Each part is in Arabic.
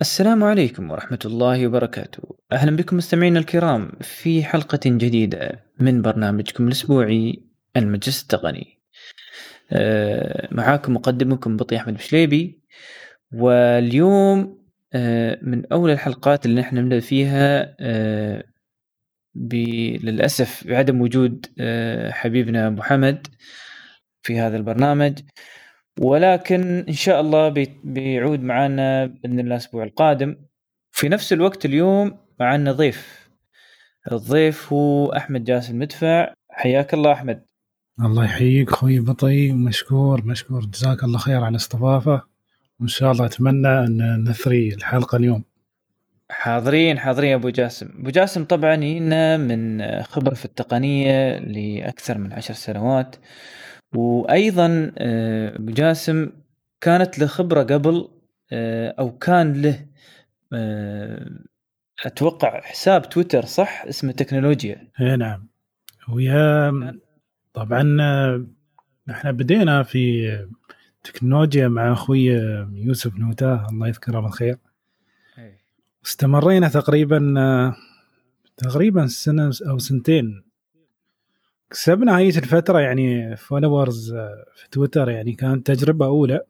السلام عليكم ورحمة الله وبركاته. أهلا بكم مستمعينا الكرام في حلقة جديدة من برنامجكم الأسبوعي المجلس التقني. آه، معاكم مقدمكم بطي أحمد بشليبي. واليوم آه، من أول الحلقات اللي نحن نبدأ فيها آه، للأسف بعدم وجود حبيبنا أبو حمد في هذا البرنامج. ولكن إن شاء الله بيعود معنا بإذن الله الأسبوع القادم. في نفس الوقت اليوم معنا ضيف. الضيف هو أحمد جاسم مدفع حياك الله أحمد. الله يحييك أخوي بطي مشكور مشكور. جزاك الله خير على الاستضافه وإن شاء الله أتمنى أن نثري الحلقة اليوم. حاضرين حاضرين أبو جاسم. أبو جاسم طبعا هنا من خبرة في التقنية لأكثر من عشر سنوات. وأيضا آه، جاسم كانت له خبرة قبل آه، أو كان له آه، أتوقع حساب تويتر صح؟ اسمه تكنولوجيا. اي نعم. ويا طبعا إحنا بدينا في تكنولوجيا مع أخوي يوسف نوتاه الله يذكره بالخير. استمرينا تقريبا تقريبا سنة أو سنتين. كسبنا هاي الفترة يعني فولورز في تويتر يعني كانت تجربة أولى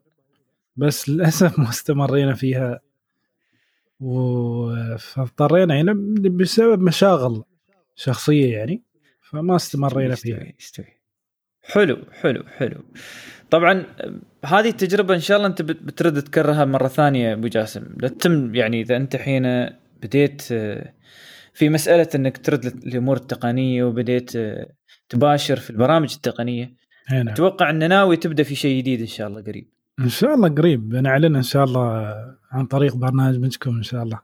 بس للأسف ما استمرينا فيها. فاضطرينا يعني بسبب مشاغل شخصية يعني فما استمرينا فيها. يستوي. حلو حلو حلو. طبعا هذه التجربة إن شاء الله أنت بترد تكررها مرة ثانية أبو جاسم. لا تتم يعني إذا أنت حين بديت في مسألة إنك ترد الأمور التقنية وبديت تباشر في البرامج التقنية. هنا. أتوقع ان ناوي تبدأ في شيء جديد إن شاء الله قريب. إن شاء الله قريب. بنعلن إن شاء الله عن طريق برنامجكم إن شاء الله.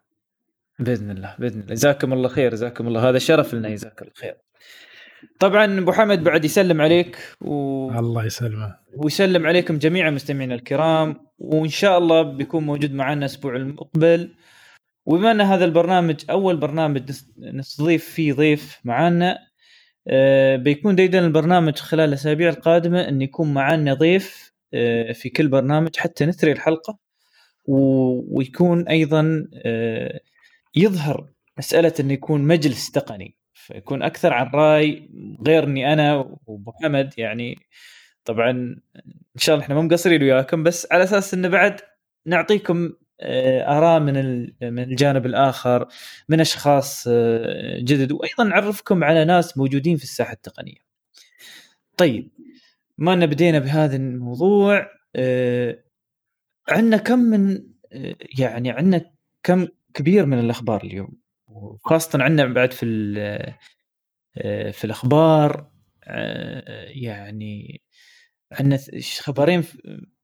بإذن الله بإذن الله. جزاكم الله خير جزاكم الله. هذا شرف لنا جزاك الله خير. طبعا أبو حمد بعد يسلم عليك و... الله يسلمه. ويسلم عليكم جميعا مستمعينا الكرام. وإن شاء الله بيكون موجود معنا الأسبوع المقبل. وبما أن هذا البرنامج أول برنامج نستضيف فيه ضيف معنا بيكون دايما البرنامج خلال الأسابيع القادمة إن يكون معنا ضيف آه، في كل برنامج حتى نثري الحلقة ويكون أيضا آه، يظهر مسألة انه يكون مجلس تقني فيكون أكثر عن رأي غير اني أنا وأبو حمد يعني طبعا إن شاء الله إحنا مو مقصرين وياكم بس على أساس انه بعد نعطيكم آه، اراء من من الجانب الآخر من أشخاص آه، جدد. وأيضا نعرفكم على ناس موجودين في الساحة التقنية. طيب ما بدينا بهذا الموضوع؟ آه، عندنا كم من يعني عندنا كم كبير من الأخبار اليوم؟ وخاصة عندنا بعد في في الأخبار يعني عندنا خبرين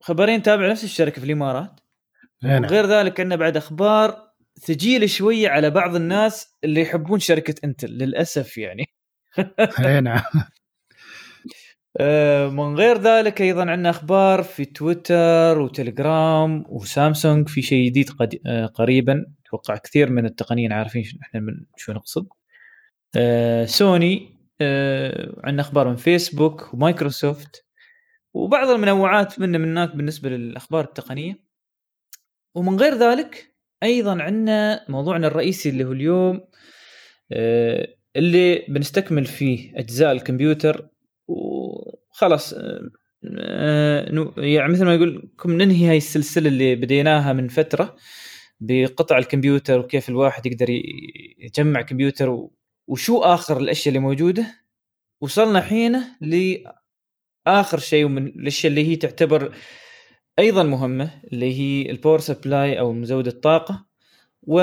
خبرين تابع نفس الشركة في الإمارات. نعم. غير ذلك عندنا بعد أخبار ثقيله شوية على بعض الناس اللي يحبون شركة إنتل للأسف يعني. نعم آه، من غير ذلك أيضا عندنا أخبار في تويتر وتليجرام وسامسونج. في شيء جديد آه، قريبا أتوقع كثير من التقنيين عارفين إحنا من شو نقصد. آه، سوني عندنا أخبار من فيسبوك ومايكروسوفت. وبعض المنوعات من من هناك بالنسبة للأخبار التقنية. ومن غير ذلك أيضا عندنا موضوعنا الرئيسي اللي هو اليوم آه، اللي بنستكمل فيه أجزاء الكمبيوتر وخلاص آه، يعني مثل ما يقول لكم ننهي هاي السلسلة اللي بديناها من فترة بقطع الكمبيوتر وكيف الواحد يقدر يجمع كمبيوتر وشو آخر الأشياء اللي موجودة. وصلنا حين لآخر شيء ومن الأشياء اللي هي تعتبر أيضا مهمة اللي هي ال power supply أو مزود الطاقة و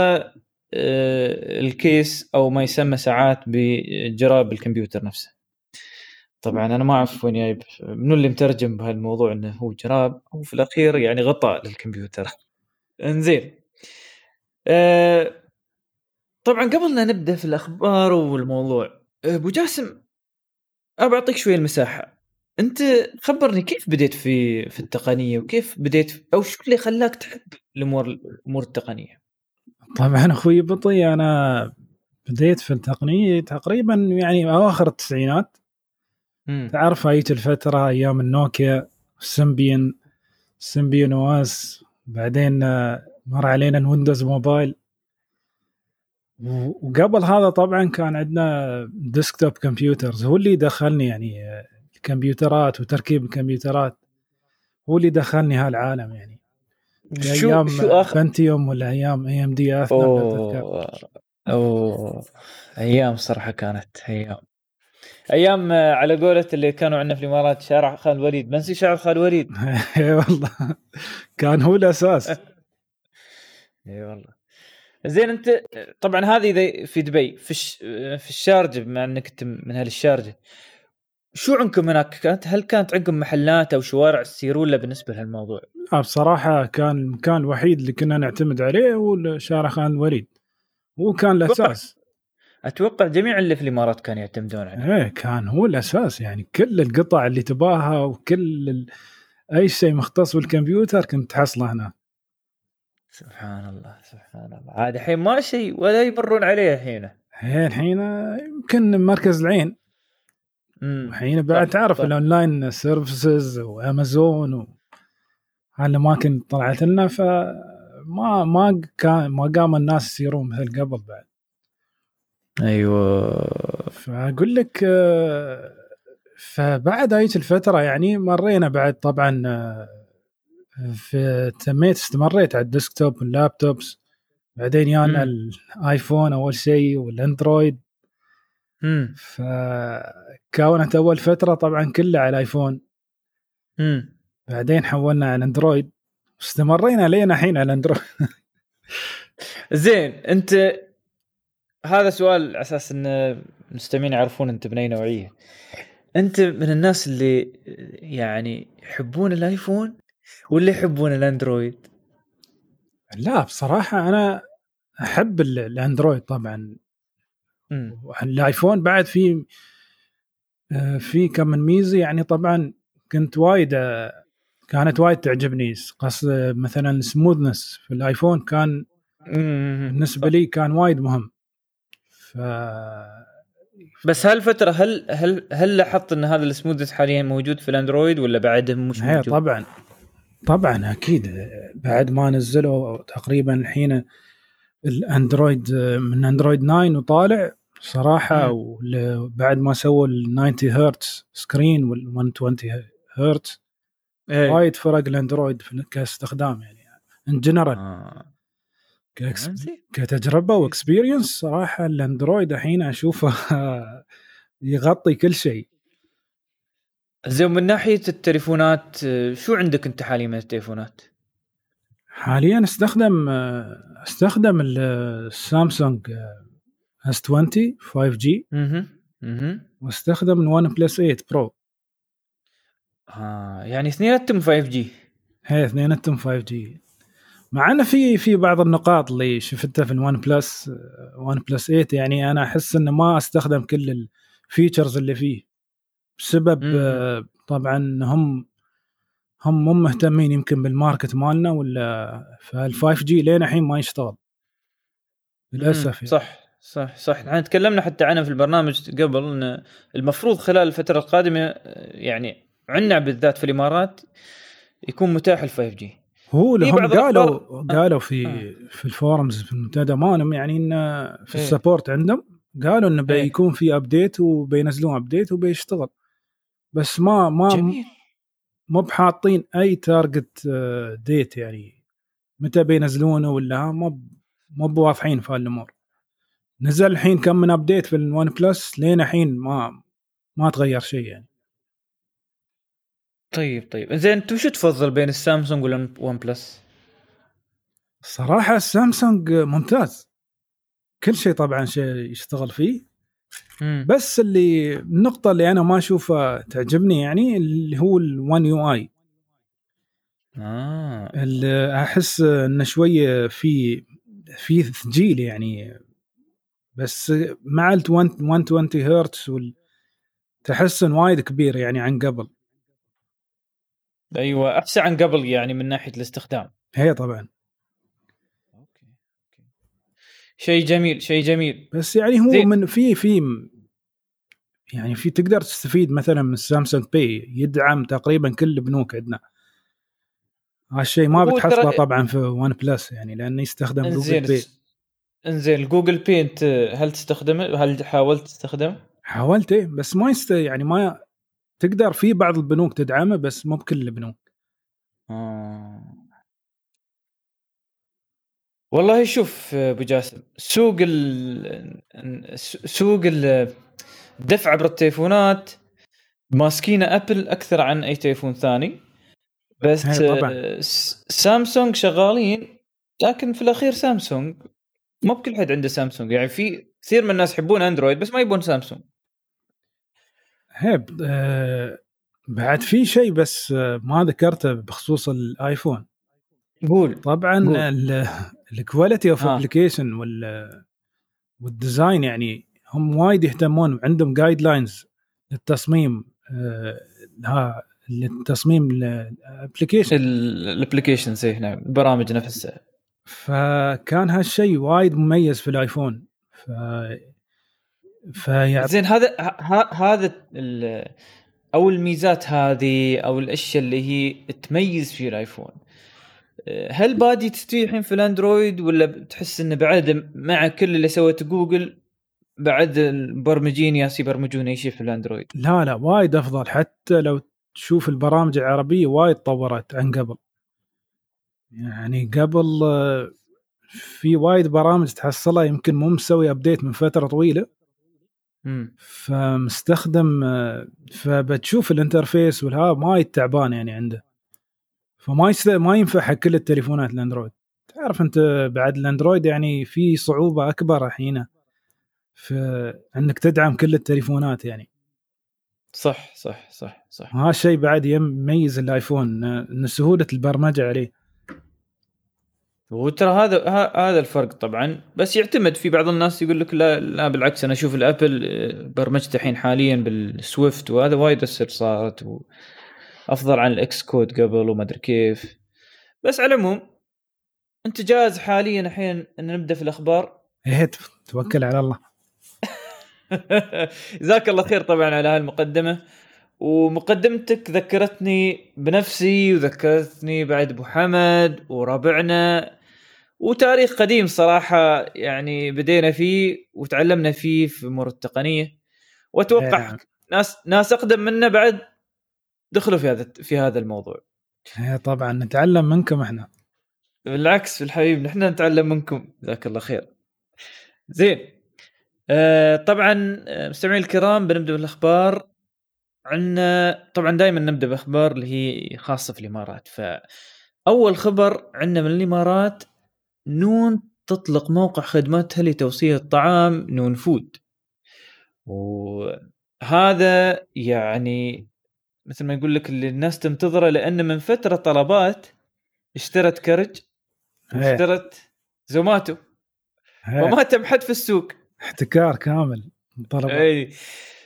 آه، ال case أو ما يسمى ساعات بجراب الكمبيوتر نفسه. طبعا أنا ما أعرف وين جايب منو اللي مترجم بهالموضوع إنه هو جراب أو في الأخير يعني غطاء للكمبيوتر. إنزين. أه طبعا قبل لا نبدأ في الأخبار والموضوع أبو جاسم ابى اعطيك شوية المساحة. أنت خبرني كيف بديت في في التقنية وكيف بديت أو شو اللي خلاك تحب الأمور الأمور التقنية؟ طبعا أخوي بطي أنا بديت في التقنية تقريبا يعني أواخر التسعينات م. تعرف هاي الفترة أيام النوكيا السمبيان سمبيان OS بعدين مر علينا الويندوز موبايل وقبل هذا طبعا كان عندنا desktop computers هو اللي دخلني يعني آه، الكمبيوترات وتركيب الكمبيوترات هو اللي دخلني هالعالم يعني. شو أيام شو اخر بنتيوم ولا أيام AMD أف أوه أوه أيام صراحة كانت أيام. أيام آه، على قولة اللي كانوا عندنا في الإمارات شارع خالد وليد. منسي شارع خالد وليد؟ اي والله. كان هو الأساس. اي والله. زين أنت طبعا هذه إذا في دبي في الش... في الشارجة بما إنك أنت من أهل الشارجة. شو عندكم هناك؟ كانت هل كانت عندكم محلات أو شوارع تسيرون له بالنسبة لهالموضوع؟ آه، بصراحة كان المكان الوحيد اللي كنا نعتمد عليه هو شارع خان الوليد هو كان الأساس. أتوقع جميع اللي في الإمارات كانوا يعتمدون عليه. إيه كان هو الأساس. يعني كل القطع اللي تباها وكل ال... أي شيء مختص بالكمبيوتر كنت تحصله هنا سبحان الله سبحان الله. عاد الحين ما شيء ولا يمرون عليه الحين. هي الحين يمكن مركز العين. الحين بعد صح، تعرف صح. ال online services وأمازون و هالاماكن طلعت لنا فما ما كان ما قام الناس يسيرون مثل قبل بعد. أيوه. فأقول لك فبعد هيك الفترة يعني مرينا بعد طبعا في تميت استمريت على ال desktop وال laptops. بعدين يانا. الآيفون أول شيء والأندرويد. امم فكونت أول فترة طبعا كلها على الايفون امم بعدين حولنا على اندرويد استمرينا لين الحين على اندرويد زين أنت هذا سؤال على أساس إن المستمعين يعرفون أنت من اي نوعية. أنت من الناس اللي يعني يحبون الآيفون ولا يحبون الأندرويد؟ لا بصراحة أنا أحب ال- الأندرويد طبعا. امم الآيفون بعد في في كم من ميزة. يعني طبعا كنت وايد آه، كانت وايد تعجبني. قص مثلا ال smoothness في الآيفون كان بالنسبة لي كان وايد مهم. ف بس هالفترة هل هل هل لاحظت إن هذا ال smoothness حاليا موجود في الأندرويد ولا بعده مش هي موجود؟ طبعا. طبعا أكيد. بعد ما نزلوا تقريبا الحين الأندرويد من أندرويد 9 وطالع صراحة مم. وبعد ما سووا ال 90 هرتز screen وال 120 هرتز إيه. وايد فرق الأندرويد كاستخدام يعني in general آه. ك ex- زين. كتجربة و experience صراحة الأندرويد الحين أشوفه يغطي كل شيء زين من ناحية التليفونات شو عندك أنت حاليا من التليفونات؟ حاليا أستخدم أستخدم ال- السامسونج S 20 5G أها أها واستخدم ال OnePlus 8 Pro آه يعني اثنيناتهم 5G هي اثنيناتهم 5G مع إنه في في بعض النقاط اللي شفتها في ال OnePlus OnePlus 8 يعني أنا أحس إنه ما أستخدم كل ال features اللي فيه. بسبب مم. آه، طبعا هم هم مو مهتمين يمكن بال market مالنا ولا فال 5G لين الحين ما يشتغل. للأسف يعني. صح. صح صح إحنا تكلمنا حتى عنه في البرنامج قبل إن المفروض خلال الفترة القادمة آه، يعني عندنا بالذات في الإمارات يكون متاح ال 5G هو لهم بعض قالوا الأخبار- قالوا في آه. في ال forums في المنتدى مالهم يعني انه في إيه. ال support عندهم قالوا إنه إيه. بيكون في update وبينزلون update وبيشتغل بس ما ما جميل مو بحاطين أي target date يعني متى بينزلونه ولا مو مو بواضحين في هالأمور نزل الحين كم من update في ال OnePlus لين الحين ما ما تغير شيء يعني. طيب طيب. زين انت وش تفضل بين السامسونج وال OnePlus؟ الصراحه السامسونج ممتاز. كل شيء طبعا شيء يشتغل فيه. مم. بس اللي النقطة اللي أنا ما أشوفها تعجبني يعني اللي هو ال One UI آه. اللي أحس إنه شوية في في ثقيل يعني. بس مع ال 120 هرتز تحسن وايد كبير يعني عن قبل. أيوه أحسن عن قبل يعني من ناحية الاستخدام. هي طبعا. أوكي أوكي. شيء جميل شيء جميل. بس يعني هو زين. من في في يعني في تقدر تستفيد مثلا من Samsung Pay يدعم تقريبا كل البنوك عندنا. هالشيء ما بتحصله ترى- طبعا في OnePlus يعني لأنه يستخدم جوجل بي انزين جوجل بي انت هل تستخدمه؟ هل حاولت تستخدمه؟ حاولت إيه بس ما يست يعني ما تقدر في بعض البنوك تدعمه بس مو بكل البنوك آه. والله شوف أبو جاسم سوق ال سوق ال- الدفع عبر التليفونات ماسكينه أبل أكثر عن أي تليفون ثاني بس طبعاً. آه، سامسونج شغالين لكن في الأخير سامسونج مو بكل حد عنده سامسونج يعني في كثير من الناس يحبون أندرويد بس ما يبون سامسونج هي ب- آه بعد في شيء بس آه ما ذكرته بخصوص الآيفون قول طبعا. ال quality of. application وال design يعني هم وايد يهتمون عندهم guidelines للتصميم آه ها للتصميم ال application ال applications نعم البرامج نفسها فكان هالشيء وايد مميز في الآيفون. ف فيعطي زين هذا ه- هذا ال- أو الميزات هذه أو الأشياء اللي هي تميز في الآيفون. هل بادئ تستوي الحين في الأندرويد ولا بتحس إنه بعد مع كل اللي سوته جوجل بعد المبرمجين يالسين يبرمجون أي شيء في الأندرويد؟ لا لا وايد أفضل. حتى لو تشوف البرامج العربية وايد طورت عن قبل. يعني قبل في وايد برامج تحصلها يمكن مو مسوي update من فترة طويلة. فمستخدم فبتشوف ال interface مالها وايد تعبان يعني عنده. فما. ما ينفع حق كل التليفونات الأندرويد. تعرف أنت بعد الأندرويد يعني في صعوبة أكبر الحين في انك تدعم كل التليفونات يعني. صح صح صح صح. وهذا الشيء بعد يميز الآيفون إن سهولة البرمجة عليه. وترى هذا هذا الفرق طبعا. بس يعتمد في بعض الناس يقول لك لا لا بالعكس أنا أشوف الأبل آه، برمجته الحين حاليا بالسويفت وهذا وايد اسهل صارت. افضل عن الإكس كود قبل وما أدري كيف. بس على العموم أنت جاهز حاليا الحين إن نبدأ في الأخبار؟ إيه توكل على الله. جزاك الله خير طبعا على هالمقدمة. ومقدمتك ذكرتني بنفسي وذكرتني بعد أبو حمد وربعنا وتاريخ قديم صراحة يعني بدينا فيه وتعلمنا فيه في أمور التقنية. وأتوقع نعم. ناس ناس أقدم منا بعد دخلوا في هذا في هذا الموضوع. إيه طبعا نتعلم منكم إحنا. بالعكس الحبيب نحن نتعلم منكم. جزاك الله خير. زين. آه طبعا آه، مستمعين الكرام بنبدأ بالأخبار. عندنا طبعا دائما نبدأ بأخبار اللي هي خاصة في الإمارات. فأول خبر عندنا من الإمارات نون تطلق موقع خدماتها لتوصيل الطعام نون فود. وهذا يعني مثل ما يقول لك اللي الناس تنتظره لأن من فترة طلبات اشترت كاريدج. واشترت زوماتو. وما تم حد في السوق. احتكار كامل طلبات إي.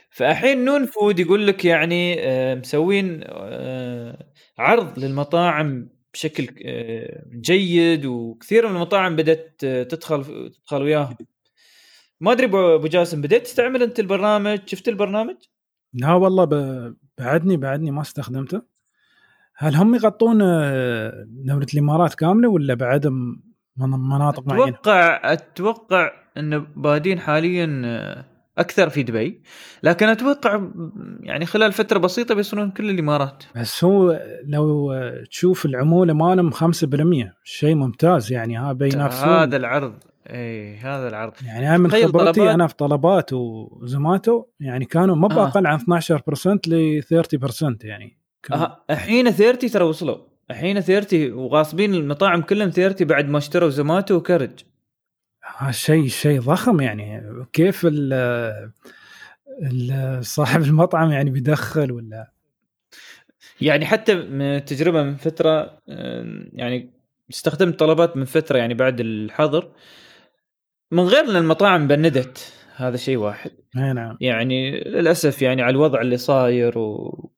فالحين نون فود يقول لك يعني آه، مسوين آه، عرض للمطاعم بشكل آه، جيد وكثير من المطاعم بدأت آه، تدخل تدخل وياهم ما أدري أبو جاسم بديت تستعمل أنت البرنامج شفت البرنامج؟ لا والله ب... بعدني بعدني ما استخدمته هل هم يغطون آه، دولة الإمارات كاملة ولا بعد مناطق معينة؟ أتوقع أتوقع انه بادين حاليا أكثر في دبي. لكن أتوقع يعني خلال فترة بسيطة بيصيرون كل الإمارات. بس هو لو آه، تشوف العمولة مالهم 5% شيء ممتاز يعني. ها بينافسون هذا العرض. اي هذا العرض. يعني أنا من خبرتي طلبات- أنا في طلبات وزوماتو يعني كانوا ما آه. عن 12% ل 30% يعني. الحين 30 ترى وصلوا. الحين 30 وغاصبين المطاعم كلهم 30 بعد ما اشتروا زوماتو وكاريدج شيء شيء ضخم يعني. كيف ال صاحب المطعم يعني بيدخل ولا؟ يعني حتى من تجربة من فترة آه، يعني استخدمت طلبات من فترة يعني بعد الحظر. من غير إن المطاعم بندت هذا شيء واحد. نعم. يعني للأسف يعني على الوضع اللي صاير و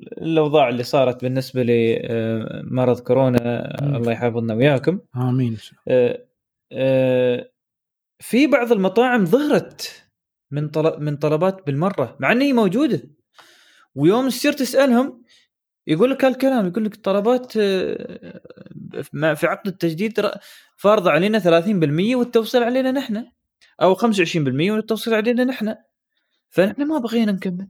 الأوضاع اللي صارت بالنسبة لمرض كورونا مم. الله يحفظنا وياكم. آمين آه، آه، في بعض المطاعم ظهرت من طلب من طلبات بالمرة مع ان هي موجودة. ويوم تصير تسألهم يقول لك هالكلام يقول لك الطلبات آه، في عقد التجديد فارضه علينا 30% والتوصيل علينا نحن. أو 25% والتوصيل علينا نحن. فنحن ما بغينا نكمل.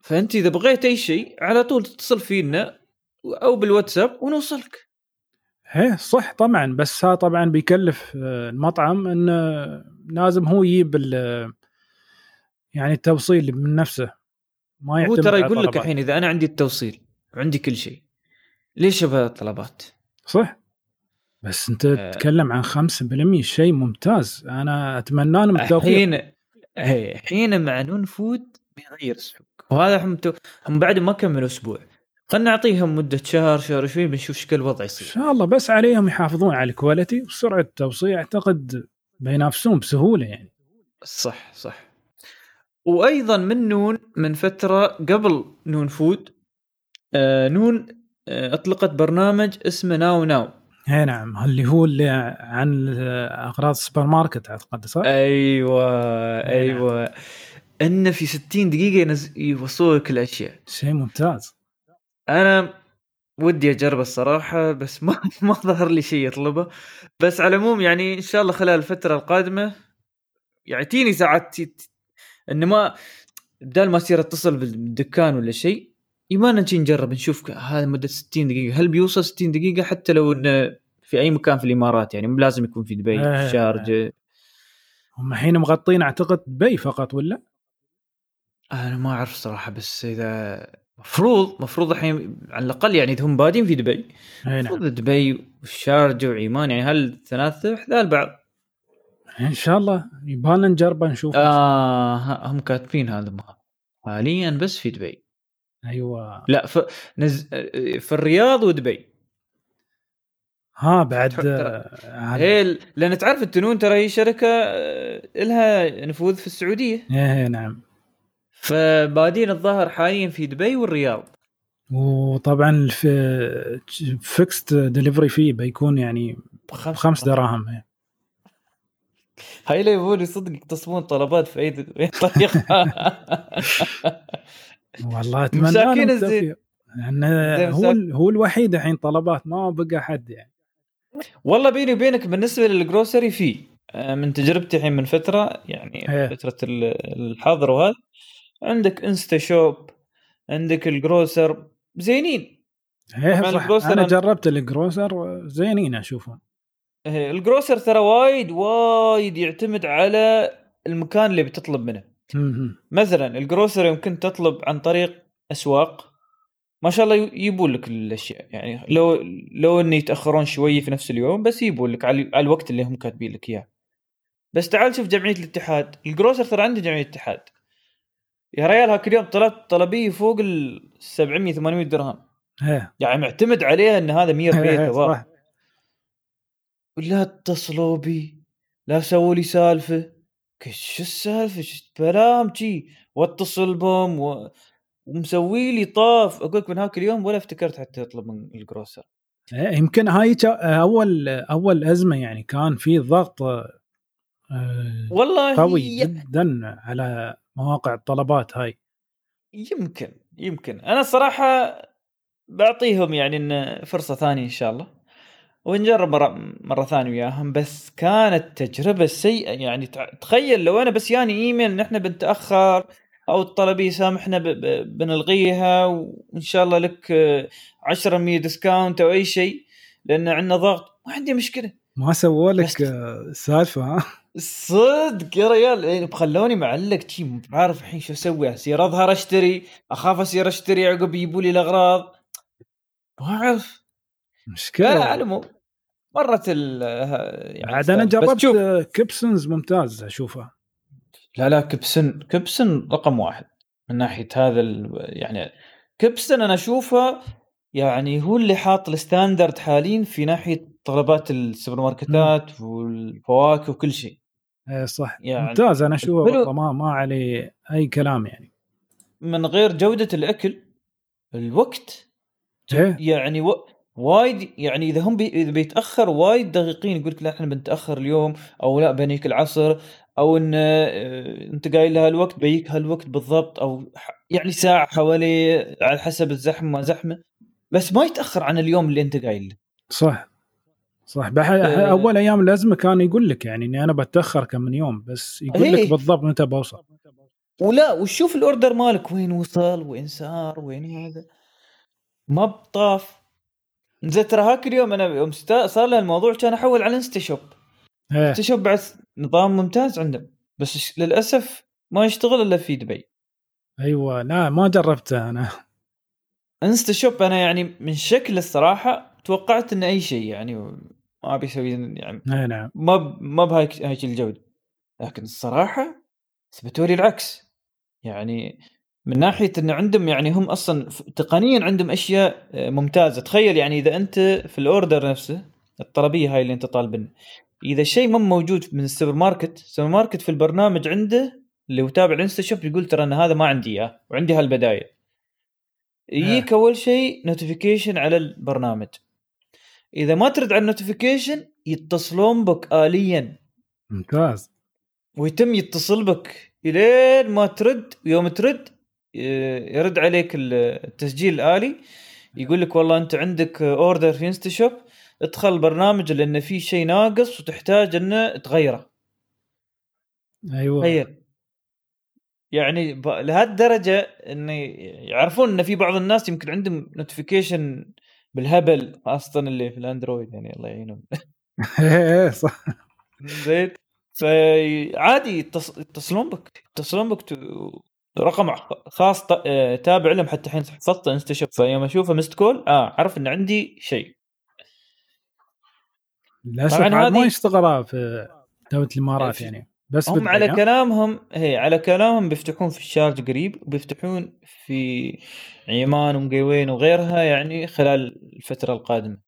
فأنت إذا بغيت أي شيء على طول تتصل فينا أو بالواتساب ونوصلك. إيه صح طبعا بس ها طبعا بيكلف آه، المطعم انه لازم هو يجيب ال- يعني التوصيل من نفسه ما هو يعتمد ترى على يقول لك طلبات. الحين إذا أنا عندي التوصيل وعندي كل شيء ليش أبغى الطلبات؟ صح بس أنت آه. تتكلم عن 5% شيء ممتاز أنا أتمنى لهم التوفيق الحين إيه، الحين مع نون فود بيغير السوق وهذا هم. هم بعد ما كملوا أسبوع خلينا نعطيهم مدة شهر شهر شوي بنشوف إيش الوضع يصير إن شاء الله بس عليهم يحافظون على ال quality وسرعة التوصيل أعتقد بينافسون بسهولة يعني. صح صح. وأيضا من نون من فترة قبل نون فود آه نون آه أطلقت برنامج اسمه ناو ناو. إي نعم اللي هو اللي عن أغراض السوبر ماركت أعتقد صح؟ أيوه نعم. أيوه. إنه في 60 دقيقة ينز... يوصلوا لك الأشياء. شيء ممتاز. أنا ودي اجرب الصراحة بس ما ما ظهر لي شيء يطلبه بس على العموم يعني إن شاء الله خلال الفترة القادمة يعطيني ساعات ت- إنه ما بدال ما اصير اتصل بالدكان ولا شيء يبغى نجي نجرب نشوف هذا مدة 60 دقيقة هل بيوصل 60 دقيقة حتى لو إنه في أي مكان في الإمارات يعني مو لازم يكون في دبي إيه. في الشارجه هم الحين مغطين أعتقد دبي فقط ولا؟ أنا ما أعرف صراحة بس إذا مفروض مفروض الحين على الأقل يعني هم بادين في دبي. أي نعم. المفروض دبي والشارجه وعمان يعني هل ثلاثة حذاء بعض إن شاء الله. يبغالنا نجربه نشوف. آه ه- هم كاتبين هذا ما. حاليا بس في دبي. أيوه. لا ف... نز... في الرياض ودبي. ها بعد آه، هي لأن تعرف التنون ترى هي شركة آه، لها نفوذ في السعودية. إيه نعم. فبادين الظاهر حاليا في دبي والرياض وطبعا في fixed delivery fee بيكون يعني بخمس دراهم إيه. هاي لا يبغون صدق يقصمون طلبات في أي طريقة والله أتمنى مساكين الزين. زين هو هو الوحيد الحين طلبات ما بقى حد يعني والله بيني وبينك بالنسبة لل grocery في آه، من تجربتي الحين من فترة يعني إيه. فترة ال- الحظر وهذا عندك انستا شوب عندك القروسر زينين. إيه صح الجروسر أنا جربت الجروسر زينين أشوفهم. إيه، الجروسر ترى وايد وايد يعتمد على المكان اللي بتطلب منه. مثلا الجروسر يمكن تطلب عن طريق أسواق ما شاء الله يجيبون لك الأشياء. يعني لو لو إنه يتأخرون شوي في نفس اليوم بس يجيبون لك على على الوقت اللي هم كاتبين لك إياه. بس تعال شوف جمعية الاتحاد. الجروسر ترى عنده جمعية الاتحاد. يا ريال هاك اليوم طلبت طلبيه فوق ال 700 800 درهم. إيه يعني معتمد عليها إن هذا 100 إيه، بيت صح لا اتصلوا بي. لا سووا لي سالفة. شو السالفة؟ شو بلام جي واتصل بهم و... ومسوي لي طاف. أقول لك من هاك اليوم ولا افتكرت حتى اطلب من الجروسر. يمكن هاي اول أول أزمة يعني كان في ضغط والله قوي ي- جدا على مواقع الطلبات هاي. يمكن يمكن. أنا صراحة بعطيهم يعني إن فرصة ثانية إن شاء الله ونجرب مرة مرة ثانية وياهم. بس كانت تجربة سيئة يعني تخيل لو أنا بس ياني إيميل نحن بنتأخر أو الطلبيه سامحنا ب- ب- بنلغيها وإن شاء الله لك آه، 10% ديسكاونت أو أي شيء لأن عندنا ضغط. ما عندي مشكلة. ما سووا لك سالفة ها؟ صدق يا ريال. يعني بخلوني معلق شي مو عارف الحين شو أسوي. اصير أظهر أشتري أخاف اصير أشتري عقب يجيبوا لي الأغراض. ما أعرف. لا مشكله على والله. العموم مرت ال يعني عاد أنا جربت كيبسونز ممتاز أشوفه. لا لا كبسن كبسن رقم واحد من ناحية هذا ال... يعني كبسن أنا أشوفه يعني هو اللي حاط ال standard حاليا في ناحية طلبات السوبر ماركتات والفواكه وكل شيء. إيه صح. يعني ممتاز. أنا اشوفه. والله ما ما عليه أي كلام يعني. من غير جودة الأكل الوقت إيه. يعني و... وايد يعني إذا هم بي إذا بيتأخر وايد دقيقين يقول لك لا إحنا بنتأخر اليوم أو لا بنييك العصر أو إن آه، أنت قايل لها الوقت بييك هالوقت بالضبط أو يعني ساعة حوالي على حسب الزحمة ما زحمة. بس ما يتأخر عن اليوم اللي أنت قايل صح. صح أه. أول أيام الازمه كان يقول لك يعني إني أنا بتأخر كم من يوم بس يقول لك إيه. بالضبط متى بوصل. ولا وشوف الأوردر مالك وين وصل وين صار وين هذا. ما بطاف. زين ترى هاك اليوم أنا يوم صار له الموضوع كان أحول على إنستا شوب. إيه. إنستا شوب بعد نظام ممتاز عندهم بس للأسف ما يشتغل إلا في دبي. أيوه لا ما جربته أنا. إنستا شوب أنا يعني من شكل الصراحة توقعت انه أي شيء يعني. ما أبي أسوي يعني إي نعم. ما ب... ما بهايك هيك الجودة. لكن الصراحة اثبتوا لي العكس. يعني من ناحية إن عندهم يعني هم أصلا تقنيا عندهم أشياء آه، ممتازة. تخيل يعني إذا أنت في الأوردر نفسه الطلبيه هاي اللي أنت طالبنها إذا شيء ما موجود من السوبر ماركت السوبر ماركت في البرنامج عنده اللي هو تابع ال InstaShop يقول ترى أن هذا ما عندي إياه وعندي هالبدايل. يجيك أول شيء notification على البرنامج. إذا ما ترد على ال notification يتصلون بك اليا. ممتاز. ويتم يتصل بك. إلين ما ترد يوم ترد يرد عليك التسجيل الآلي. يقول لك والله أنت عندك order في InstaShop ادخل البرنامج لأن في شيء ناقص وتحتاج إنه تغيره. أيوه. تخيل. يعني لهالدرجة انه يعرفون إن في بعض الناس يمكن عندهم notification بالهبل خاصه اللي في ال Android يعني الله يعينهم. إيه صح. زين. فعادي يتصلون بك يتصلون بك رقم خاص آه، تابع لهم حتى الحين حفظت InstaShop فيوم أشوفه missed call آه عرف إن عندي شيء. للأسف ما يشتغل في دولة الإمارات يعني. بس هم على كلامهم هي على كلامهم بيفتحون في الشارجة قريب وبيفتحون في عمان ومقيوين وغيرها يعني خلال الفترة القادمة.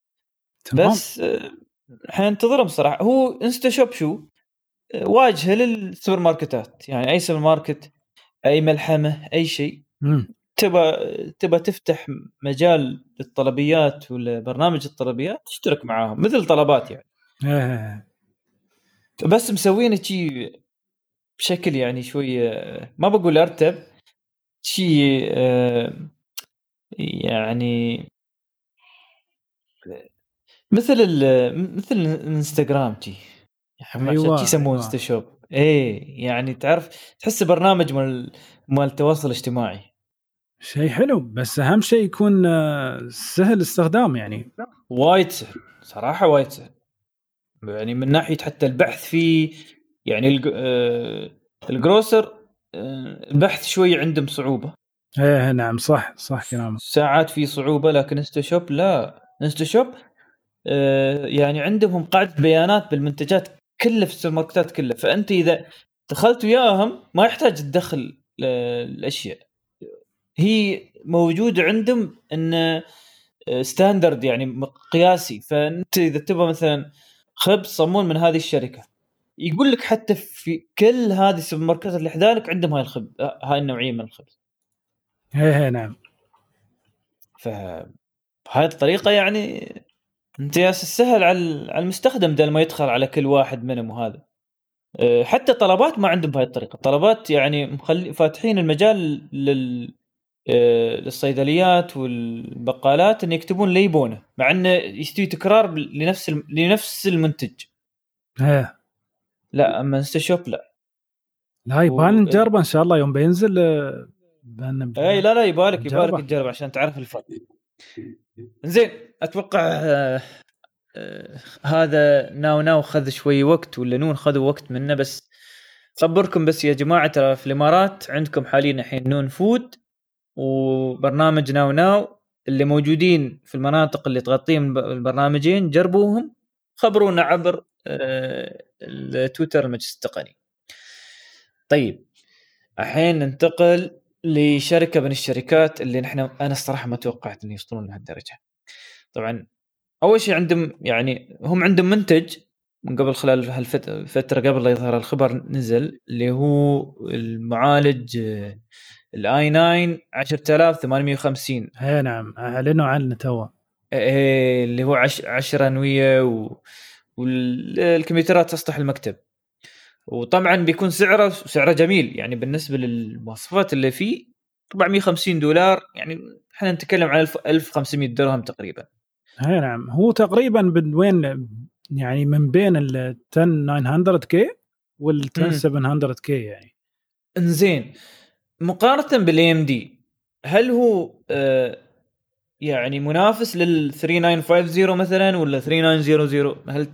تمام. بس آه، حننتظرهم صراحة. هو InstaShop شو؟ آه، واجهة للسوبر ماركتات يعني أي سوبر ماركت أي ملحمة أي شيء. تبى تبى تفتح مجال للطلبيات ولا برنامج الطلبيات تشترك معاهم مثل طلبات يعني. إيه. بس مسوينه شيء بشكل يعني شوي ما بقول أرتب شيء آه، يعني مثل مثل الإنستغرام تي أيوة يسموه InstaShop إيه يعني تعرف تحس برنامج مال مال التواصل الاجتماعي. شيء حلو بس أهم شيء يكون آه، سهل استخدام يعني. وايد سهل صراحة وايد سهل. يعني من ناحية حتى البحث فيه يعني آه، ال grocer آه، البحث شوي عندهم صعوبة. إيه نعم صح صح كلامك. ساعات في صعوبة لكن InstaShop لا. InstaShop يعني عندهم قاعدة بيانات بالمنتجات كله في السوبر ماركتات كلها. فأنت إذا دخلت وياهم ما يحتاج تدخل الاشياء هي موجودة عندهم انه standard يعني قياسي. فأنت إذا تبغى مثلا خبز صمون من هذه الشركة. يقول لك حتى في كل هذه السوبر ماركتات اللي حذالك عندهم هاي الخبز هاي النوعية من الخبز. إيه نعم. فبهذه الطريقة يعني انت يا سهل على المستخدم بدل ما يدخل على كل واحد منهم وهذا. أه، حتى طلبات ما عندهم بهاي الطريقة. طلبات يعني مخلي فاتحين المجال لل أه، للصيدليات والبقالات إن يكتبون اللي يبونه مع إنه يستوي تكرار لنفس لنفس المنتج. إيه لا أما InstaShop لا لا يبغى نجربه إن شاء الله يوم بينزل أه، إي لا لا يبالك يبالك تجرب عشان تعرف الفرق. زين أتوقع آه آه هذا NowNow خذ شوي وقت ولا نون خذوا وقت منه بس خبركم بس يا جماعة ترى في الإمارات عندكم حاليا الحين نون Food وبرنامج NowNow اللي موجودين في المناطق اللي تغطيهم البرنامجين جربوهم خبرونا عبر آه التويتر المجلس التقني طيب الحين ننتقل لشركة من الشركات اللي نحن أنا الصراحة ما توقعت إن يوصلون لهالدرجة. طبعا أول شيء عندهم يعني هم عندهم منتج من قبل خلال هالفتره قبل لا يظهر الخبر نزل اللي هو المعالج الآي 9 10850 اي نعم. اعلنوا عنه تو إيه اللي هو 10 أنوية و... والكمبيوترات سطح المكتب. وطبعا بيكون سعره سعره جميل. يعني بالنسبة للمواصفات اللي فيه 450 دولار. يعني إحنا نتكلم عن 1500 درهم تقريبا. أي نعم. هو تقريبا من وين؟ يعني من بين ال 10 900 K وال 10 700 K يعني. إنزين. مقارنة بال AMD هل هو آه يعني منافس لل 3950 مثلا ولا 3900 هل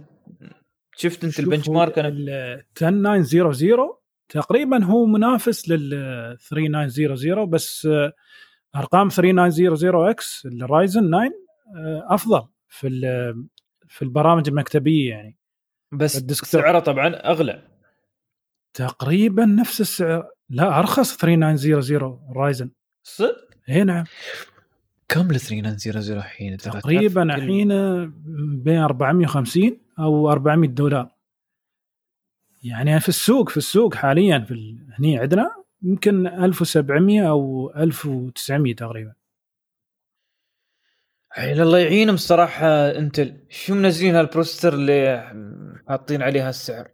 شفت انت ال benchmark أنا؟ ال 10900 تقريبا هو منافس لل 3900 بس آه، ارقام 3900 X ال Ryzen 9 أفضل في في البرامج المكتبية يعني. بس سعره طبعا أغلى. تقريبا نفس السعر. لا أرخص 3900 رايزن. صدق؟ اي نعم. كم ال 3900 الحين؟ تقريبا الحين بين 450 أو 400 دولار. يعني في السوق في السوق حاليا في هني عندنا يمكن 1700 أو 1900 تقريبا. عيل الله يعينهم الصراحه Intel. شو منزلين هال processor اللي حاطين عليها السعر؟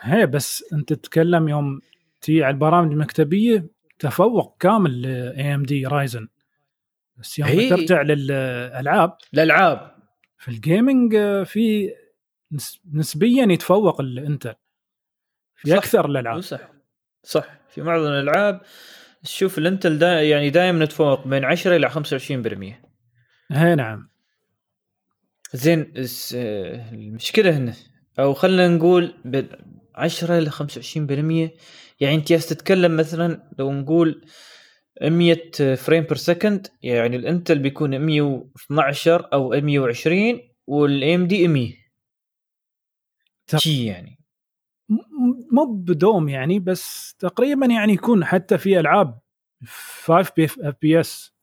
هي بس أنت تتكلم يوم تي على البرامج المكتبية تفوق كامل ل AMD Ryzen بس يوم هي... ترجع للالعاب الألعاب. في ال gaming في نسبيا يتفوق ال Intel. في صح. أكثر الألعاب. صح. صح في معظم الألعاب تشوف ال Intel دا يعني دائما نتفوق بين 10 إلى 25% اي نعم. زين المشكلة هنا أو خلينا نقول 10 إلى 25% يعني أنت تتكلم مثلا لو نقول 100 frame per second يعني ال Intel بيكون 112 أو 120 وال AMD 100 شي يعني. مو بدوم يعني بس تقريبا يعني يكون حتى في ألعاب 5 FPS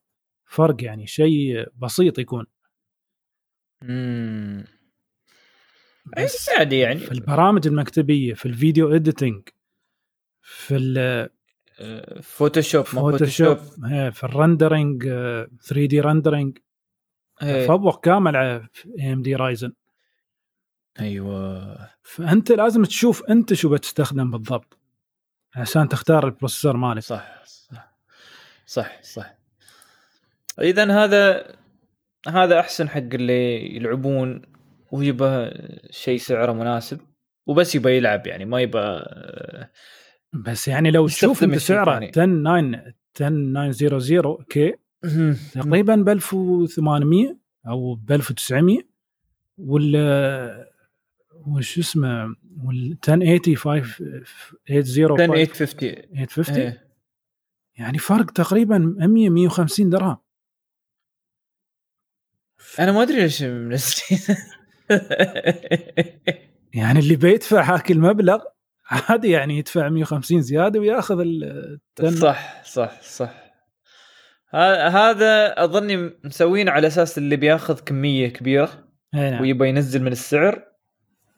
فرق يعني شيء بسيط يكون. امم عادي يعني. في البرامج المكتبية في ال video editing في ال Photoshop Photoshop في ال rendering 3 D rendering تفوق كامل على AMD Ryzen أيوه. فأنت لازم تشوف أنت شو بتستخدم بالضبط عشان تختار البروسيسور مالك. صح صح. صح صح. اذا هذا هذا أحسن حق اللي يلعبون ويبى شيء سعره مناسب وبس يبى يلعب يعني ما يبى بس يعني لو تشوف انت سعره 10 9 10900 كي تقريبا ب 1800 أو ب 1900 وال وش اسمه وال 1080 580 850 850 يعني فرق تقريبا 100 150 درهم. أنا ما أدري ليش منزلين. يعني اللي بيدفع هاك المبلغ عادي يعني يدفع 150 زيادة وياخذ ال صح صح صح. هذا أظني مسوين على أساس اللي بياخذ كمية كبيرة نعم. ويبغى ينزل من السعر.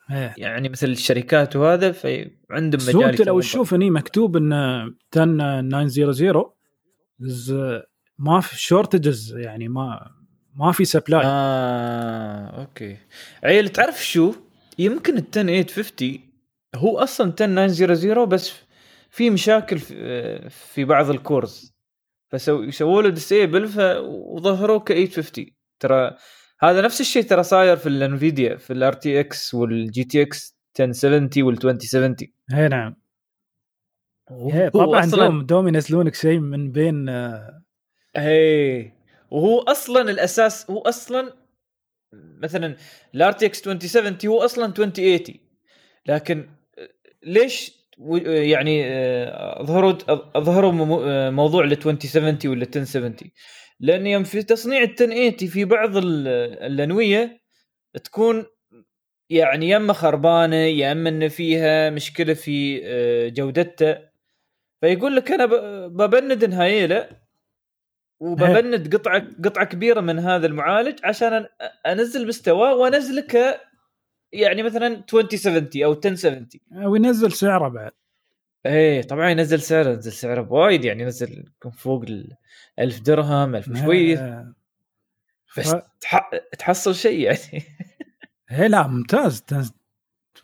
هيه. يعني مثل الشركات وهذا فعندهم مجال انت لو تشوف هني مكتوب إن 10900 ما في shortages يعني ما ما في supply آه okay. عيل تعرف شو؟ يمكن ال 10850 هو أصلا 10900 بس في مشاكل في, في بعض ال cores. فسووا له disable وظهروه ك 850 ترى هذا نفس الشيء ترى صاير في ال Nvidia في ال RTX وال GTX 1070 وال 2070 اي نعم. طبعا دوم دوم ينزلونك شيء من بين آه، اي وهو أصلا الأساس هو أصلا مثلا ال RTX 2070 هو أصلا 2080 لكن ليش يعني أظهروا أظهروا موضوع ال 2070 ولا 1070 لأن يوم في تصنيع ال 1080 في بعض الأنوية تكون يعني يا أما خربانة يا أما ان فيها مشكلة في جودتها. فيقول لك أنا ببند نهايله وببند قطعة قطعة كبيرة من هذا المعالج عشان أنزل مستواه وانزله يعني مثلا 2070 أو 1070 وينزل سعره بعد. إيه طبعا ينزل سعره ينزل سعره بوايد يعني ينزل فوق ال 1000 درهم 1000 شوية. بس ف- تح... تحصل شيء يعني. إيه لا ممتاز.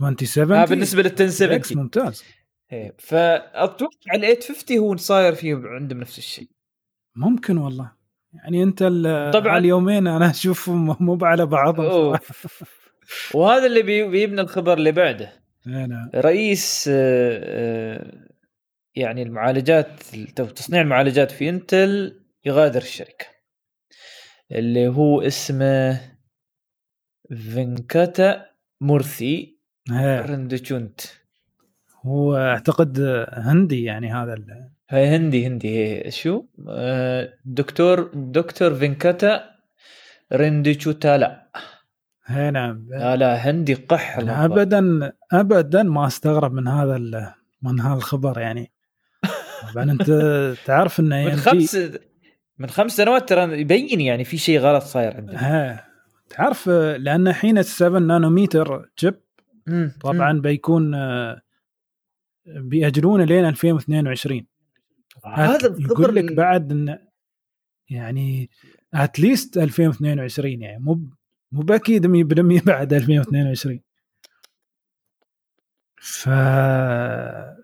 2070 آه بالنسبة لل إكس 1070 ممتاز. إيه، فأتوقع ال 850 هو صاير فيه عندهم نفس الشيء. ممكن والله. يعني أنت طبعاً. اليومين أنا أشوفهم مو على بعضهم. وهذا اللي بي- بيبنى الخبر اللي بعده. إيه نعم. رئيس آه، آه، يعني المعالجات تصنيع المعالجات في إنتل يغادر الشركة اللي هو اسمه فينكاتا مورثي إيه. رندشونت هو أعتقد هندي يعني هذا ال- هاي هندي هندي هي شو؟ آه، دكتور دكتور فينكاتا رندشوتالا إيه نعم لا لا هندي قح أنا. ابدا ابدا ما أستغرب من هذا من هذا الخبر يعني طبعا أنت تعرف ان من AMD خمس من خمس سنوات ترى يبين يعني في شيء غلط صاير عندنا تعرف لأن الحين ال 7 نانومتر جيب. طبعا بيكون آه، بيأجلونه لين 2022 هذا الخبر يقول لك بعد إن يعني at least 2022 يعني مو مو بأكيد 100% بعد 2022 ف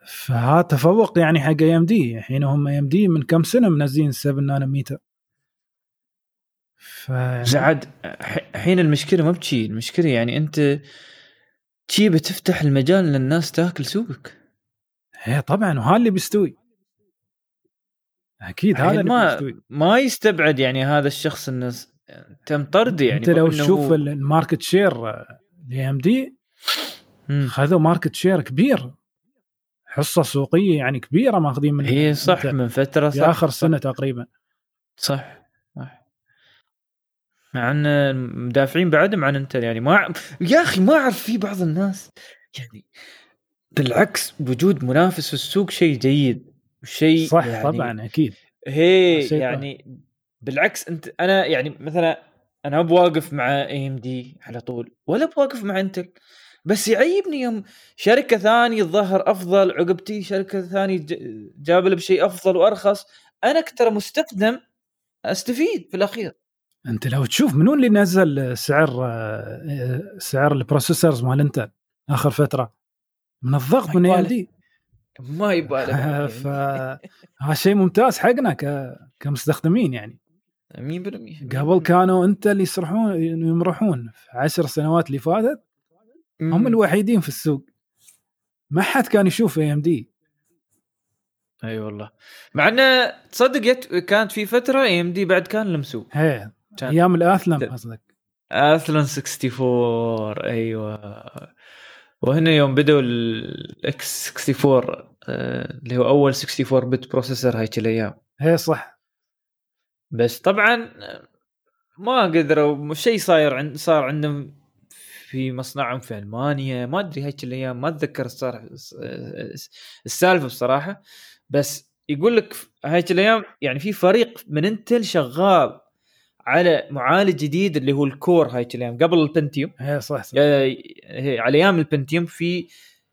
فهذا تفوق يعني حق AMD الحين هم AMD من كم سنة منزلين 7 نانومتر. ف زعد الحين المشكلة ما بشي. المشكلة يعني أنت شي بتفتح المجال للناس تاكل سوقك. هي طبعا وهذا اللي بيستوي. أكيد هذا ما بيستوي. ما يستبعد يعني هذا الشخص إنه تم طرده يعني أنت لو تشوف هو- ال market share ل AMD. خذوا market share كبير. حصة سوقية يعني كبيرة ماخذين من هي صح من فترة صح آخر صح. سنة تقريبا. صح صح. مع إن المدافعين بعدهم عن إنتل يعني ما يا أخي ما أعرف في بعض الناس يعني بالعكس وجود منافس في السوق شيء جيد شيء صح يعني طبعا أكيد. هي يعني بالعكس أنت أنا يعني مثلا أنا بواقف مع اي ام دي على طول ولا بواقف مع انتل بس يعيبني يوم شركة ثانية الظهر أفضل عقبتي شركة ثانية ج- جاب لي بشيء أفضل وأرخص أنا ترى مستخدم أستفيد في الأخير. أنت لو تشوف منو اللي نزل سعر سعر البروسيسورز مال انتل آخر فترة؟ من الضغط من يبالي. دي ما يبالي يعني. فهذا شيء ممتاز حقنا ك... كمستخدمين يعني. 100% قبل كانوا انت اللي يسرحون يمرحون في عشر سنوات اللي فاتت هم الوحيدين في السوق. ما حد كان يشوف AMD أي أيوة والله. مع إنه تصدق يت... كانت في فترة AMD بعد كان لمسوه هي كان أيام ال Athlon قصدك. Athlon 64 أيوه. وهنا يوم بدوا ال x64 آه، اللي هو أول 64 bit processor هايك الأيام هي صح. بس طبعا ما قدروا شيء صاير عند صار عندهم في مصنعهم في ألمانيا. ما أدري هيك الأيام ما أتذكر صار السالفة بصراحة. بس يقول لك هيك الأيام يعني في فريق من انتل شغال على معالج جديد اللي هو ال Core هيك الأيام قبل ال Pentium. هي صح, صح. آه، على أيام ال Pentium في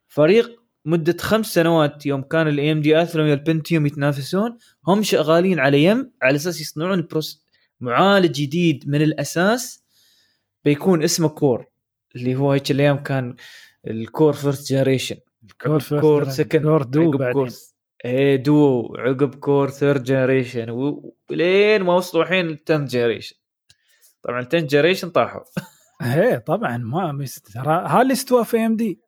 فريق مدة خمس سنوات يوم كان ال AMD Athlon وال Pentium يتنافسون هم شغالين على يم على أساس يصنعون ال proces معالج جديد من الأساس بيكون اسمه Core اللي هو هيك الأيام كان ال Core first generation Core first Core. second Core Duo عقب بعدين. Core إيه دو عقب Core third generation ولين ما وصلوا الحين ال tenth generation طبعا ال tenth generation طاحوا. هي طبعا ما ترى اللي استوى في AMD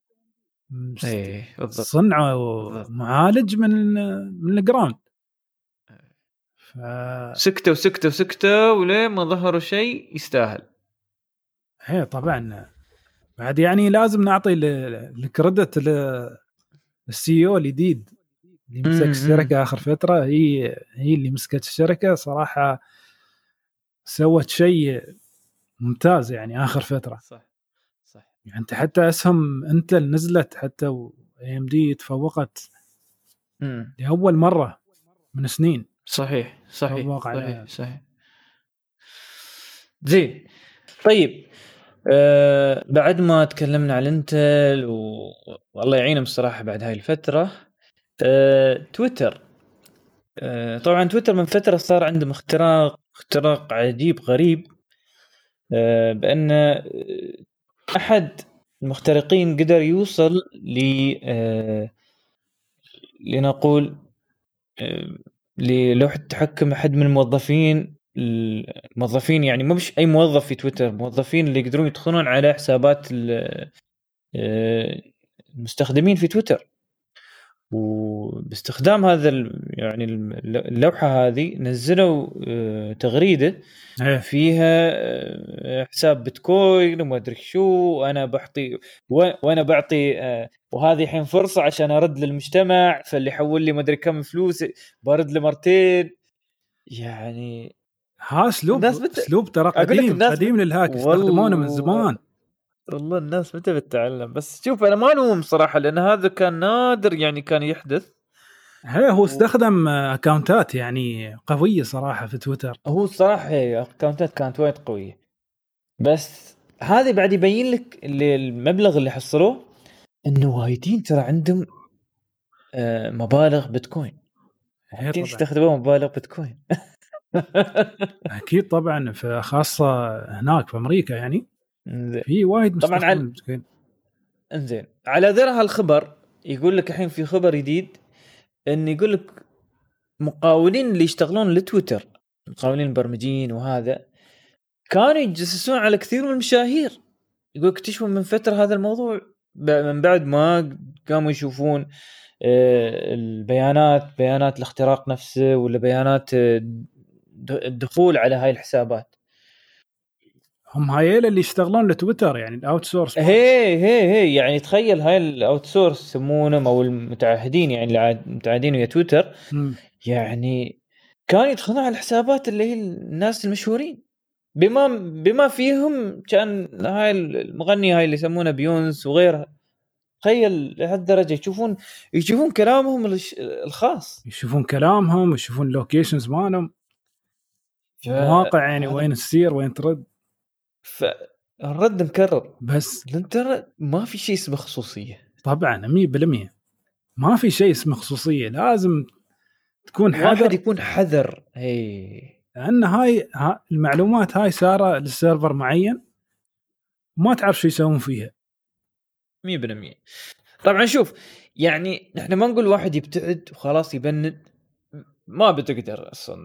إيه بالضبط. صنعوا بالضبط. معالج من من ال ground. ف سكتوا وسكتوا وسكتوا ولين ما ظهروا شيء يستاهل. هي طبعا. بعد يعني لازم نعطي ال- ال credit لل CEO الجديد اللي مسك الشركة آخر فترة. هي هي اللي مسكت الشركة. صراحة سوت شيء ممتاز يعني آخر فترة. صح. يعني أنت حتى أسهم إنتل نزلت حتى اي ام دي تفوقت امم لأول مرة من سنين. صحيح صحيح تفوق على- صحيح صحيح. زين. طيب آه بعد ما تكلمنا عن إنتل و... والله يعينهم الصراحه بعد هاي الفترة آه تويتر. آه طبعا تويتر من فترة صار عندهم اختراق اختراق عجيب غريب آه، بأن أحد المخترقين قدر يوصل ل آه، لنقول للوحه تحكم أحد من الموظفين الموظفين يعني مش أي موظف في تويتر موظفين اللي يقدرون يدخلون على حسابات المستخدمين في تويتر. وباستخدام هذا يعني اللوحة هذه نزلوا آه، تغريدة إيه. فيها آه، حساب بيتكوين وما أدري شو وأنا بعطي وأنا بعطي آه، وهذه الحين فرصة عشان أرد للمجتمع فاللي يحول لي ما أدري كم فلوس برد له مرتين. يعني ها اسلوب أسلوب ترى قديم قديم للهاك يستخدمونه من زمان. والله الناس متى بتتعلم. بس شوف أنا ما ألوم صراحة لأن هذا كان نادر يعني كان يحدث. هي هو استخدم اكونتات يعني قوية صراحة في تويتر. هو الصراحه اكونتات كانت وايد قوية. بس هذا بعد يبين لك اللي المبلغ اللي حصلوه إنه وايدين ترى عندهم آه، مبالغ بيتكوين. يستخدمون مبالغ بيتكوين. أكيد طبعا في خاصه هناك في أمريكا يعني. في وايد طبعا على إنزين. على ذر هالخبر يقول لك الحين في خبر جديد إن يقول لك مقاولين اللي يشتغلون لتويتر مقاولين مبرمجين وهذا كانوا يتجسسون على كثير من المشاهير. يقول اكتشفوا من فترة هذا الموضوع من بعد ما قاموا يشوفون آه، البيانات بيانات الاختراق نفسه ولا بيانات آه، الدخول على هاي الحسابات. هم هايل اللي يشتغلون لتويتر يعني ال outsource هي هي هي يعني تخيل هاي ال outsource يسمونهم أو المتعهدين يعني المتعهدين ويا تويتر م. يعني كانوا يدخلون على الحسابات اللي هي الناس المشهورين. بما بما فيهم كان هاي المغنيه هاي اللي يسمونها بيونس وغيرها. تخيل لهالدرجة يشوفون يشوفون كلامهم الخاص. يشوفون كلامهم يشوفون ال locations مالهم. ف... مواقع يعني وين تسير وين ترد. فالرد مكرر. بس الانترنت ما في شيء اسمه خصوصية. طبعا 100% ما في شيء اسمه خصوصية. لازم تكون حذر. واحد يكون حذر. هي لأن هاي ها المعلومات هاي ساره لسيرفر معين. ما تعرف شو يسوون فيها. 100% طبعا شوف يعني إحنا ما نقول واحد يبتعد وخلاص يبند. ما بتقدر أصلا.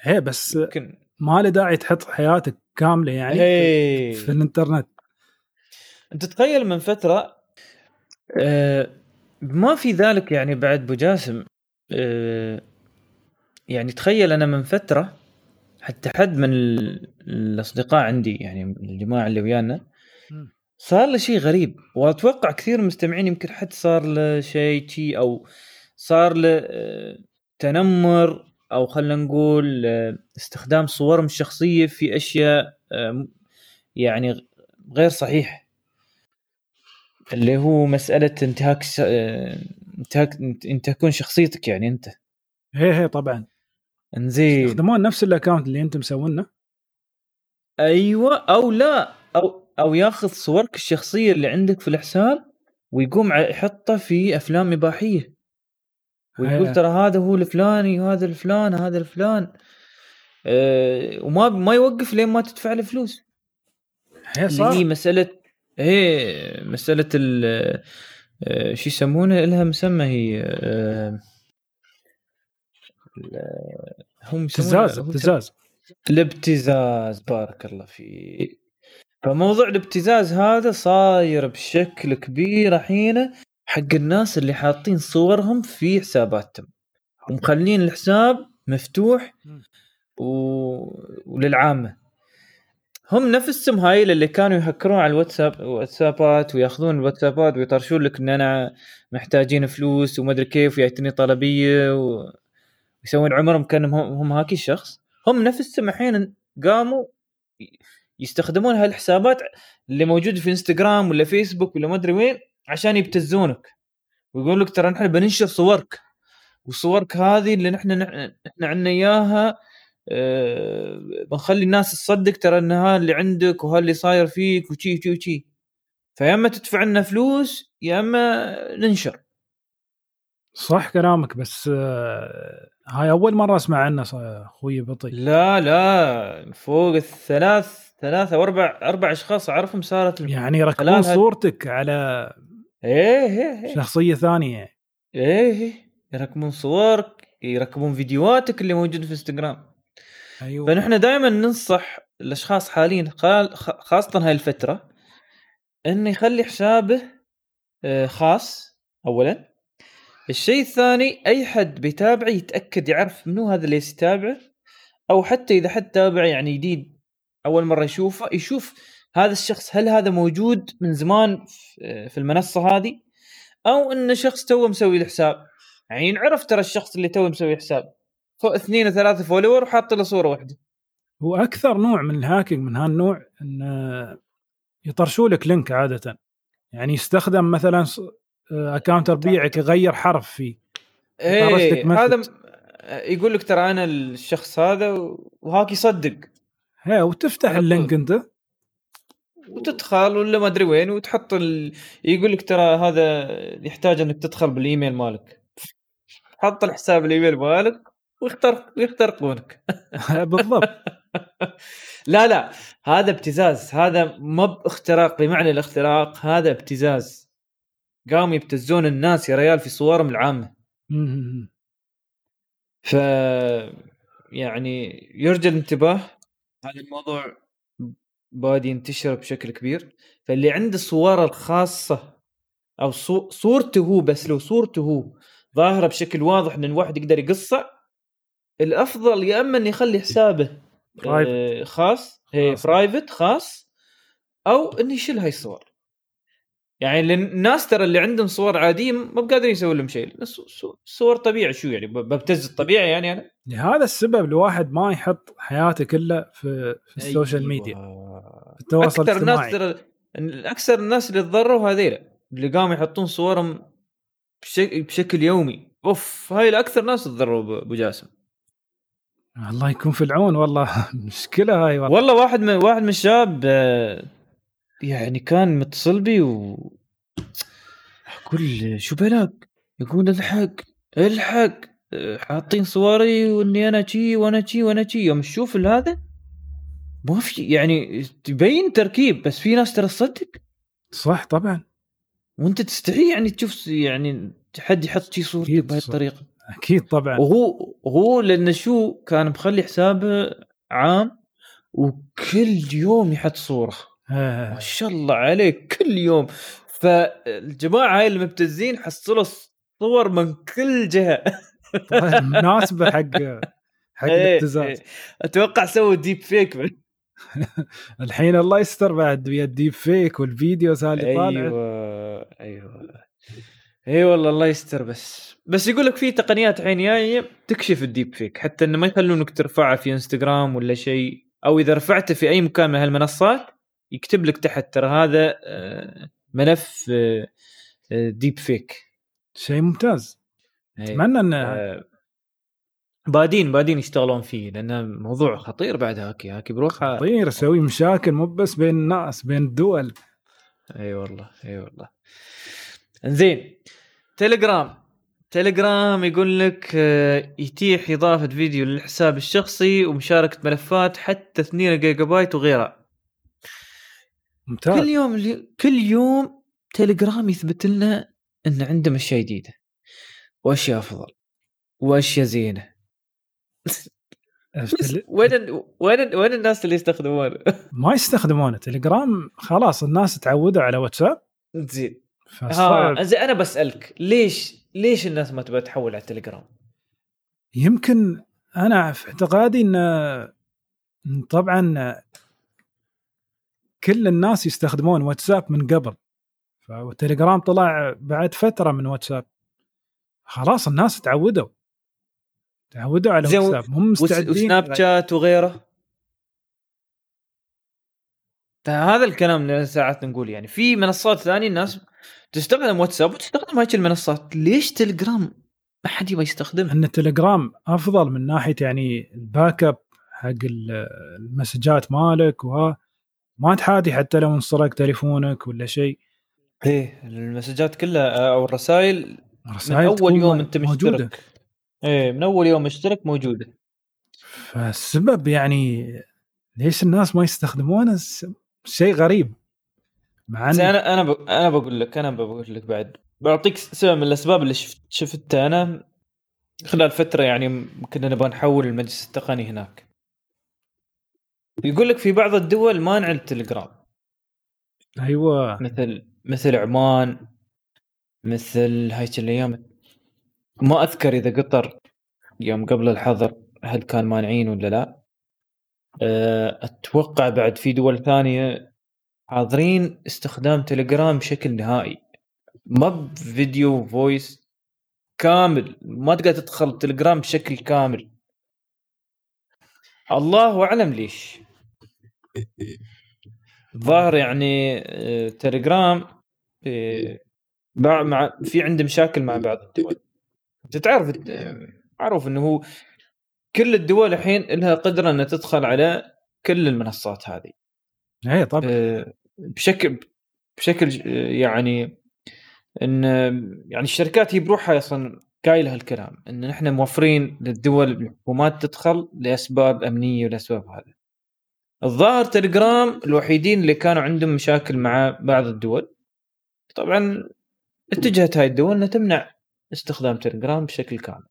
هي بس يمكن ما له داعي تحط حياتك كاملة يعني هي. في الإنترنت. أنت تخيل من فترة آه ما في ذلك يعني بعد أبو جاسم. آه يعني تخيل أنا من فترة حتى حد من الأصدقاء عندي يعني الجماعة اللي ويانا صار له شيء غريب. وأتوقع كثير مستمعين يمكن حد صار له شيء شي أو صار له آه، تنمر. أو خلينا نقول آه، استخدام صورهم الشخصيه في أشياء آه، يعني غير صحيح. اللي هو مسألة انتهاك انتهاك انتهاكون شخصيتك يعني أنت. هي هي طبعا. إنزين. يستخدمون نفس الاكونت اللي انت مسوينه؟ أيوه أو لا أو أو ياخذ صورك الشخصية اللي عندك في الحساب ويقوم يحطه في أفلام إباحية. ويقول ترى هذا هو الفلاني وهذا الفلان هذا الفلان. أه وما ما يوقف لين ما تدفع له فلوس. هي هي مسألة هي مسألة ال أه شو يسمونه؟ لها مسمى هي أه هم ابتزاز ابتزاز. الابتزاز بارك الله فيك. فموضوع الابتزاز هذا صاير بشكل كبير الحين حق الناس اللي حاطين صورهم في حساباتهم. ومخلين الحساب مفتوح و... وللعامة. هم نفسهم هاي اللي كانوا يهكرون على الواتساب واتسابات وياخذون الواتسابات ويطرشون لك إن أنا محتاجين فلوس وما أدري كيف ويعطيني طلبية و... ويسوون عمرهم كأنهم هم هاكي الشخص. هم نفسهم الحين قاموا يستخدمون هالحسابات اللي موجوده في إنستغرام ولا فيسبوك ولا ما أدري وين عشان يبتزونك. ويقول لك ترى نحن بننشر صورك. وصورك هذه اللي نحن نحن عندنا إياها أه بنخلي الناس تصدق ترى إن هذا اللي عندك وهذا اللي صاير فيك وشي وشي وشي فيا إما تدفع لنا فلوس يا إما ننشر. صح كلامك بس آه هاي أول مرة أسمع عنه أخوي بطي. لا لا فوق الثلاث ثلاثة وأربع أربع أشخاص أعرفهم صارت يعني يركبون صورتك على إيه إيه إيه. شخصية ثانية. إيه إيه. يركبون صورك يركبون فيديوهاتك اللي موجوده في إنستغرام. أيوه. فنحن دائما ننصح الأشخاص حاليا خاصة هاي الفترة إنه يخلي حسابه آه، خاص اولا. الشيء الثاني أي حد بيتابعه يتأكد يعرف منو هذا اللي يتابعه أو حتى إذا حد تابع يعني جديد أول مرة يشوفه يشوف هذا الشخص هل هذا موجود من زمان في- في المنصة هذه؟ أو انه شخص تو مسوي الحساب يعني ينعرف ترى الشخص اللي تو مسوي حساب. فوق اثنين وثلاثة follower وحاط له صورة واحدة. هو أكثر نوع من ال hacking من هالنوع انه يطرشوا لك link عادة. يعني يستخدم مثلا س- account ربيعك يغير حرف فيه. إيه. هذا يقول لك ترى أنا الشخص هذا وهاك يصدق. هي وتفتح. اللينك أنت. وتدخل ولا ما أدري وين وتحط ال... يقول لك ترى هذا يحتاج إنك تدخل بالإيميل مالك. حط الحساب الإيميل مالك ويخترق ويخترقونك بالضبط. لا لا هذا ابتزاز. هذا ما باختراق بمعنى الاختراق هذا ابتزاز. قاموا يبتزون الناس يا ريال في صورهم العامة. ف يعني يرجى الانتباه. هذا الموضوع بادي ينتشر بشكل كبير فاللي عنده صوره الخاصه أو صو- صورته هو بس لو صورته هو ظاهره بشكل واضح إن الواحد يقدر يقصه الأفضل يا إما إنه يخلي حسابه Private. آه، خاص. private خاص أو إنه يشيل هاي الصور يعني الناس ترى اللي عندهم صور عادية ما بقادرين يسوي لهم شيء. الصور طبيعي شو يعني؟ ب- ببتز الطبيعي يعني أنا؟ لهذا السبب الواحد ما يحط حياته كلها في, في ال social media. أيوة. في التواصل أكثر الناس الاجتماعي. ترى أكثر الناس اللي تضروا هذيلا اللي قاموا يحطون صورهم بشكل, بشكل يومي. أوف هاي الاكثر ناس تضروا ب- أبو جاسم. الله يكون في العون والله. مشكلة هاي والله. والله واحد من واحد من الشباب آه، يعني كان متصل بي و أقول شو بلاك يقول الحق الحق حاطين صوري وإني أنا شي وأنا شي وأنا شي. يوم تشوف هذا ما في يعني تبين تركيب بس في ناس ترى تصدق؟ صح طبعا. وأنت تستحي يعني تشوف يعني حد يحط شي صورته أكيد بهاي. الطريقة. أكيد طبعا. وهو هو لأنه شو كان مخلي حسابه عام وكل يوم يحط صورة. آه. ما شاء الله عليك كل يوم. فالجماعة هاي المبتزين حصلوا صور من كل جهة. مناسبة حق حق إيه، الابتزاز. إيه. أتوقع سووا deep fake. الحين الله يستر بعد ويا ال deep fake وال videos اللي طالعة. أيوه أيوه. إي والله الله يستر بس. بس يقول لك في تقنيات الحين جاية تكشف ال deep fake حتى إنه ما يخلونك ترفعه في انستغرام ولا شيء. أو إذا رفعته في أي مكان من هالمنصات يكتب لك تحت ترى هذا آه، ملف آه، آه، deep fake شيء ممتاز. إيه. أتمنى آه، بادين بادين يشتغلون فيه لأنه موضوع خطير بعد هاكي. هاكي بروحها تصير يسوي مشاكل مو بس بين الناس بين الدول. إي والله إي والله. زين تليجرام. تليجرام يقول لك آه، يتيح إضافة فيديو للحساب الشخصي ومشاركة ملفات حتى 2 جيجا بايت وغيرها ممتاز. كل يوم كل يوم تليجرام يثبت لنا إن عندهم أشياء جديدة وأشياء أفضل وأشياء زينة. وين وين وين الناس اللي يستخدمونه؟ ما يستخدمونه. تليجرام خلاص الناس تعودوا على واتساب. زين. ها زين أنا بسألك ليش ليش الناس ما تبغى تحول على التليجرام؟ يمكن أنا في اعتقادي إن طبعا كل الناس يستخدمون واتساب من قبل. فالتليجرام طلع بعد فترة من واتساب. خلاص الناس تعودوا. تعودوا على واتساب. هم مستعدين وسناب شات وغيره؟ هذا الكلام اللي ساعات نقول يعني. في منصات ثانية الناس تستخدم واتساب وتستخدم هاي المنصات. ليش تليجرام ما حد يبغى يستخدمها؟ ان التليجرام أفضل من ناحية يعني ال backup حق ال- المسجات مالك وها ما تحاتي حتى لو انسرق تليفونك ولا شيء. إيه المسجات كلها أو الرسائل من أول يوم أنت مشترك. إيه من أول يوم مشترك موجودة. فالسبب يعني ليش الناس ما يستخدمونه؟ شيء غريب. مع إن أنا أنا ب... أنا بقول لك أنا بقول لك بعد. بعطيك سبب من الأسباب اللي شفت شفتها أنا خلال فترة يعني كنا نبغى نحول المجلس التقني هناك. يقول لك في بعض الدول مانع التليجرام أيوه. مثل مثل عمان مثل هاي الأيام ما أذكر إذا قطر يوم قبل الحظر هل كان مانعين ولا لا. أه، أتوقع بعد في دول ثانية حاضرين استخدام تليجرام بشكل نهائي. ما بفيديو فويس كامل. ما تقدر تدخل تليجرام بشكل كامل. الله أعلم ليش. ظاهر يعني آه، تليجرام آه، مع في عنده مشاكل مع بعض الدول. أنت تعرف آه، معروف إنه هو كل الدول الحين لها قدرة إنها تدخل على كل المنصات هذه. اي طبعا. آه، بشكل بشكل آه، يعني إن آه، يعني الشركات هي بروحها أصلا قايلة هالكلام إن نحن موفرين للدول الحكومات تدخل لأسباب أمنية والاسباب هذه. الظاهر تليجرام الوحيدين اللي كانوا عندهم مشاكل مع بعض الدول. طبعا اتجهت هاي الدول إنها تمنع استخدام تليجرام بشكل كامل.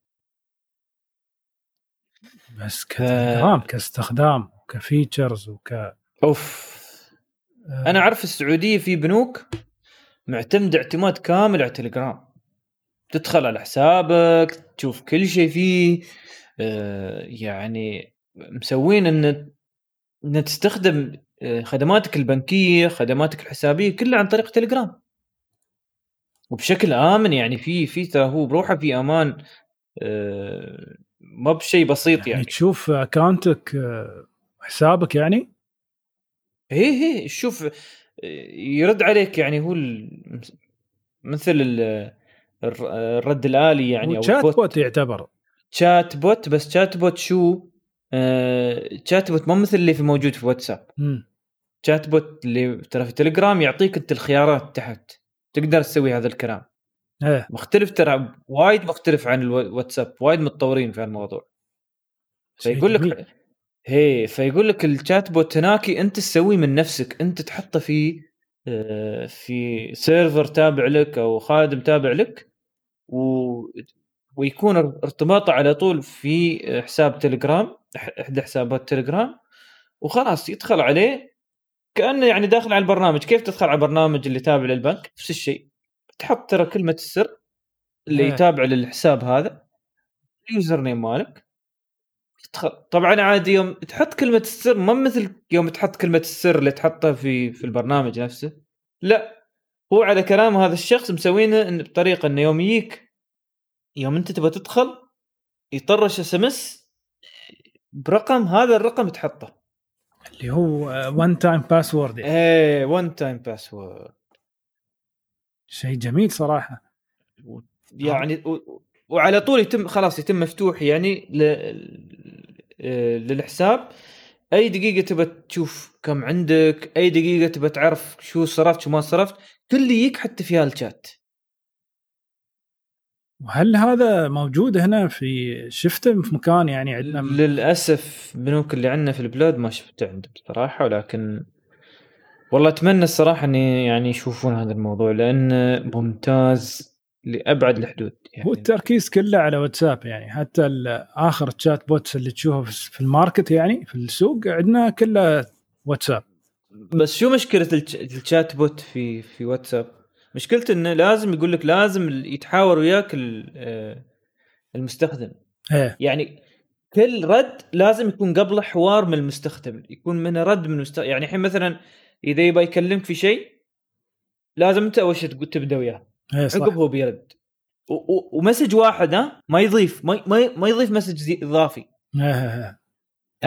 بس كتليجرام كاستخدام وكفيتشرز وك أوف أنا أعرف السعودية في بنوك معتمدة اعتماد كامل على تليجرام تدخل على حسابك تشوف كل شيء فيه آه، يعني مسوين إن ان تستخدم آه، خدماتك البنكية خدماتك الحسابية كلها عن طريق تليجرام وبشكل آمن يعني في في ترى هو بروحه في أمان آه، ما بشيء بسيط يعني, يعني تشوف اكونتك آه، حسابك يعني هي هي شوف يرد عليك يعني هو مثل ال- الر- الرد الآلي يعني هو chat. bot يعتبر chat bot بس chat bot شو؟ آه chat bot ما مثل اللي في موجود في واتساب. chat bot اللي ترى في تليجرام يعطيك أنت الخيارات تحت. تقدر تسوي هذا الكلام. إيه. مختلف ترى وايد مختلف عن الواتساب وايد متطورين في الموضوع فيقول. لك هي فيقول لك ال chat bot هناك أنت تسويه من نفسك. أنت تحطه في آه، في server تابع لك أو خادم تابع لك و ويكون ارتباطه على طول في حساب تليجرام إحدى حسابات تليجرام وخلاص يدخل عليه كأنه يعني داخل على البرنامج. كيف تدخل على البرنامج اللي تابع للبنك؟ نفس الشيء. تحط ترى كلمة السر اللي إيه. يتابع للحساب هذا ال user name مالك. تدخل. طبعا عادي يوم تحط كلمة السر ما مثل يوم تحط كلمة السر اللي تحطها في في البرنامج نفسه. لا هو على كلام هذا الشخص مسوينه إن بطريقة إنه يوم يجيك يوم أنت تبغى تدخل يطرش SMS برقم هذا الرقم تحطه. اللي هو one time password إيه one time password شيء جميل صراحة. يعني و- وعلى طول يتم خلاص يتم مفتوح يعني ل... آه، للحساب. أي دقيقة تبى تشوف كم عندك أي دقيقة تبى تعرف شو صرفت شو ما صرفت كل يجيك حتى فيها الشات وهل هذا موجود هنا في شفته في مكان يعني عندنا للأسف بنوك اللي عندنا في البلاد ما شفته عندهم بصراحة ولكن والله أتمنى الصراحة إني يعني يشوفون هذا الموضوع لأنه ممتاز لأبعد الحدود يعني هو التركيز كله على واتساب يعني حتى آخر chat bots اللي تشوفه في- ال market يعني في السوق عندنا كله واتساب بس شو مشكلة ال chat bot في في واتساب؟ مشكلته إنه لازم يقول لك لازم يتحاور وياك آه، المستخدم. إيه. يعني كل رد لازم يكون قبله حوار من المستخدم يكون منه رد من المستخدم يعني الحين مثلا إذا يبغى يكلمك في شيء لازم أنت أول شيء تقول تبدأ وياه. إيه صح. عقب هو بيرد. ومسج واحد ها ما يضيف ما ما, ما يضيف مسج إضافي. إيه، إيه، إيه.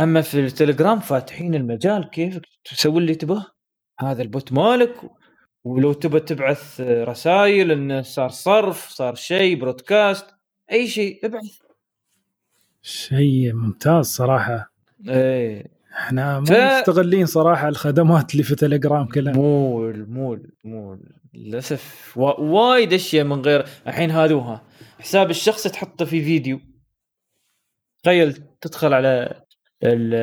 أما في التليجرام فاتحين المجال كيفك تسوي اللي تبغاه؟ هذا ال bot مالك ولو تبى تبعث رسائل إنه صار صرف صار شيء broadcast أي شيء ابعث. شيء ممتاز صراحة. إيه. إحنا مو ف- مستغلين صراحة الخدمات اللي في تليجرام كلها. مول مول مول. للأسف. وا- وايد أشياء من غير الحين هذوها حساب الشخص تحطه في فيديو. تخيل تدخل على ال-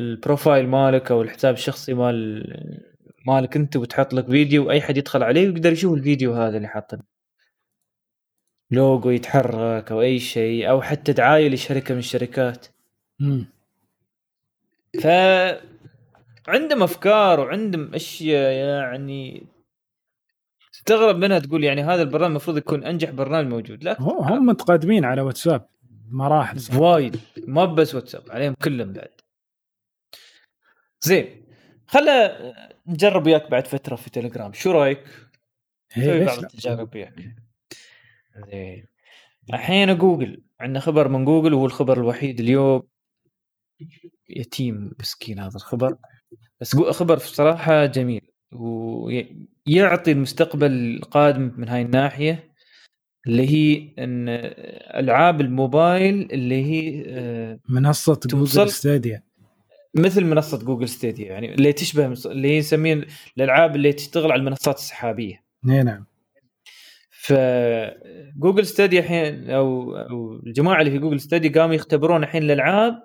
ال profile مالك أو الحساب الشخصي مال مالك انت وتحط لك فيديو واي حد يدخل عليه ويقدر يشوف الفيديو هذا اللي حاطه. لوجو يتحرك أو اي شيء أو حتى دعاية لشركة من الشركات. مم. ف عندهم افكار وعندهم اشياء يعني تستغرب منها تقول يعني هذا البرنامج المفروض يكون انجح برنامج موجود. لا. هم متقدمين على واتساب مراحل. وايد. ما بس واتساب عليهم كلهم بعد. زين. خلا نجرب وياك بعد فترة في تليجرام. شو رأيك؟ إيه، نسوي بعض؟ التجارب وياك. زين. الحين جوجل عندنا خبر من جوجل وهو الخبر الوحيد اليوم. يتيم مسكين هذا الخبر. بس خبر بصراحة جميل. ويعطي المستقبل القادم من هاي الناحية اللي هي إن ألعاب الموبايل اللي هي آه، منصة جوجل ستاديا مثل منصة جوجل ستيديا يعني اللي تشبه اللي هي يسمون الألعاب اللي تشتغل على المنصات السحابية. اي نعم. فجوجل ستاديا الحين أو أو الجماعة اللي في جوجل ستاديا قاموا يختبرون الحين الألعاب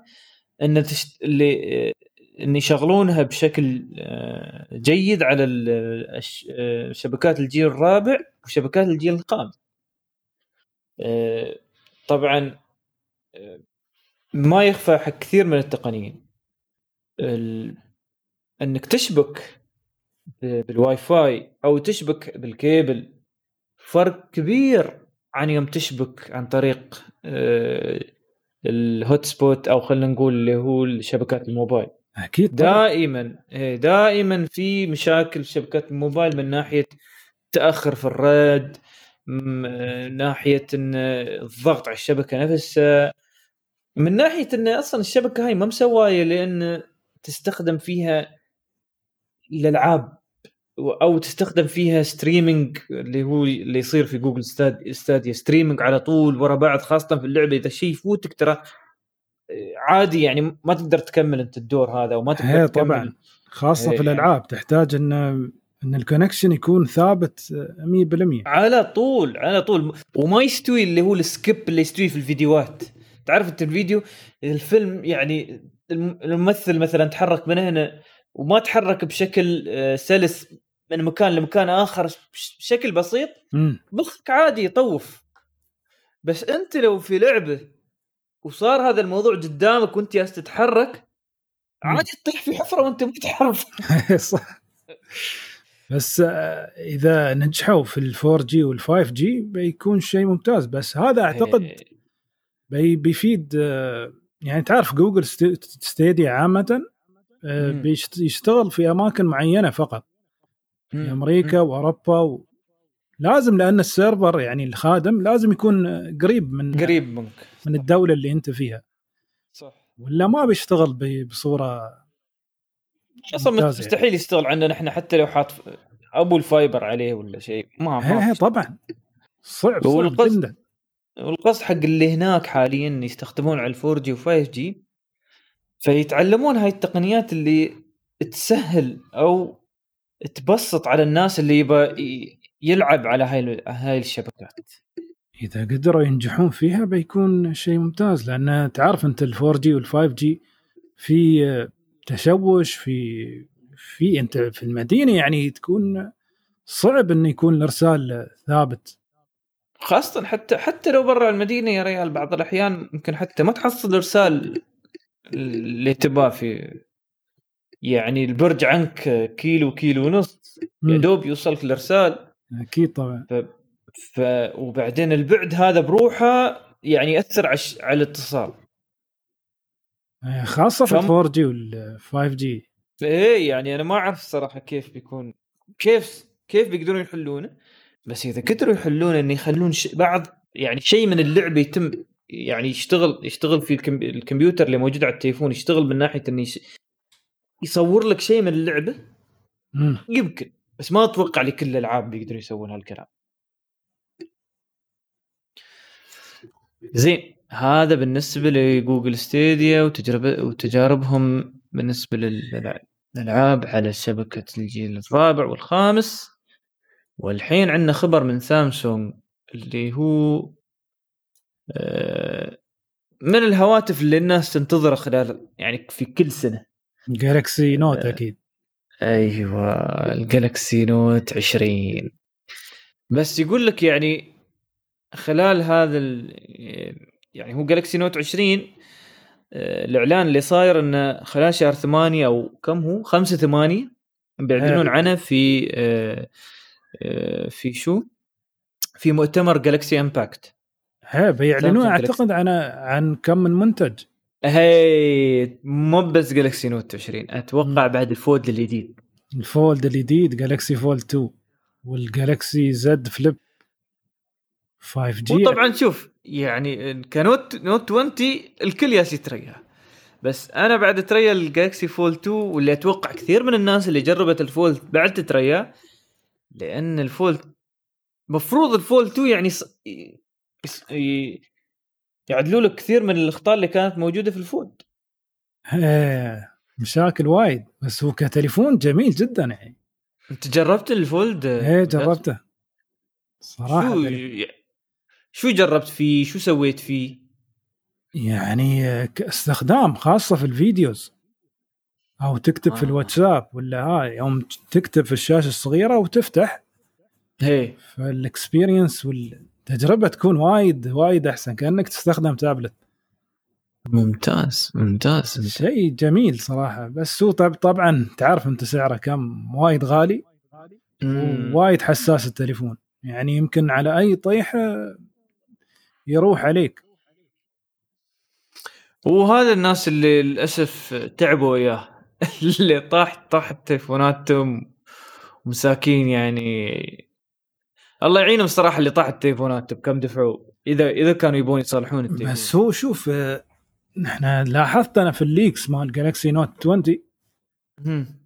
إن تشت... اللي إن يشغلونها بشكل آه، جيد على آه، شبكات الجيل الرابع وشبكات الجيل الخامس. آه، طبعا ما يخفى حق كثير من التقنيين. ال... انك تشبك بالواي فاي أو تشبك بالكيبل. فرق كبير عن يوم تشبك عن طريق آه، ال hotspot أو خلينا نقول اللي هو شبكات الموبايل. أكيد. دائما إيه، دائما في مشاكل في شبكات الموبايل من ناحية تأخر في الرد من ناحية إن الضغط على الشبكة نفسها من ناحية إن أصلا الشبكة هاي ما مسوايه لأن تستخدم فيها الالعاب أو تستخدم فيها streaming اللي هو اللي يصير في جوجل ستاد ستاديا streaming على طول ورا بعض خاصة في اللعبة. إذا شيء يفوتك ترى عادي يعني ما تقدر تكمل أنت الدور هذا وما تقدر هي تكمل. طبعا. خاصة إيه، في الألعاب تحتاج إن إن ال connection يكون ثابت آه، 100% على طول على طول. وما يستوي اللي هو ال skip اللي يستوي في الفيديوهات. تعرف أنت الفيديو الفيلم يعني الممثل مثلا تحرك من هنا وما تحرك بشكل آه، سلس من مكان لمكان آخر بش- بشكل بسيط. مخك عادي يطوف. بس أنت لو في لعبة وصار هذا الموضوع قدامك وأنت جالس تتحرك عادي تطيح في حفرة وأنت متحرك صح. بس آه، إذا نجحوا في ال 4 جي وال 5 جي بيكون شيء ممتاز. بس هذا أعتقد إيه، بي بيفيد آه، يعني تعرف جوجل ست- ستيديا عامة آه، مم. بيشت- يشتغل في أماكن معينة فقط. في. أمريكا وأوروبا و... لازم لأن ال server يعني الخادم لازم يكون آه، قريب من قريب منك. من الدولة اللي أنت فيها. صح. ولا ما بيشتغل بصورة أصلا ممتاز مستحيل يشتغل عندنا إحنا حتى لو حاط أبو ال fiber عليه ولا شيء. ما ما طبعا. صعب صعب جدا. والقصد حق اللي هناك حاليا يستخدمون على الفور جي و5 جي فيتعلمون هاي التقنيات اللي تسهل أو تبسط على الناس اللي يبى يلعب على هاي هاي الشبكات. إذا قدروا ينجحون فيها بيكون شيء ممتاز لأن تعرف أنت ال 4 جي وال 5 جي في تشوش في في أنت في المدينة يعني تكون صعب إنه يكون الإرسال ثابت. خاصة حتى حتى لو برا المدينة يا ريال بعض الأحيان ممكن حتى ما تحصل إرسال اللي تباه في يعني البرج عنك كيلو كيلو ونص. يا. دوب يوصلك الإرسال. أكيد طبعا. ف... ف... وبعدين البعد هذا بروحه يعني يأثر على الش- على الاتصال. آه، خاصة في فم- ال 4 جي وال 5 جي. إيه يعني أنا ما أعرف الصراحه كيف بيكون كيف كيف بيقدرون يحلونه. بس إذا قدروا يحلونه إنه يخلون ش... بعض يعني شيء من اللعبه يتم يعني يشتغل يشتغل في الكم... الكمبيوتر اللي موجود على التليفون يشتغل من ناحية إنه يش... يصور لك شيء من اللعبة؟ مم. يمكن بس ما أتوقع لكل الألعاب بيقدروا يسوون هالكلام. زين هذا بالنسبة لجوجل ستيديا وتجربه وتجاربهم بالنسبة للألعاب على شبكة الجيل الرابع والخامس. والحين عندنا خبر من سامسونج اللي هو آه، من الهواتف اللي الناس تنتظرها خلال يعني في كل سنة جالكسي نوت آه. أكيد أيوه الجالكسي نوت 20 بس يقول لك يعني خلال هذا. يعني هو جالكسي نوت 20 آه، الإعلان اللي صاير إنه خلال شهر 8 أو كم هو 5 8 بيعلنون آه. عنه في في شو؟ في مؤتمر جالكسي أنباكد ها بيعلنون سامسونج أعتقد عن عن كم من منتج. هي مو بس جالكسي نوت 20 أتوقع بعد الفولد الجديد. الفولد الجديد جالكسي فولد 2 والجالكسي زد فليب 5G وطبعا شوف يعني كنوت نوت 20 الكل ياس يتريا بس أنا بعد اتريا الجالكسي فولد 2 واللي أتوقع كثير من الناس اللي جربت الفولد بعد تتريا لأن الفولد مفروض الفولد 2 يعني ص... يص... ي... يعدلوا لك كثير من الأخطاء اللي كانت موجودة في الفولد آه، مشاكل وايد بس هو كتليفون جميل جدا يعني. أنت جربت الفولد إيه جربته. صراحة شو. شو جربت فيه؟ شو سويت فيه؟ يعني كاستخدام خاصة في ال videos. أو تكتب في آه. الواتساب ولا هاي يوم تكتب في الشاشة الصغيرة وتفتح. هي. فال experience والتجربة تكون وايد وايد أحسن كأنك تستخدم تابلت ممتاز ممتاز. شيء جميل صراحة. بس هو طب طبعا تعرف أنت سعره كم؟ وايد غالي. وايد حساس التليفون. يعني يمكن على أي طيحة يروح عليك. وهذا الناس اللي للأسف تعبوا اياه اللي طاح طاحت تليفوناتهم ومساكين يعني الله يعينهم صراحة اللي طاحت تليفوناتهم كم دفعوا اذا إذا كانوا يبون يصلحون التليفون بس هو شوف آه، إحنا لاحظت أنا في ال leaks مال جالكسي نوت 20 مم.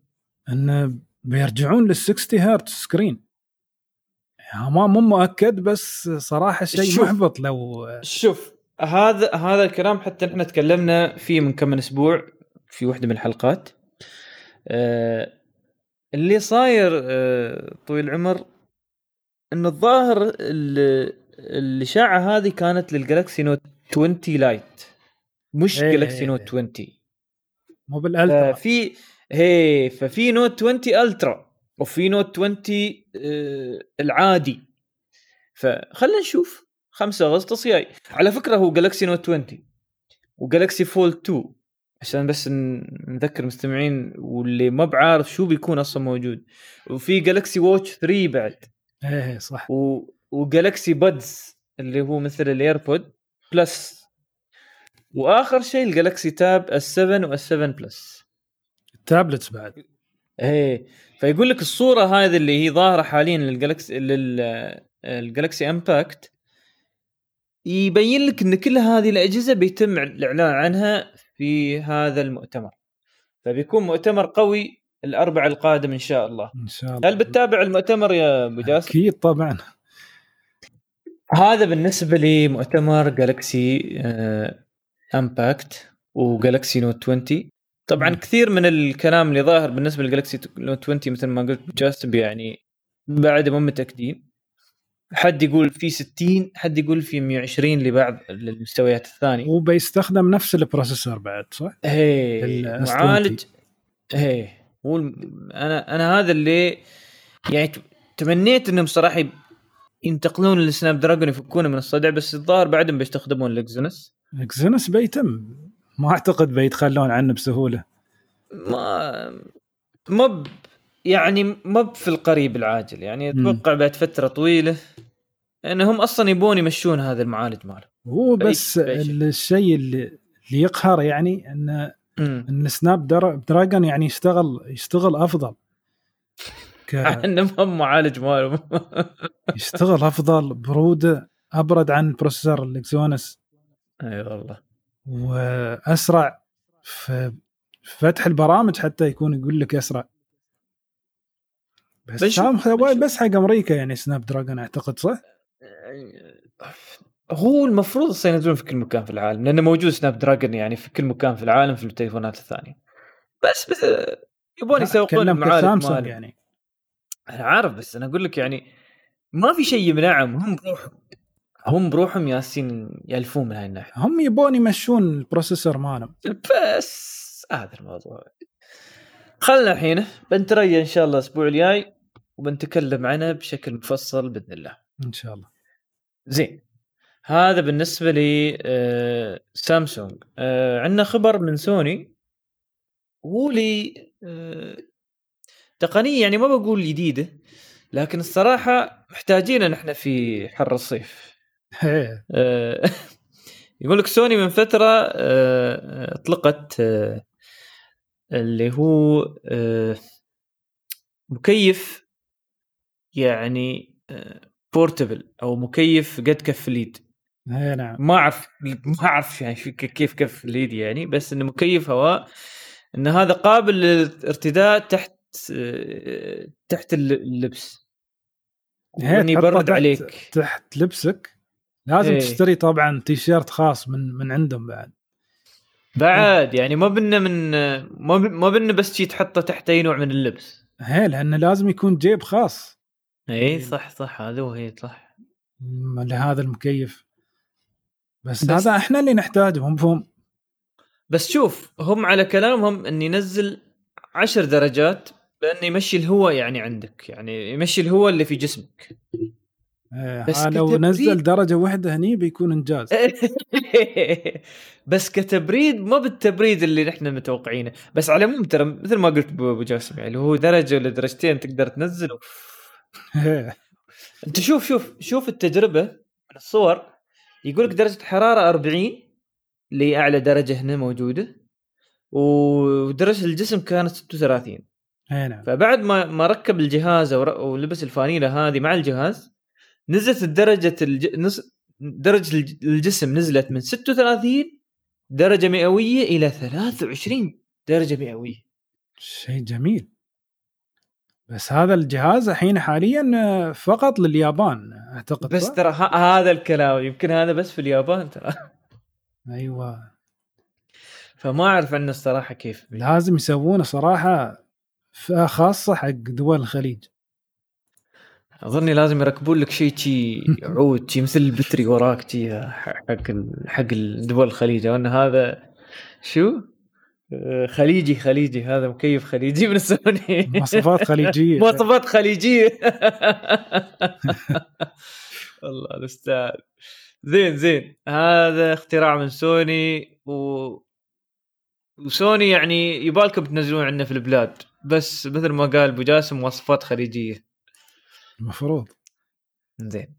انه بيرجعون لل 60 هرتز screen ما مو مؤكد بس صراحة شيء. محبط لو شوف هذا هذا الكلام حتى إحنا تكلمنا فيه من كم من أسبوع في واحدة من الحلقات آه اللي صاير آه طويل العمر إنه الظاهر ال- الاشاعه هذه كانت لل Galaxy Note 20 Lite مش إيه، Galaxy إيه، Note إيه. 20 مو بال Ultra. ففي هي ففي Note 20 Ultra وفي Note 20 آه، العادي. فخلنا نشوف. 5 أغسطس جاي. على فكرة هو Galaxy Note 20 و Galaxy Fold 2 عشان بس نذكر المستمعين واللي ما بعارف شو بيكون أصلا موجود. وفي Galaxy Watch 3 بعد. إيه إيه، صح. و... و Galaxy Buds اللي هو مثل ال AirPod Plus وآخر شيء ال Galaxy Tab S 7 و S 7 Plus ال tablets بعد. إيه فيقول لك الصورة هذه اللي هي ظاهرة حاليا لل Galaxy لل Galaxy Unpacked يبين لك إن كل هذه الأجهزة بيتم الاعلان عنها في هذا المؤتمر. فبيكون مؤتمر قوي الاربع القادم إن شاء الله. إن شاء الله. هل بتتابع المؤتمر يا أبو جاسم؟ أكيد طبعا. هذا بالنسبة لمؤتمر Galaxy Unpacked و Galaxy Note 20 طبعا مم. كثير من الكلام اللي ظاهر بالنسبة ل Galaxy Note 20 مثل ما قلت جاسم يعني بعد مو متأكدين. حد يقول في 60 حد يقول في 120 لبعض المستويات الثانية وبيستخدم نفس ال processor بعد صح؟ S20. معالج هي هو أنا أنا هذا اللي يعني تمنيت إنهم صراحة ينتقلون لل Snapdragon يفكونه من الصدع بس الظاهر بعدهم بيستخدمون الاكزينوس اكزينوس بيتم ما أعتقد بيتخلون عنه بسهولة ما ما ب- يعني ما في القريب العاجل يعني. أتوقع بعد فترة طويلة انهم أصلا يبون يمشون هذا المعالج ماله هو بس. الشيء اللي اللي يقهر يعني إن مم. إن Snapdr- dragon يعني يشتغل يشتغل أفضل ك... إنه ما معالج ماله يشتغل أفضل برودة أبرد عن processor ال Exynos أي والله وأسرع في فتح البرامج حتى يكون يقول لك أسرع بس سام. بس حق أمريكا يعني Snapdragon أعتقد صح؟ هو المفروض ينزلون في كل مكان في العالم لأنه موجود Snapdragon يعني في كل مكان في العالم في التليفونات الثانية بس بس آه، يبون يسوقون المعالج كسامسونج ماله. يعني أنا عارف بس أنا أقول لك يعني ما في شيء يمنعهم هم بروحهم هم بروحهم ياسين يألفون من هاي الناحية هم يبون يمشون ال processor مالهم بس هذا الموضوع خلنا الحين بنتريا إن شاء الله الأسبوع الجاي وبنتكلم عنه بشكل مفصل بإذن الله. إن شاء الله. زين. هذا بالنسبة لي آه سامسونج. آه عندنا خبر من سوني. هو لي آه تقنية يعني ما بقول جديدة لكن الصراحة محتاجينها نحن في حر الصيف. إيه. آه، يقول لك سوني من فترة آه، أطلقت آه، اللي هو آه، مكيف يعني بورتبل أو مكيف قد كف اليد. إيه، نعم. ما أعرف ما أعرف يعني كيف كف اليد يعني بس إنه مكيف هواء إن هذا قابل للارتداء تحت آه، تحت اللبس. تحطه يبرد عليك. تحت لبسك. لازم إيه. تشتري طبعا تيشيرت خاص من من عندهم بعد. بعد يعني ما بنا من ما بنا بس شي تحطه تحت أي نوع من اللبس. هي لأنه لازم يكون جيب خاص. إي صح صح هذا هو هي صح. لهذا المكيف. بس, بس- هذا إحنا اللي نحتاجه هم بس شوف هم على كلامهم ان ينزل عشر درجات بإنه يمشي الهواء يعني عندك يعني يمشي الهواء اللي في جسمك. إيه، بس لو نزل درجة واحدة هني بيكون إنجاز. بس كتبريد ما بالتبريد اللي نحن متوقعينه. بس على العموم ترى مثل ما قلت أبو جاسم يعني هو درجة ولا درجتين تقدر تنزل إيه، أنت شوف شوف شوف التجربة من الصور. يقول لك درجة حرارة 40 اللي اعلى درجة هنا موجودة ودرجة الجسم كانت 36 إيه، نعم. فبعد ما ما ركب الجهاز ولبس الفانيلة هذه مع الجهاز نزلت درجة الج... نز... درجة الج- الجسم نزلت من 36 درجة مئوية إلى 23 درجة مئوية. شيء جميل. بس هذا الجهاز الحين حاليا فقط لليابان أعتقد بس؟ ترى ه- هذا الكلام يمكن هذا بس في اليابان ترى. أيوه. فما أعرف عنه الصراحة كيف. لازم يسوونه صراحة خاصة حق دول الخليج. أظني لازم يركبون لك شيء شي عود شي مثل البتري وراك شي حق حق دول الخليج وأن هذا شو؟ خليجي خليجي. هذا مكيف خليجي من سوني مواصفات خليجية. مواصفات خليجية. الله المستعان زين زين. هذا اختراع من سوني. و وسوني يعني يبالكم تنزلون عندنا في البلاد. بس مثل ما قال أبو جاسم مواصفات خليجية. المفروض. زين.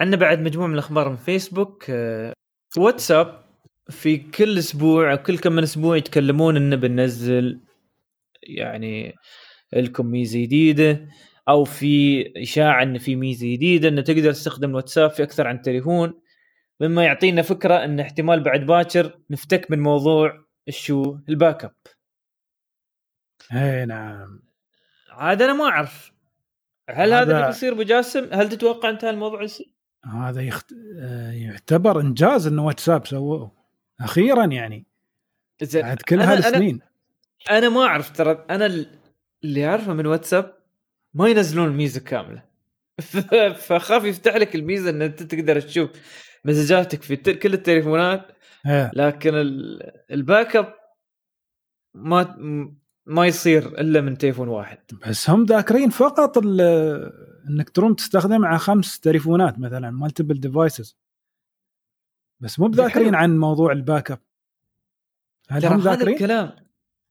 عندنا بعد مجموعة من الأخبار من فيسبوك آه، واتساب في كل أسبوع أو كل كم من أسبوع يتكلمون إنه بننزل يعني لكم ميزة جديدة أو في إشاعة إن في ميزة جديدة إنه تقدر تستخدم الواتساب في أكثر عن تليفون. مما يعطينا فكرة إن احتمال بعد باكر نفتك من موضوع الشو ال backup إي نعم. عاد أنا ما أعرف. هل هذا هذا- اللي بيصير أبو جاسم؟ هل تتوقع انت هالموضوع يصير؟ هذا يخت... آه، يعتبر إنجاز إنه واتساب سووه أخيرا يعني بعد كل أنا- أنا- هالسنين أنا ما أعرف ترى أنا ال- اللي أعرفه من واتساب ما ينزلون الميزه كاملة فخاف يفتح لك الميزة إن أنت تقدر تشوف مسجاتك في كل التليفونات إيه. لكن ال- الباك أب ما ما يصير إلا من تليفون واحد. بس هم ذاكرين فقط ال- إنك تروم تستخدم على خمس تليفونات مثلا multiple devices بس مو بذاكرين. عن موضوع الباك اب هل هم ذاكرين؟ الكلام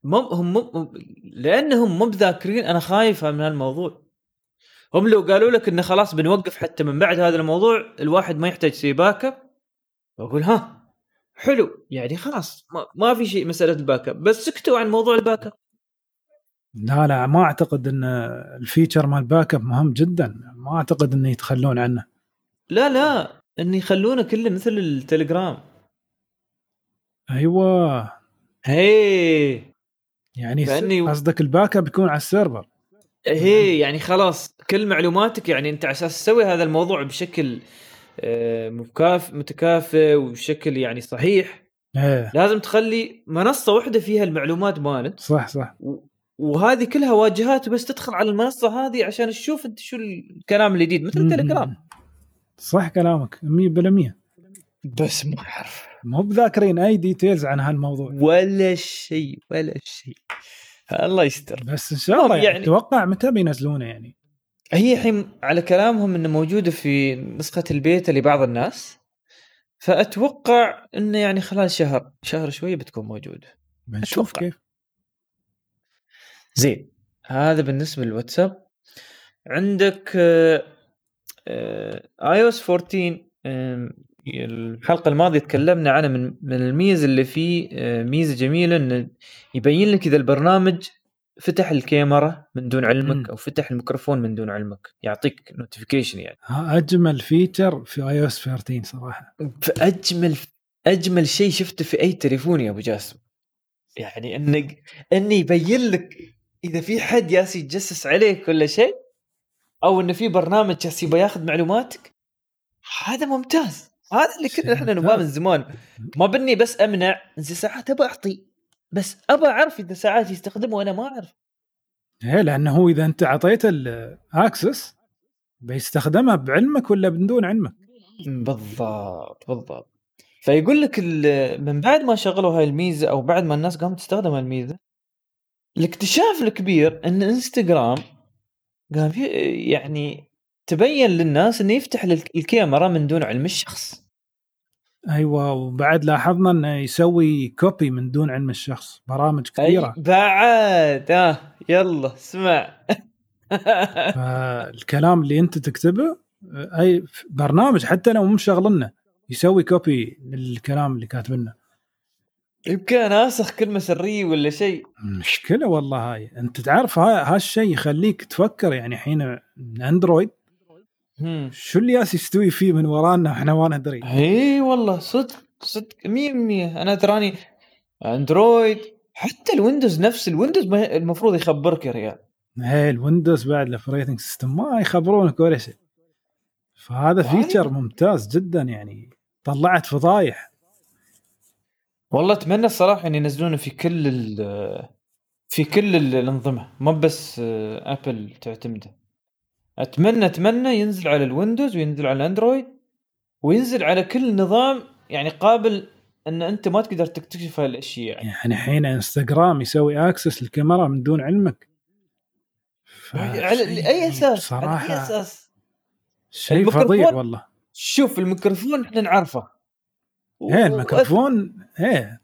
مو هم مو لأنهم مو بذاكرين أنا خايف من هالموضوع. هم لو قالوا لك إنه خلاص بنوقف حتى من بعد هذا الموضوع الواحد ما يحتاج يسوي backup بقول ها حلو. يعني خلاص ما, ما في شيء مسألة ال backup بس سكتوا عن موضوع ال backup لا لا ما أعتقد إن ال feature مال backup مهم جدا. ما أعتقد انه يتخلون عنه. لا لا إن يخلونه كله مثل التليجرام. أيوه. هي. يعني فإني- قصدك ال backup يكون على السيرفر. هي يعني خلاص كل معلوماتك يعني أنت على أساس تسوي هذا الموضوع بشكل آه، مكاف متكافئ وبشكل يعني صحيح. إيه. لازم تخلي منصة واحدة فيها المعلومات مالك صح صح. وهذه كلها واجهات بس تدخل على المنصة هذه عشان تشوف انت شو الكلام الجديد مثل التليجرام. صح كلامك 100% بس ما اعرف مو بذاكرين أي details عن هالموضوع. ولا شيء ولا شيء. الله يستر. بس إن شاء الله يعني, يعني- أتوقع متى بينزلونه يعني؟ هي الحين على كلامهم إنه موجودة في نسخة البيتا لبعض الناس. فأتوقع إنه يعني خلال شهر شهر شوي بتكون موجودة. بنشوف أتوقع. كيف. زين هذا بالنسبة للواتساب. عندك آه، iOS 14 آم، الحلقة الماضية تكلمنا عنه من من الميزة اللي فيه آه، ميزة جميلة انه يبين لك إذا البرنامج فتح الكاميرا من دون علمك. أو فتح الميكروفون من دون علمك يعطيك notification يعني. أجمل feature في iOS 13 صراحة. فأجمل أجمل شيء شفته في أي تليفون يا أبو جاسم. يعني إنك انه يبين لك إذا في حد ياس يتجسس عليك ولا شيء أو إنه في برنامج ياس يبغى ياخذ معلوماتك هذا ممتاز. هذا اللي كنا إحنا نبغاه من. زمان. ما بني بس أمنع زي ساعات ابى أعطي بس ابى أعرف إذا ساعات يستخدمه وأنا ما أعرف. إيه لأنه هو إذا أنت اعطيته ال access بيستخدمها بعلمك ولا من دون علمك. بالضبط بالضبط. فيقول لك من بعد ما شغلوا هاي الميزة أو بعد ما الناس قامت تستخدم هاي الميزة الاكتشاف الكبير إن إنستغرام قام يعني تبين للناس إنه يفتح لك الكاميرا من دون علم الشخص. أيوه وبعد لاحظنا إنه يسوي copy من دون علم الشخص برامج كثيره أي بعد. آه يلا اسمع. فالكلام اللي أنت تكتبه أي برنامج حتى لو مو مشغلينه يسوي copy للكلام اللي كاتبينه يمكن ناسخ كلمة سرية ولا شيء. مشكلة والله هاي. أنت تعرف ها هالشيء يخليك تفكر يعني حين من اندرويد. شو اللي ياس يستوي فيه من ورانا إحنا ما ندري. اي والله صدق صدق 100% أنا تراني أندرويد حتى الويندوز نفس الويندوز المفروض يخبرك يا ريال. هي الويندوز بعد ال operating system ما يخبرونك ولا شيء. فهذا feature ممتاز جدا يعني. طلعت فضايح. والله أتمنى الصراحة إن ينزلونه في كل ال- في كل ال- الأنظمة مو بس أبل تعتمده. أتمنى أتمنى ينزل على الويندوز وينزل على الأندرويد وينزل على كل نظام يعني قابل إن أنت ما تقدر تكتشف هالأشياء يعني. يعني حين إنستغرام يسوي access للكاميرا من دون علمك. على شيء اي أساس؟ على أي أساس؟ شيء فظيع والله. شوف الميكروفون إحنا نعرفه. إيه الميكروفون إيه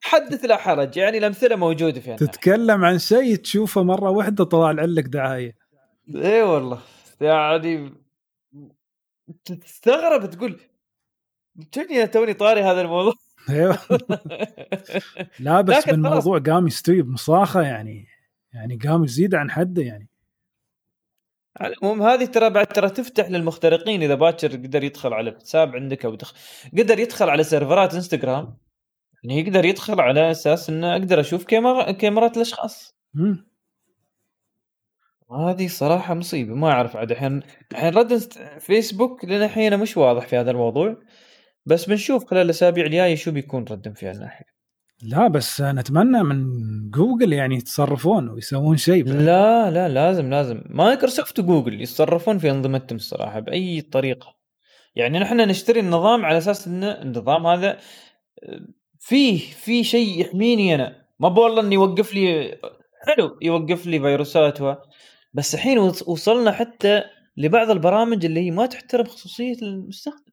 حدث لا حرج يعني الأمثلة موجودة في. تتكلم عن شيء تشوفه مرة واحدة طلع لك دعاية. إي والله يعني تستغرب تقول توني توني طاري هذا الموضوع. أيوه. لا بس لكن بالموضوع قام يستوي بمصاخه يعني يعني قام يزيد عن حده يعني. العموم هذه ترى بعد ترى تفتح للمخترقين إذا باكر قدر يدخل على الحساب عندك أو دخل قدر يدخل على سيرفرات إنستغرام. يعني يقدر يدخل على أساس انه أقدر أشوف كاميرا كاميرات الأشخاص. هذه صراحة مصيبة. ما أعرف عاد. الحين الحين رد فيسبوك لنا الحين مش واضح في هذا الموضوع. بس بنشوف خلال الأسابيع الجاية شو بيكون ردهم في هالناحية. لا بس نتمنى من جوجل يعني يتصرفون ويسوون شيء لا لا لازم لازم. مايكروسوفت وجوجل يتصرفون في أنظمتهم الصراحة بأي طريقة. يعني نحن نشتري النظام على أساس إن النظام هذا فيه في شيء يحميني أنا. ما والله اني يوقف لي حلو يوقف لي فيروسات و... بس الحين وص- وصلنا حتى لبعض البرامج اللي هي ما تحترم خصوصية المستخدم.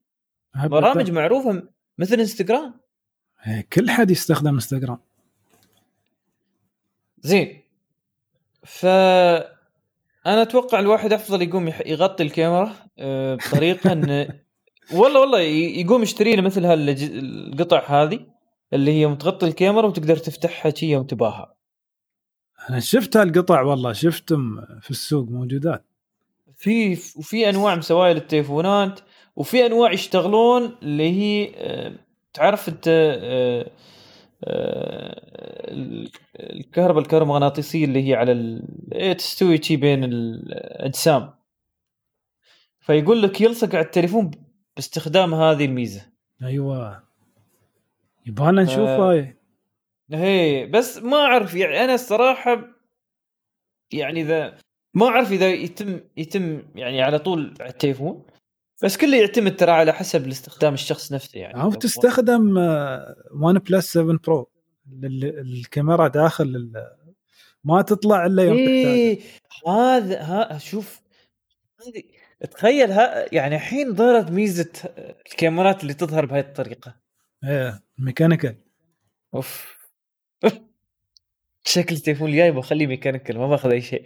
برامج معروفة مثل إنستغرام. كل حد يستخدم انستغرام زين. ف أنا أتوقع الواحد أفضل يقوم يغطي الكاميرا آه، بطريقة انه والله والله يقوم يشتري له مثل هالج- القطع هذه اللي هي متغطي الكاميرا وتقدر تفتحها شي وتباها أنا شفت هالقطع والله شفتهم في السوق موجودات. في وفي أنواع مسوايا للتليفونات وفي أنواع يشتغلون اللي هي آه، تعرف انت آه، آه، ال- الكهرباء الكهرومغناطيسية اللي هي على ال... إيه، تستوي شي بين الأجسام. فيقول لك يلصق على التليفون باستخدام هذه الميزة. أيوه. يبغانا نشوف. هاي. هي بس ما أعرف يعني أنا الصراحة يعني إذا ما أعرف إذا يتم يتم يعني على طول على التليفون. بس كله يعتمد ترى على حسب الاستخدام الشخص نفسه يعني. أو تستخدم OnePlus 7 Pro الكاميرا داخل ما تطلع إلا يوم إيه هذا ها شوف هذه تخيل ها يعني الحين ظهرت ميزة الكاميرات اللي تظهر بهذه الطريقة. إيه mechanical. أوف. شكل التليفون الجاي بخليه mechanical ما باخذ أي شيء.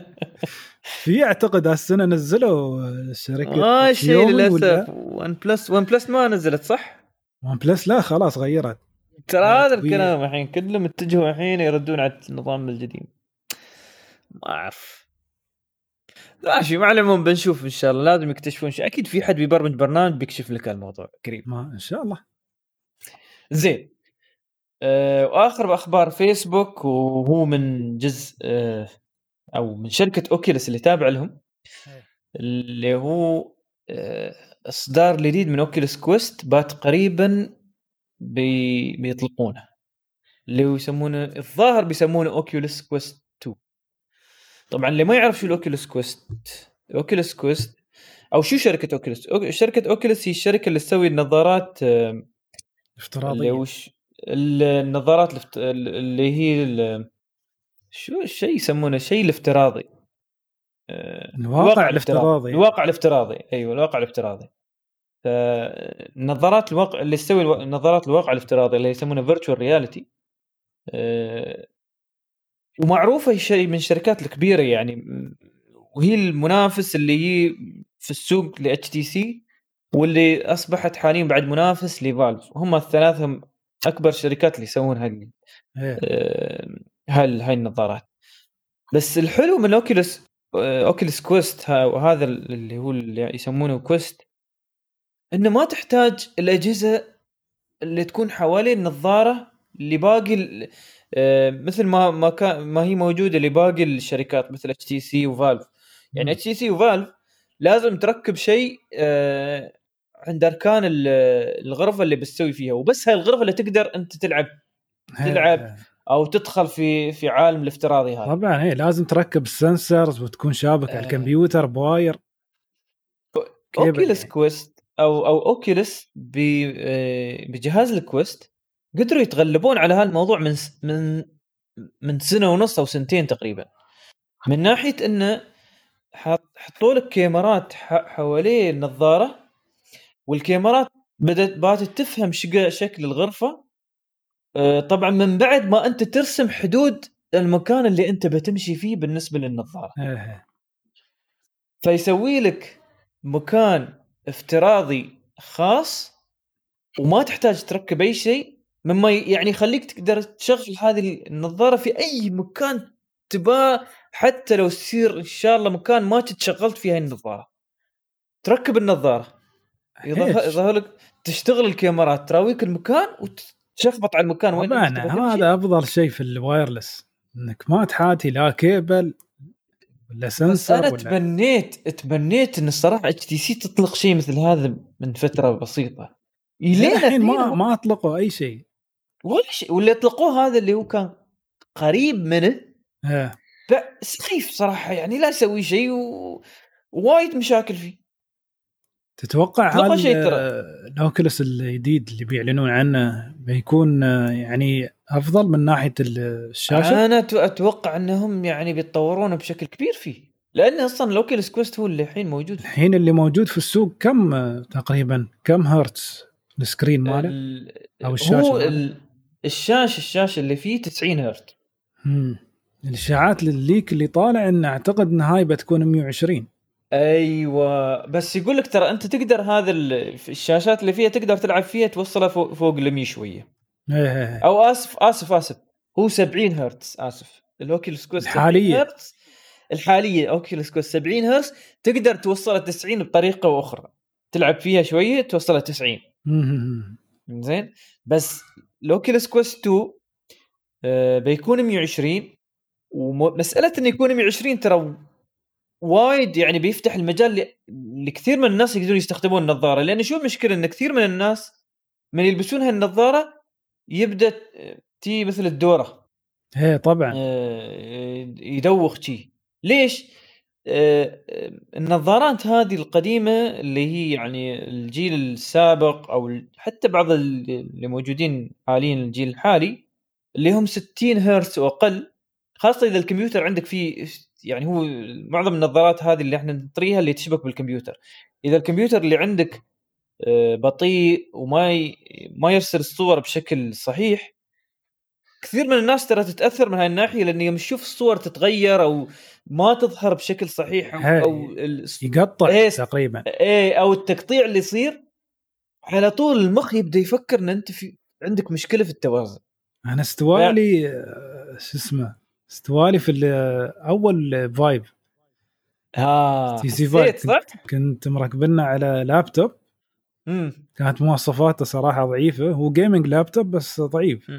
في أعتقد هالسنة نزلوا شركة ما شيء للاسف OnePlus OnePlus ما نزلت صح؟ OnePlus لا خلاص غيرت. ترى هذا. الكلام الحين كلهم اتجهوا الحين يردون على النظام الجديد. ما أعرف. ماشي مع العموم بنشوف إن شاء الله لازم يكتشفون شيء. أكيد في حد بيبرمج برنامج بيكشف لك الموضوع قريب. ما إن شاء الله. زين. وآخر أخبار فيسبوك وهو من جزء آه أو من شركة Oculus اللي تابع لهم اللي هو آه إصدار جديد من Oculus Quest بات قريبا بي بيطلقونه اللي هو يسمونه الظاهر بيسمونه Oculus Quest 2 طبعا اللي ما يعرف شو ال Oculus Quest ال Oculus Quest أو شو شركة Oculus أوك- شركة Oculus هي الشركة اللي تسوي النظارات آه، اللي افتراضية. وش النظارات اللي هي شو الشيء يسمونه؟ الشيء الافتراضي. آه، الواقع الافتراضي. الواقع الافتراضي. أيوه الواقع الافتراضي. فنظارات الواقع اللي تسوي. نظارات الواقع الافتراضي اللي يسمونها virtual reality ومعروفة شيء من الشركات الكبيرة يعني. وهي المنافس اللي هي في السوق ل HTC واللي أصبحت حاليا بعد منافس ل Valve هم الثلاثة أكبر شركات اللي يسوون هاي إيه. آه، هاي النظارات. بس الحلو من Oculus Oculus Quest وهذا اللي هو اللي يسمونه Quest إنه ما تحتاج الأجهزة اللي تكون حوالين النظارة لباقي آه، مثل ما ما كان ما هي موجودة لباقي الشركات مثل HTC و Valve يعني. HTC و Valve لازم تركب شيء آه، عند أركان ال- الغرفة اللي بتسوي فيها وبس هاي الغرفة اللي تقدر أنت تلعب تلعب. أو تدخل في في عالم الافتراضي هذا طبعا إيه لازم تركب ال sensors وتكون شابك على آه. الكمبيوتر ب wire cable Oculus يعني. Quest أو أو Oculus آه، بجهاز ال Quest قدروا يتغلبون على هالموضوع من من من سنة ونص أو سنتين تقريبا من ناحية إنه حط- حطوا لك كاميرات ح- حوالين النظارة والكاميرات بدات باتت تفهم شكل الغرفة. آه، طبعا من بعد ما أنت ترسم حدود المكان اللي أنت بتمشي فيه بالنسبة للنظارة. إيه فيسوي لك مكان افتراضي خاص وما تحتاج تركب أي شيء مما يعني يخليك تقدر تشغل هذه النظارة في أي مكان تباه حتى لو تصير إن شاء الله مكان ما تتشغلت فيه هاي النظارة. تركب النظارة. يظهر لك تشتغل الكاميرات تراويك المكان وتشخبط على المكان وين. هذا أفضل شيء في ال wireless إنك ما تحاتي لا كيبل ولا sensor أنا ولا تمنيت تمنيت إن الصراحة HTC تطلق شيء مثل هذا من فترة بسيطة. لين الحين ما الحين ما أطلقوا أي شيء. ولا شيء واللي أطلقوه هذا اللي هو كان قريب منه. إيه. سخيف صراحة يعني لا يسوي شيء و... وايد مشاكل فيه. تتوقع هذا ترى. ال Oculus الجديد اللي بيعلنون عنه بيكون آه، يعني أفضل من ناحية الشاشة أنا أتوقع أنهم يعني بيتطورون بشكل كبير فيه لأن أصلا ال Oculus Quest هو اللي الحين موجود الحين اللي موجود في السوق كم آه، تقريبا كم هرتز ال screen ماله ال... أو الشاشة هو. ال... الشاشة الشاشة اللي فيه 90 هرت مم. الإشاعات لال leak اللي طالع انه أعتقد إن هاي بتكون 120 أيوه. بس يقول لك ترى أنت تقدر هذا ال- الشاشات اللي فيها تقدر تلعب فيها توصلها فوق, فوق ال 100 شوية. إيه إيه. أو آسف آسف آسف. هو 70 هرتز آسف. ال Oculus Quest 70 الحالية. هرتز. الحالية Oculus Quest 70 هرتز. تقدر توصلها 90 بطريقة أخرى. تلعب فيها شوية توصلها 90 مم. زين. بس ال Oculus Quest 2 آه بيكون 120 ومسألة إنه يكون 120 ترى وايد يعني بيفتح المجال لكثير من الناس يقدرون يستخدمون النظارة لأن شو المشكلة؟ إن كثير من الناس من يلبسون هالنظارة يبدأ تي مثل الدورة. إيه طبعا. آه، يدوخ شي. ليش؟ آه، النظارات هذه القديمة اللي هي يعني الجيل السابق أو حتى بعض ال- اللي موجودين حاليا الجيل الحالي اللي هم 60 هرتز وأقل خاصة إذا الكمبيوتر عندك فيه يعني هو معظم النظارات هذه اللي إحنا نطريها اللي تشبك بالكمبيوتر. إذا الكمبيوتر اللي عندك آه، بطيء وما ي... ما يرسل الصور بشكل صحيح كثير من الناس ترى تتأثر من هاي الناحية لأن يوم تشوف الصور تتغير أو ما تظهر بشكل صحيح أو, أو ال- يقطع إيه، تقريبا. إيه أو التقطيع اللي يصير على طول المخ يبدأ يفكر إن أنت في عندك مشكلة في التوازن. أنا استوالي آه، شو اسمه استوالي في ال- أول Vive HTC Vive صح؟ كنت مركبنا على لابتوب امم كانت مواصفاته صراحة ضعيفة. هو gaming laptop بس ضعيف.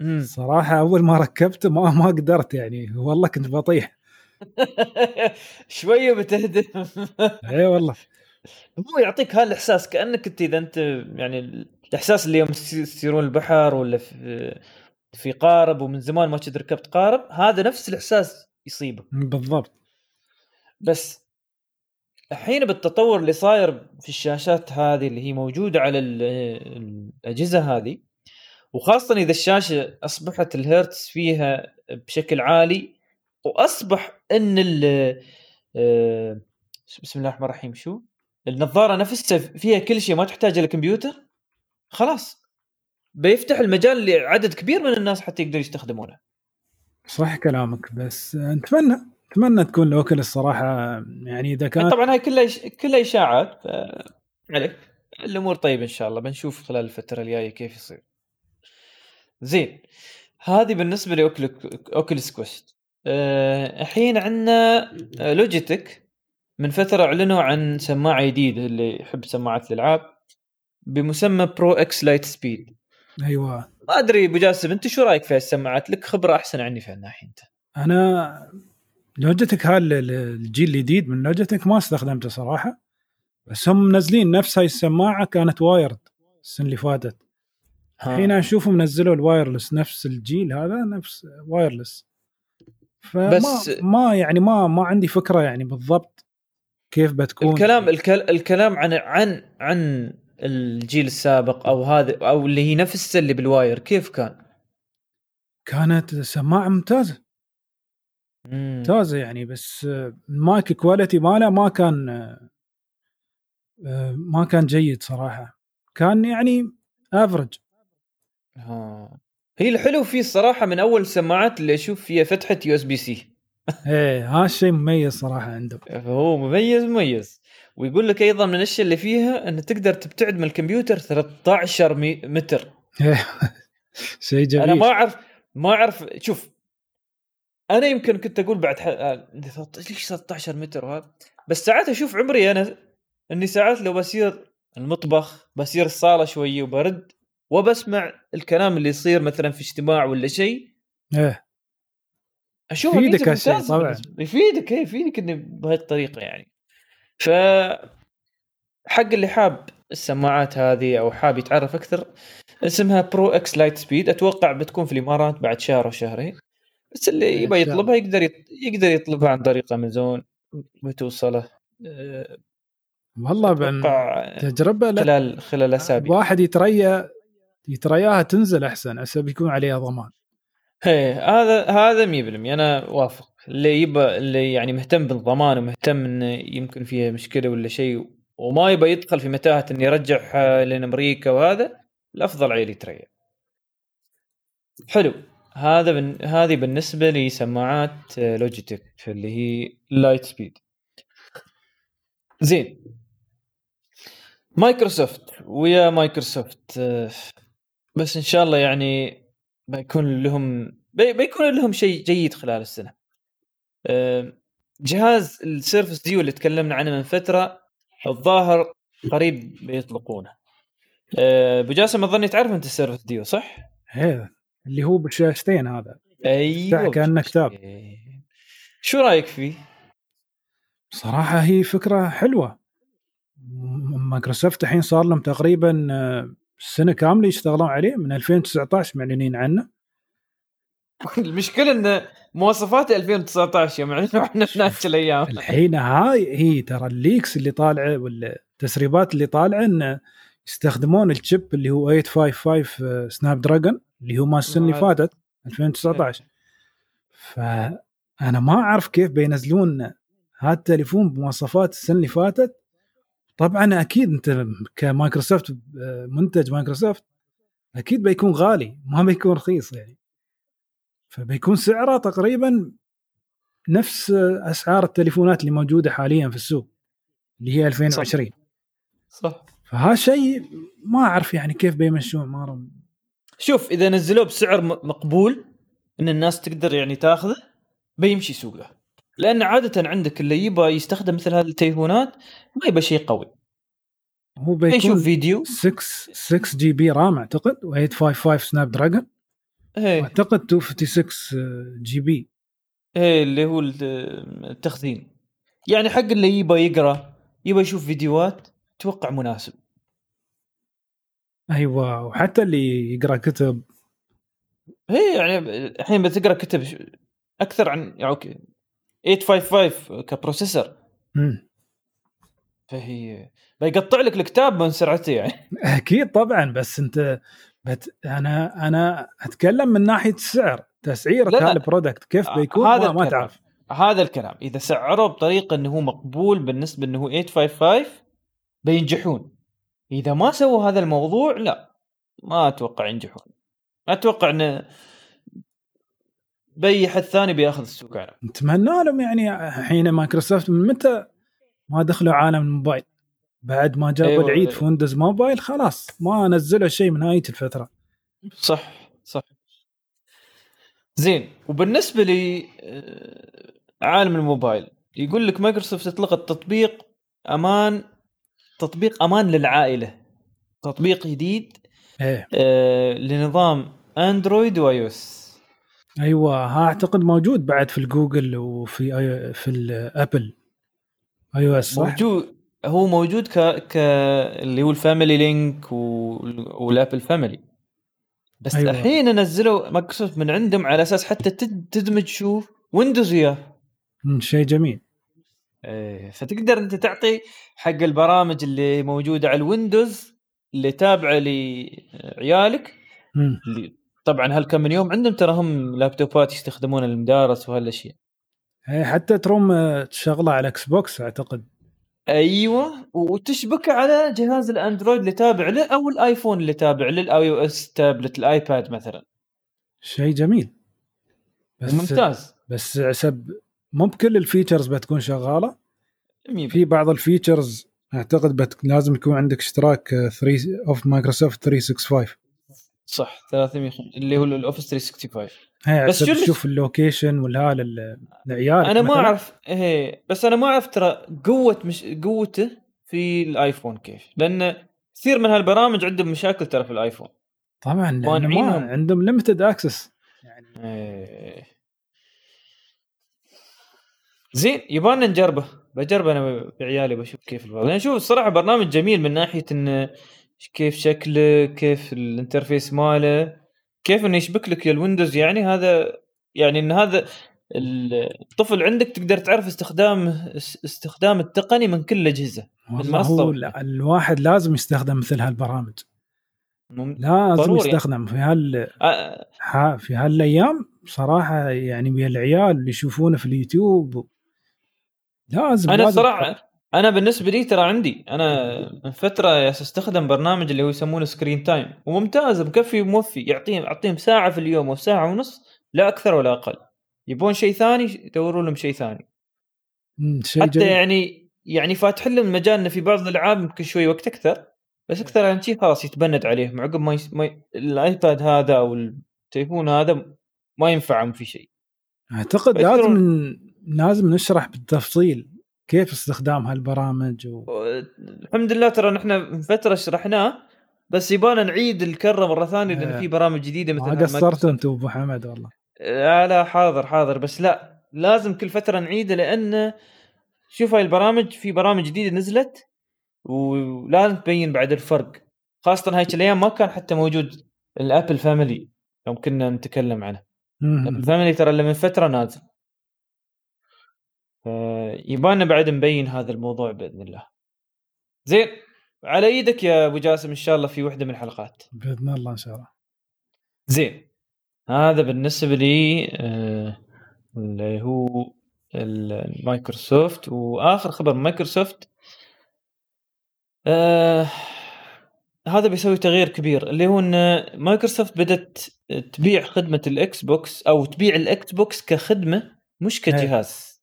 امم صراحة أول ما ركبته ما ما قدرت يعني. والله كنت بطيح. شوية بتهدى اي والله. هو يعطيك هالإحساس كأنك أنت إذا أنت يعني الإحساس اللي يوم تس- تسيرون البحر ولا في في قارب ومن زمان ما كنت ركبت قارب هذا نفس الإحساس يصيبك بالضبط. بس الحين بالتطور اللي صاير في الشاشات هذه اللي هي موجودة على ال- الأجهزة هذه وخاصة إذا الشاشة أصبحت الهرتز فيها بشكل عالي وأصبح إن ال آه، بسم الله الرحمن الرحيم شو؟ النظارة نفسها فيها كل شيء ما تحتاج إلى كمبيوتر خلاص. بيفتح المجال لعدد كبير من الناس حتى يقدروا يستخدمونه. صح كلامك بس نتمنى نتمنى تكون لوكل الصراحة يعني إذا كانت طبعا هاي كلها. كلها إشاعات ف... عليك. الأمور طيبة إن شاء الله بنشوف خلال الفترة الجاية كيف يصير. زين هذه بالنسبة لاوكلس كويست. أه الحين عندنا لوجيتك. من فترة أعلنوا عن سماعة جديدة اللي يحب سماعات الألعاب بمسمى Pro X Lightspeed. أيوه. ما أدري أبو جاسم أنت شو رأيك في السماعات لك خبرة أحسن عني في هالناحية أنت. أنا Logitech هال الجيل الجديد من Logitech ما استخدمته صراحة بس هم منزلين نفس هاي السماعة كانت wired السنة اللي فاتت. الحين أشوفهم نزلوا ال wireless نفس الجيل هذا نفس wireless فما بس- ما يعني ما ما عندي فكرة يعني بالضبط كيف بتكون. الكلام الكل... الكلام عن عن عن الجيل السابق أو هذا أو اللي هي نفس اللي بال wire كيف كان؟ كانت سماعة ممتازة مم. ممتازة يعني بس ال mic quality ماله ما كان ما كان جيد صراحة كان يعني average ها. هي الحلو فيه الصراحة من أول السماعات اللي أشوف فيها فتحة USB-C إيه هذا الشيء مميز صراحة عنده فهو مميز مميز ويقول لك أيضا من الأشياء اللي فيها إن تقدر تبتعد من الكمبيوتر 13 مي- متر. إيه، شيء جميل. أنا ما اعرف ما اعرف شوف أنا يمكن كنت أقول بعد ح... آه، ليش 13 متر وهذا بس ساعات أشوف عمري أنا إني ساعات لو بسير المطبخ بسير الصالة شوية وبرد وبسمع الكلام اللي يصير مثلا في اجتماع ولا شيء. إيه. أشوف يفيدك هالشيء طبعاً. يفيدك إيه يفيدك انه بهذه الطريقة يعني. ف حق اللي حاب السماعات هذه أو حاب يتعرف أكثر اسمها Pro X Lightspeed أتوقع بتكون في الإمارات بعد شهر أو شهرين. بس اللي يبغى يطلبها يقدر. يقدر يطلبها عن طريق امازون بتوصله أه، والله بن أتوقع تجربة لا خلال خلال أسابيع. واحد يتريا يترياها تنزل أحسن هسه بيكون عليها ضمان. إيه هذا هذا 100% أنا وافق. اللي يبى اللي يعني مهتم بالضمان ومهتم إنه يمكن فيها مشكلة ولا شيء وما يبى يدخل في متاهة إنه يرجعها لين أمريكا وهذا الأفضل عيل يتريا. حلو هذا بن... هذه بالنسبة لسماعات آه، Logitech اللي هي Lightspeed. زين مايكروسوفت ويا مايكروسوفت آه، بس إن شاء الله يعني بيكون لهم بي- بيكون لهم شيء جيد خلال السنة. آه، جهاز ال Surface Duo اللي تكلمنا عنه من فترة الظاهر قريب بيطلقونه. آه، أبو جاسم أظني تعرف أنت ال Surface Duo صح؟ إيه اللي هو بالشاشتين هذا أيوه كأنه كتاب. شو رأيك فيه؟ صراحة هي فكرة حلوة مايكروسوفت الحين صار لهم تقريبا آه، سنة كاملة يشتغلون عليه من 2019 معلنين عنه المشكلة ان مواصفات 2019 يوم يعني إحنا في نفس الأيام. الحين هاي هي ترى ال leaks اللي طالعه ولا التسريبات اللي طالعه انه يستخدمون ال chip اللي هو 855 Snapdragon اللي هو مال السنة اللي فاتت 2019 فأنا ما أعرف كيف بينزلون هذا التليفون بمواصفات السنة اللي فاتت. طبعا أكيد أنت كمايكروسوفت منتج مايكروسوفت أكيد بيكون غالي ما بيكون رخيص يعني. فبيكون سعره تقريبا نفس أسعار التليفونات اللي موجودة حاليا في السوق اللي هي 2020 صح, صح. فهذا شيء ما أعرف يعني كيف بيمشون ما شوف إذا نزلوه بسعر مقبول إن الناس تقدر يعني تاخذه بيمشي سوقه. لأن عادة عندك اللي يبغى يستخدم مثل هذه التليفونات ما يبغى شيء قوي. هو بيكون يشوف فيديو. 6 6 GB RAM أعتقد و855 Snapdragon إيه. أعتقد 256 GB. إيه اللي هو التخزين. يعني حق اللي يبغى يقرأ يبغى يشوف فيديوهات أتوقع مناسب. أيوه وحتى اللي يقرأ كتب. هي يعني الحين بتقرا كتب أكثر عن يعني أوكي 855 ك processor امم فهي بيقطع لك الكتاب من سرعته يعني. أكيد طبعا بس أنت بت أنا أنا أتكلم من ناحية السعر تسعير ال product كيف بيكون؟ هذا ما, تعرف. هذا الكلام. إذا سعره بطريقة إنه هو مقبول بالنسبة إنه هو 855 بينجحون. إذا ما سووا هذا الموضوع لا ما أتوقع ينجحون. أتوقع إنه بأي حد ثاني بيأخذ السوق على. نتمنى لهم يعني الحين مايكروسوفت من متى ما دخلوا عالم الموبايل. بعد ما جابوا أيوة. العيد في ويندوز موبايل خلاص ما نزلوا شيء من هاي الفترة. صح صح. زين وبالنسبة لي آه، عالم الموبايل يقول لك مايكروسوفت اطلقت تطبيق أمان تطبيق أمان للعائلة. تطبيق جديد إيه. آه لنظام أندرويد و iOS. أيوه ها أعتقد موجود بعد في الجوجل وفي في الأبل. iOS موجود. هو موجود ك ك اللي هو ال Family Link وال Apple Family بس أيوة. الحين نزلوا مايكروسوفت من عندهم على أساس حتى تدمج شو ويندوز وياه. شيء جميل. إيه فتقدر أنت تعطي حق البرامج اللي موجودة على الويندوز اللي تابعة لعيالك. اللي طبعا هالكم من يوم عندهم ترى هم لابتوبات يستخدمون المدارس وهالأشياء. إيه حتى تروم تشغله على إكس بوكس أعتقد. أيوه وتشبكه على جهاز الأندرويد اللي تابع له أو الآيفون اللي تابع له ال iOS tablet الآيباد مثلا. شيء جميل. بس ممتاز. بس حسب مو بكل ال features بتكون شغالة؟ في بعض ال features أعتقد بت... لازم يكون عندك اشتراك 3 of مايكروسوفت 365 صح 300 اللي هو ال Office 365 هي بس تشوف ال location والها للعيال أنا ما أعرف هي بس أنا ما أعرف ترى قوة مش قوته في الآيفون كيف لأن كثير من هالبرامج عندهم مشاكل ترى في الآيفون. طبعا ما عندهم limited access يعني إيه. زين يبغانا نجربه. بجربه أنا بعيالي بشوف كيف الوضع. أنا أشوف الصراحه برنامج جميل من ناحية انه كيف شكله كيف ال interface ماله كيف إنه يشبك لك الويندوز؟ يعني هذا يعني إن هذا الطفل عندك تقدر تعرف استخدام استخدام التقني من كل الأجهزة والله هو الواحد لازم يستخدم مثل هالبرامج. لازم ضروري. يستخدم. في هال أ... في هالأيام بصراحه يعني ويا العيال اللي يشوفونه في اليوتيوب لازم أنا لازم صراحة أنا بالنسبة لي ترى عندي أنا من فتره أستخدم برنامج اللي هو يسمونه Screen Time وممتاز مكفي وموفي يعطيهم اعطيهم ساعة في اليوم أو ساعة ونص لا أكثر ولا أقل. يبون شيء ثاني يدوروا لهم شيء ثاني. شيء حتى جميل. يعني يعني فاتح لهم مجال انه في بعض الألعاب يمكن شوي وقت أكثر بس أكثر عن شيء خلاص يتبند عليهم عقب ما, يس... ما ي... الآيباد هذا أو التليفون هذا ما ينفعهم في شيء. أعتقد لازم لازم نشرح بالتفصيل. كيف استخدام هالبرامج و... الحمد لله ترى نحن من فترة شرحناه بس يبانا نعيد الكرة مرة ثانية لأن في برامج جديدة مثل ما قصرتوا أنتم أبو حمد والله. لا لا حاضر حاضر بس لا لازم كل فترة نعيده لأن شوف هاي البرامج في برامج جديدة نزلت ولازم تبين بعد الفرق. خاصة هاي الأيام ما كان حتى موجود ال Apple Family يوم كنا نتكلم عنه. مم. ال Family ترى اللي من فترة نازل. يبانا بعد نبين هذا الموضوع بإذن الله. زين على إيدك يا أبو جاسم إن شاء الله في وحدة من الحلقات. بإذن الله إن شاء الله. زين هذا بالنسبة لي آه، اللي هو المايكروسوفت. وآخر خبر مايكروسوفت آه هذا بيسوي تغيير كبير اللي هو إن مايكروسوفت بدأت تبيع خدمة الإكس بوكس أو تبيع الإكس بوكس كخدمة مش كجهاز.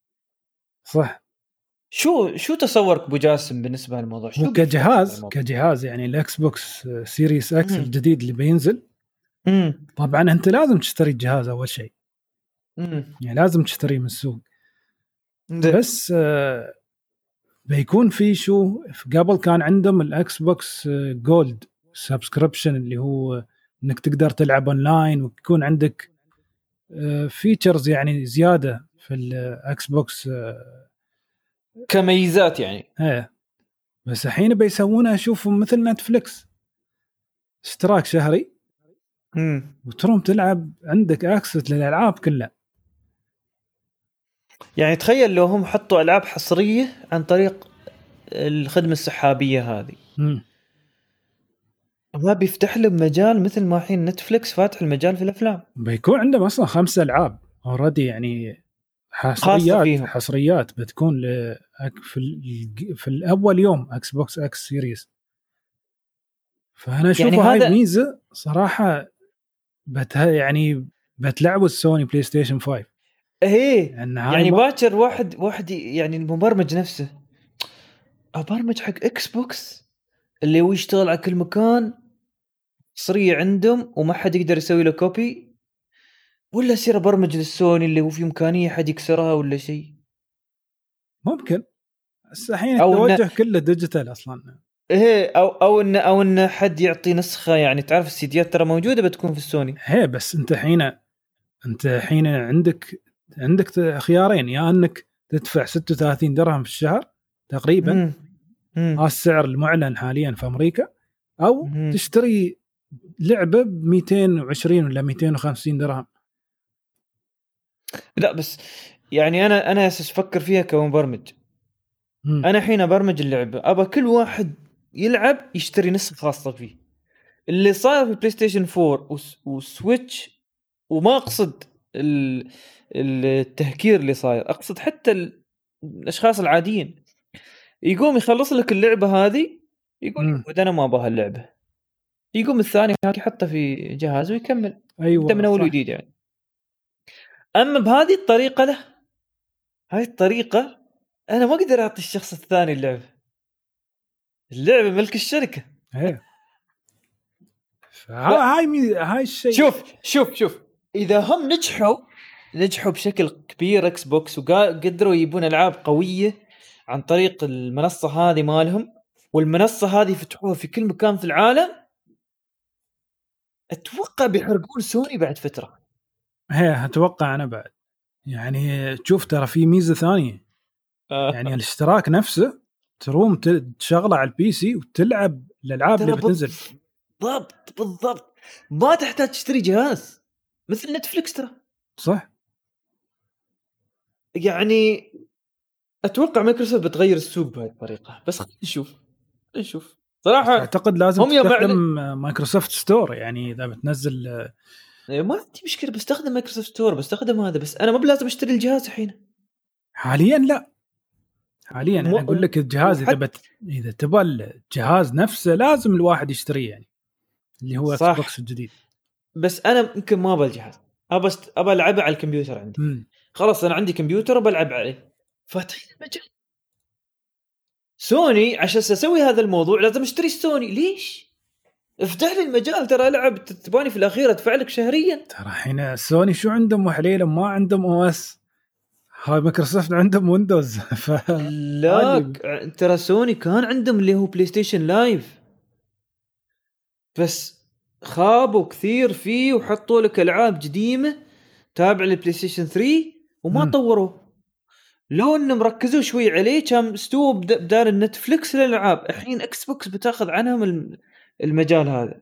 صح شو شو تصورك أبو جاسم بالنسبة للموضوع؟ شو كجهاز؟ كجهاز يعني ال Xbox Series X مم. الجديد اللي بينزل امم طبعا أنت لازم تشتري الجهاز أول شيء امم يعني لازم تشتريه من السوق زين. بس آه، بيكون في شو قبل كان عندهم الاكس بوكس آه، Gold subscription اللي هو إنك تقدر تلعب اونلاين ويكون عندك features يعني زيادة في الاكس بوكس آه، كميزات يعني. إيه. بس الحين بيسوونها شوفوا مثل نتفلكس اشتراك شهري. امم وتروم تلعب عندك access للألعاب كلها. يعني تخيل لو هم حطوا ألعاب حصرية عن طريق الخدمة السحابية هذه. مم. ما بيفتح لهم مجال مثل ما الحين نتفلكس فاتح المجال في الأفلام. بيكون عندهم أصلا خمس ألعاب already يعني حصريات. حصريات بتكون ل في ال- في الأول يوم إكس بوكس إكس series فأنا أشوف يعني هاي هذا- ميزه صراحة بت يعني بتلعبوا السوني بلاي ستيشن 5 إيه يعني باكر واحد واحد يعني المبرمج نفسه أبرمج حق إكس بوكس اللي هو يشتغل على كل مكان حصريه عندهم وما حد يقدر يسوي له copy ولا اصير ابرمج للسوني اللي هو في إمكانية حد يكسرها ولا شيء ممكن بس الحين أون- التوجه كله digital أصلا إيه أو أو ان أو إن حد يعطي نسخة يعني تعرف السيديات ترى موجودة بتكون في السوني هي بس أنت حين أنت حين عندك عندك خيارين يا إنك تدفع 36 درهم في الشهر تقريبا مم. مم. هذا السعر المعلن حاليا في أمريكا أو مم. تشتري لعبة ب 220 ولا 250 درهم لا بس يعني أنا أنا أساس أفكر فيها كمبرمج مم. أنا الحين أبرمج اللعبة ابى كل واحد يلعب يشتري نسخة خاصة فيه اللي صاير في بلاي ستيشن 4 وس- وسويتش وما أقصد ال- ال- التهكير اللي صاير أقصد حتى ال- الأشخاص العاديين يقوم يخلص لك اللعبة هذه يقول مم. "ود أنا ما أبغى اللعبة يقوم الثاني هاك يحطها في جهاز ويكمل أيوه انت من أول. وجديد يعني أما بهذه الطريقة له. هاي الطريقة أنا ما أقدر أعطي الشخص الثاني اللعبة. اللعبة ملك الشركة. إيه. هاي مي... هاي الشيء. شوف شوف شوف. إذا هم نجحوا نجحوا بشكل كبير إكس بوكس وقدروا يجيبون ألعاب قوية عن طريق المنصة هذه مالهم. والمنصة هذه فتحوها في كل مكان في العالم. أتوقع بيحرقون سوني بعد فترة. هي أتوقع أنا بعد. يعني تشوف ترى في ميزة ثانية. يعني الاشتراك نفسه تروم تشغله على ال PC وتلعب الألعاب اللي بتنزل. بالضبط بالضبط. ما تحتاج تشتري جهاز. مثل نتفلكس ترى. صح؟ يعني أتوقع مايكروسوفت بتغير السوق بهذه الطريقة. بس خلينا نشوف نشوف. صراحة أعتقد لازم هم تستخدم مايكروسوفت ستور. يعني إذا بتنزل ما عندي مشكلة بستخدم مايكروسوفت ستور بستخدم هذا بس أنا ما بلازم أشتري الجهاز الحين. حاليا لا. حاليا أنا أقول لك الجهاز إذا بت... إذا تبغى الجهاز نفسه لازم الواحد يشتريه يعني اللي هو إكس. بوكس الجديد. بس أنا يمكن ما ابى الجهاز. ابى است... ابى العبها على الكمبيوتر عندي. مم. خلاص أنا عندي كمبيوتر بلعب عليه. فاتحين المجال. سوني عشان أسوي هذا الموضوع لازم أشتري سوني. ليش؟ افتح لي المجال ترى العب تباني في الأخير أدفع لك شهريا. ترى الحين سوني شو عندهم وحليلة ما عندهم OS. هاي مايكروسوفت عندهم ويندوز. ف لا ترى سوني كان عندهم اللي هو بلاي ستيشن لايف بس خابوا كثير فيه وحطوا لك ألعاب قديمة تابعة للبلاي ستيشن 3 وما مم. طوروا. لو إنهم ركزوا شوي عليه كان استووا بد- بدال النتفلكس للألعاب. الحين إكس بوكس بتأخذ عنهم الم- المجال هذا.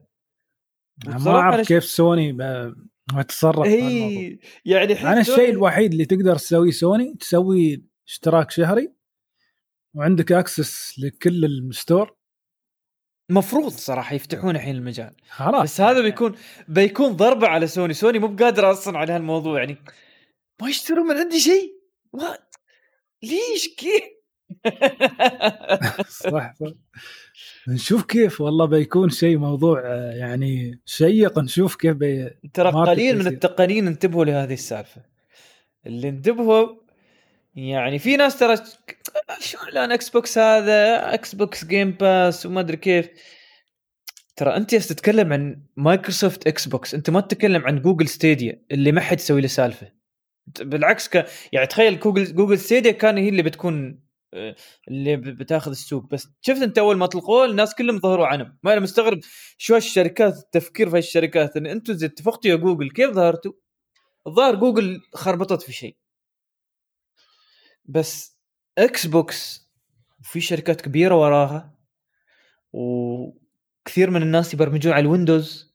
ما أعرف كيف سوني تتصرف. اي يعني أنا الشيء الوحيد اللي تقدر تسويه سوني تسوي اشتراك شهري وعندك access لكل ال store. مفروض صراحة يفتحون الحين المجال. خلاص. بس هذا بيكون بيكون ضربة على سوني. سوني مو بقادره أصلا على هالموضوع يعني. ما يشترون من عندي شيء؟ what ليش كيف؟ صح صح. نشوف كيف والله بيكون شيء موضوع آه، يعني شيق. نشوف كيف بي... ترى قليل من. التقنيين انتبهوا لهذه السالفة. اللي انتبهوا يعني في ناس ترى شو الآن إكس بوكس هذا؟ إكس بوكس جيم باس وما أدري كيف. ترى أنت تتكلم عن مايكروسوفت إكس بوكس أنت ما تتكلم عن جوجل ستيديا اللي ما حد يسوي له سالفة. بالعكس ك... يعني تخيل جوجل جوجل ستيديا كان هي اللي بتكون اللي بتاخذ السوق. بس شفت انت أول ما طلقوه الناس كلهم ظهروا عنهم ما أنا مستغرب شو هالشركات التفكير في هالشركات؟ إن أنتم زي اتفقتوا يا جوجل كيف ظهرتوا؟ الظاهر جوجل خربطت في شيء. بس إكس بوكس في شركات كبيرة وراها وكثير من الناس يبرمجون على الويندوز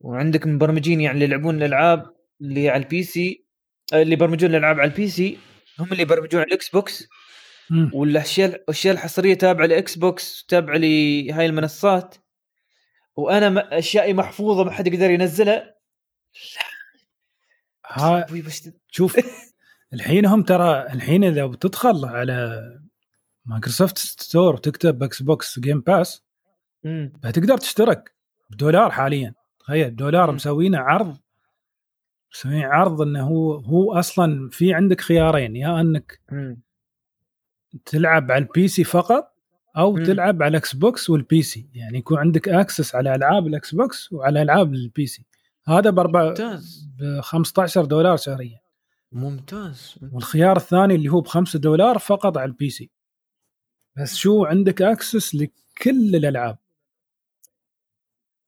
وعندك مبرمجين يعني اللي يلعبون الألعاب اللي على ال PC اللي يبرمجون الألعاب على ال PC هم اللي يبرمجون على الاكس بوكس مم. والاشياء الاشياء الحصريه تابعة لاكس بوكس تابعه لهاي المنصات وأنا أشيائي محفوظة ما حد يقدر ينزلها ها شوف الحين هم ترى الحين إذا بتدخل على مايكروسوفت ستور وتكتب إكس بوكس جيم باس مم. هتقدر تشترك بدولار حاليا تخيل دولار مم. مسوينه عرض مسوين عرض إنه هو هو أصلا في عندك خيارين يا إنك مم. تلعب على ال PC فقط أو مم. تلعب على الاكس بوكس وال PC يعني يكون عندك access على ألعاب الاكس بوكس وعلى ألعاب ال PC هذا باربع ممتاز. ب 15 دولار شهريا. ممتاز. والخيار الثاني اللي هو ب 5 دولار فقط على ال PC بس شو عندك access لكل الألعاب.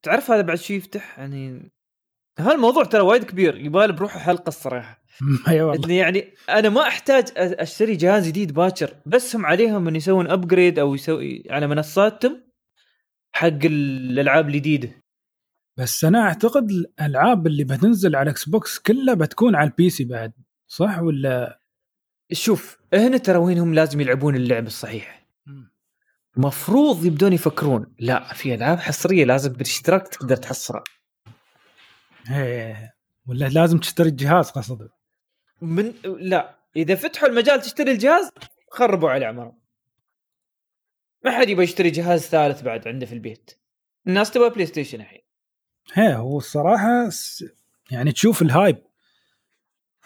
تعرف هذا بعد شو يفتح؟ يعني هالموضوع ترى وايد كبير. يبالي بروحه حلقة الصراحة. اي والله. يعني أنا ما أحتاج أشتري جهاز جديد باكر بس هم عليهم إن يسوون upgrade أو يسوي على منصاتهم حق الألعاب الجديدة. بس أنا أعتقد الألعاب اللي بتنزل على Xbox كلها بتكون على ال PC بعد صح ولا؟ شوف هنا ترى وين هم لازم يلعبون اللعب الصحيح. مفروض يبدون يفكرون لا في ألعاب حصرية لازم بالاشتراك تقدر تحصلها هي ولا لازم تشتري الجهاز قصدك من لا إذا فتحوا المجال تشتري الجهاز خربوا على عمرهم ما حد يبغى يشتري جهاز ثالث بعد عنده في البيت. الناس تبغى PlayStation الحين. هي هو الصراحة يعني تشوف ال hype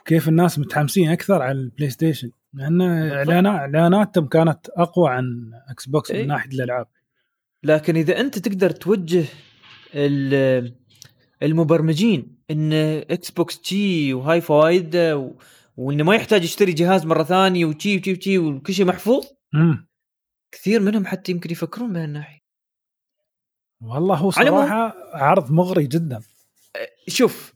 كيف الناس متحمسين أكثر على ال PlayStation. لأن إعلانات إعلاناتهم كانت أقوى عن Xbox إيه. من ناحية الألعاب. لكن إذا أنت تقدر توجه ال- المبرمجين إن Xbox تشي وهاي فوائده و... وإنه ما يحتاج يشتري جهاز مرة ثانية وتشي وتشي وتشي وكل شيء محفوظ. امم كثير منهم حتى يمكن يفكرون بهالناحيه والله هو صراحة عرض مغري جدا. شوف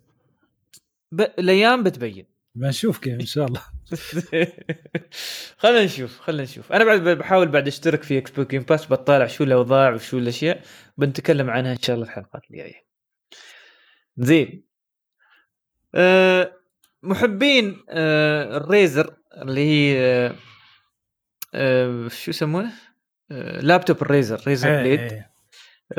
ب... الأيام بتبين. بنشوف كيف إن شاء الله. خلينا نشوف خلينا نشوف. أنا بعد بحاول بعد أشترك في Xbox Game Pass بطالع شو الأوضاع وشو الأشياء بنتكلم عنها إن شاء الله الحلقات الجاية. زين. أه محبين أه ال Razer اللي هي أه أه شو يسمونه؟ أه لابتوب ال Razer Razer إيه، Blade. إيه.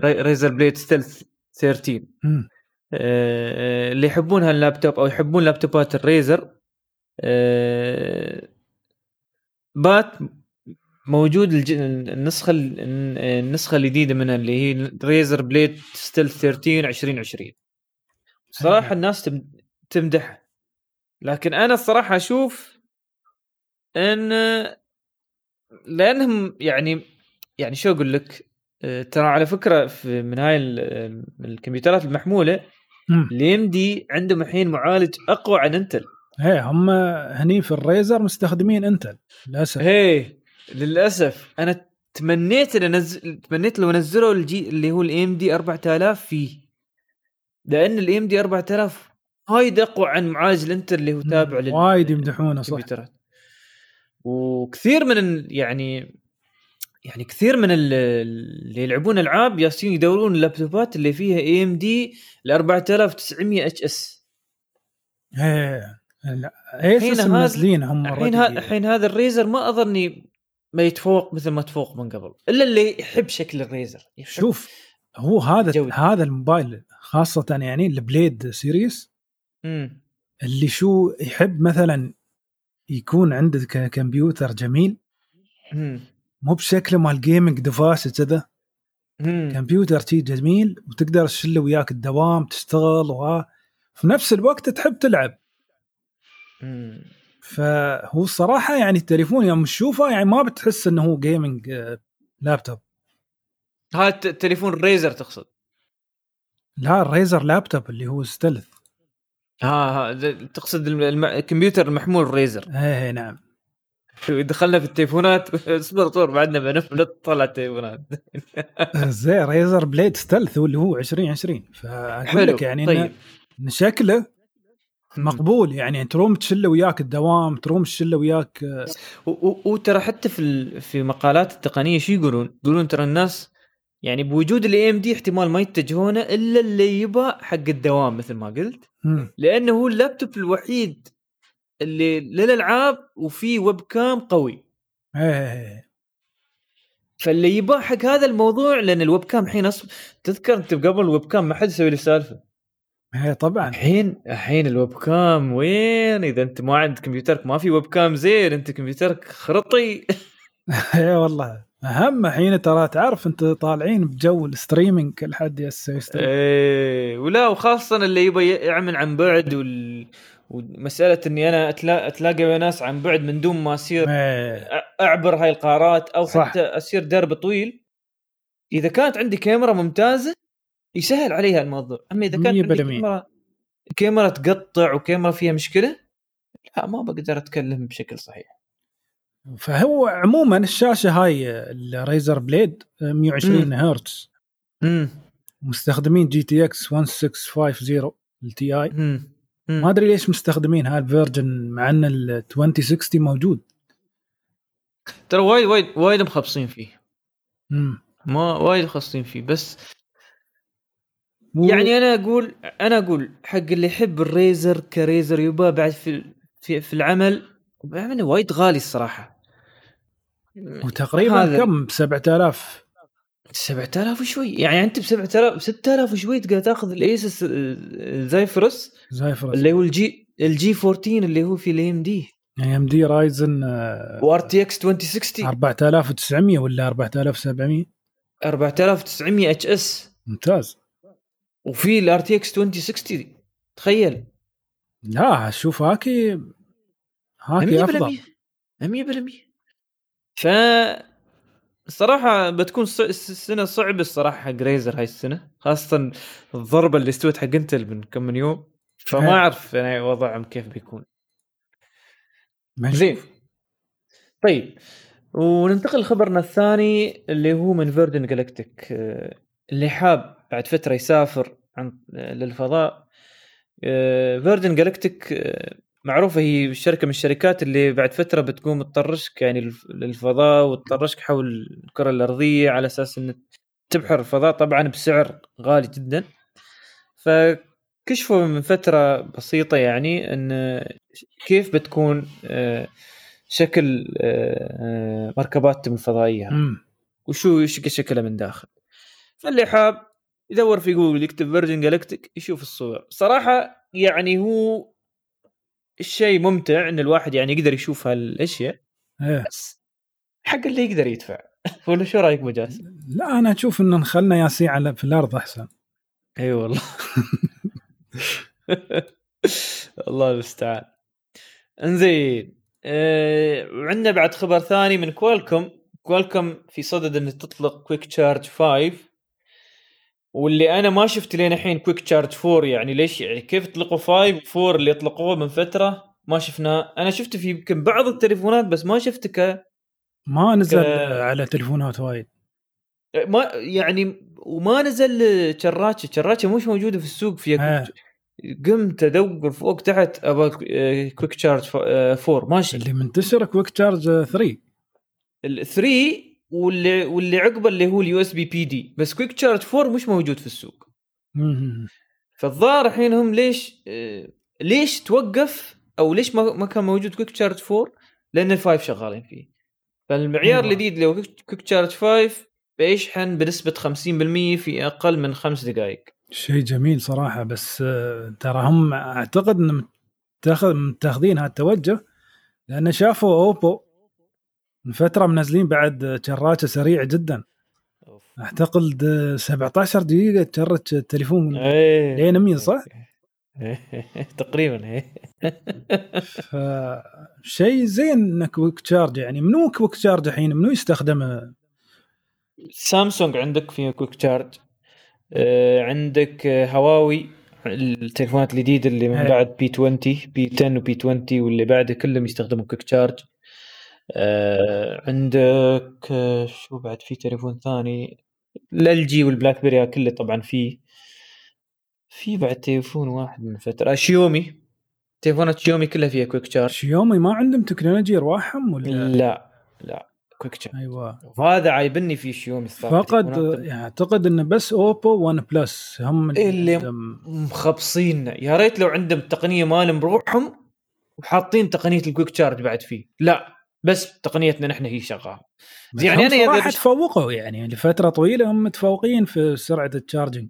ري- Razer Blade Stealth 13 مم. آه، اللي يحبون هاللابتوب أو يحبون لابتوبات ال Razer آه، بات موجود الج- النسخة ال- النسخة الجديدة منها اللي هي Razer Blade Stealth 13 2020 صراحة الناس تمدحها لكن أنا الصراحة أشوف إن لأنهم يعني يعني شو أقول لك؟ آه، ترى على فكرة في من هاي ال- الكمبيوترات المحمولة. ال AMD عندهم الحين معالج أقوى عن Intel. إيه هم هني في ال Razer مستخدمين Intel للأسف. هي للأسف. أنا تمنيت إن أنزل تمنيت لو نزلوا الجي اللي هو ال AMD 4000 فيه لأن ال AMD 4000 وايد اقوى عن معالج ال Intel اللي هو تابع لل- وايد يمدحونه صح. وكثير من ال- يعني يعني كثير من ال- اللي يلعبون ألعاب يالسين يدورون اللابتوبات اللي فيها اي ام دي ل 4900 اتش اس إيه لا Asus هذا- منزلين هم الحين الحين هذا ال Razer ما أظني ما يتفوق مثل ما تفوق من قبل إلا اللي يحب شكل ال Razer يحب شوف هو هذا جودة. هذا الموبايل خاصة يعني ال Blade Series مم. اللي شو يحب مثلا يكون عندك كمبيوتر جميل مم. مو بشكله مال gaming device كذا. كمبيوتر شي جميل وتقدر تشله وياك الدوام تشتغل وها في نفس الوقت تحب تلعب مم. فهو الصراحة يعني التليفون يوم تشوفه يعني ما بتحس إنه هو gaming آه، لابتوب هذا الت- تليفون ال Razer تقصد لا ال Razer لابتوب اللي هو Stealth ها ها تقصد الم- الكمبيوتر المحمول ال Razer. إيه نعم. دخلنا في التليفونات اصبر اصبر بعدنا بنف- بنطلع التليفونات. زي Razer Blade Stealth واللي هو 2020 فأقول لك يعني طيب. شكله مقبول يعني تروم تشله وياك الدوام تروم تشله وياك آه، وترى حتى في في مقالات التقنية شو يقولون؟ يقولون ترى الناس يعني بوجود ال AMD احتمال ما يتجهونه إلا اللي يبى حق الدوام مثل ما قلت. لأنه هو اللابتوب الوحيد اللي للألعاب وفيه webcam قوي. إيه فاللي يبى حق هذا الموضوع لأن ال webcam الحين أص... تذكر أنت قبل ال webcam ما حد يسوي له سالفة. إيه طبعا. الحين الحين ال webcam وين؟ إذا أنت ما عندك كمبيوترك ما في webcam زين أنت كمبيوترك خرطي. إيه والله. أهم الحين ترى تعرف أنت طالعين بجو ال streaming كل حد يسوي stream إيه ولا وخاصة اللي يبى يعمل عن بعد وال... ومسألة إني أنا أتلا... أتلاقى ناس عن بعد من دون ما أصير إيه. أ- أعبر هاي القارات أو صح. حتى أصير درب طويل. إذا كانت عندي كاميرا ممتازة يسهل عليها الموضوع. أما إذا كانت عندي 100% كاميرا كاميرا تقطع وكاميرا فيها مشكلة لا ما بقدر أتكلم بشكل صحيح. فهو عموما الشاشة هاي ال Razer Blade 120 هرتز. مستخدمين GTX 1650 ال Ti ما أدري ليش مستخدمين هاي ال version مع إن ال 2060 موجود. ترى وايد وايد وايد مخبصين فيه. مم. ما وايد مخبصين فيه بس و- يعني أنا أقول أنا أقول حق اللي يحب ال Razer ك Razer يبا بعد في في, في العمل يعني وايد غالي الصراحة. وتقريبا هذا- كم؟ 7000 7000 وشوي. يعني أنت ب 7000 6000 وشوي تقدر تأخذ ال Asus ال Zephyrus Zephyrus اللي هو الجي الجي 14 اللي هو في ال AMD AMD Ryzen و RTX 2060 4900 ولا 4700 4900 HS ممتاز. وفي ال RTX 2060 تخيل. لا شوف هاكي هاكي أفضل. 100% ف الصراحة بتكون ص- السنة صعبة الصراحة حق ريزر هاي السنة خاصة الضربة اللي استوت حق انتل من كم من يوم. فما. أعرف يعني وضعهم كيف بيكون. زين. طيب وننتقل لخبرنا الثاني اللي هو من فيردن جالكتيك اللي حاب بعد فترة يسافر عن آه، للفضاء. فيردن جالكتيك معروفة هي شركة من الشركات اللي بعد فترة بتقوم تطرشك يعني للف- للفضاء وتطرشك حول الكرة الأرضية على أساس ان تبحر الفضاء طبعا بسعر غالي جدا. فكشفوا من فترة بسيطة يعني إن كيف بتكون آه، شكل آه، آه، مركباتهم الفضائية. وشو شكلها من داخل. فاللي حاب يدور في جوجل يكتب فيرجن جالكتيك يشوف الصور. صراحة يعني هو الشيء ممتع إن الواحد يعني يقدر يشوف هالأشياء إيه. بس حق اللي يقدر يدفع. ولا شو رأيك ابو جاسم؟ لا أنا أشوف إن نخلنا ياسين على في الأرض أحسن. إي والله. الله المستعان. إنزين آه، وعندنا بعد خبر ثاني من كوالكم كوالكم في صدد إن تطلق quick charge 5 واللي أنا ما شفت لين الحين quick charge 4 يعني ليش يعني كيف يطلقوا 5 4 اللي اطلقوه من فترة ما شفناه أنا شفته في يمكن بعض التليفونات بس ما شفته ك ما نزل ك- على تليفونات وايد. ما يعني وما نزل شراشه شراشه مش موجودة في السوق فيها آه. قمت أدور فوق تحت أبغى quick charge 4 ماشي. اللي منتشر quick charge 3 ال 3 واللي واللي عقبه اللي هو ال USB PD بس quick charge 4 مش موجود في السوق. فالظاهر الحين هم ليش آه، ليش توقف أو ليش ما ما كان موجود quick charge 4 لأن ال five شغالين فيه. فالمعيار. الجديد اللي هو quick charge 5 بيشحن بنسبة 50% في أقل من خمس دقائق. شيء جميل صراحة بس آه، ترى هم أعتقد انهم متاخذ متاخذين هالتوجه لأن شافوا أوبو من فترة منزلين بعد شراشه سريع جدا. أعتقد 17 دقيقة تشرج التليفون إيه. لين 100 صح؟ تقريبا إيه. فشيء زين إنك quick charge يعني منو quick charge الحين؟ منو يستخدمه؟ سامسونج عندك في quick charge. آه، عندك هواوي التليفونات الجديدة اللي من إيه. بعد P20 P10 و P20 واللي بعده كلهم يستخدموا quick charge. آه، عندك آه، شو بعد في تليفون ثاني؟ LG والبلاك بيري كله طبعا فيه في بعد تليفون واحد من فترة. آه، شيومي. تليفونات شيومي كلها فيها quick charge شيومي ما عندهم تكنولوجيا ارواحهم ولا؟ لا لا quick charge أيوه. وهذا عايبني في شيومي الصراحه فقد يعني اعتقد إنه بس اوبو وان بلس هم اللي- عندهم- مخبصينا يا ريت لو عندهم تقنية مالهم بروحهم وحاطين تقنية ال quick charge بعد فيه. لا. بس تقنيتنا نحن هي شغالة. يعني إذا صراحة تفوقوا يعني لفترة طويلة هم متفوقين في سرعة ال charging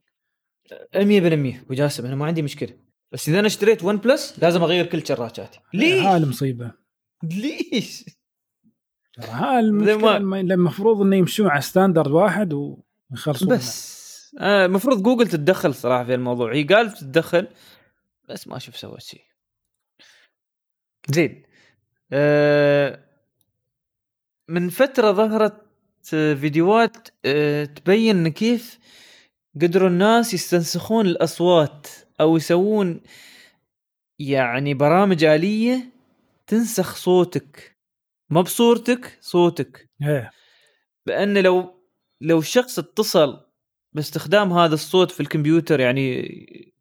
100% وجاسم أنا ما عندي مشكلة. بس إذا أنا اشتريت ون بلس لازم أغير كل شراشاتي ليش؟ هاي المصيبة. ليش؟ هاي المفروض إنه يمشون على standard واحد ويخلصون بس آه، المفروض جوجل تتدخل صراحة في الموضوع. هي قالت تتدخل بس ما أشوف سوت شيء زين. آه، من فترة ظهرت آه، فيديوهات آه، تبين إن كيف قدروا الناس يستنسخون الأصوات أو يسوون يعني برامج آلية تنسخ صوتك. ما بصورتك صوتك. إيه. بأن لو لو شخص اتصل باستخدام هذا الصوت في الكمبيوتر يعني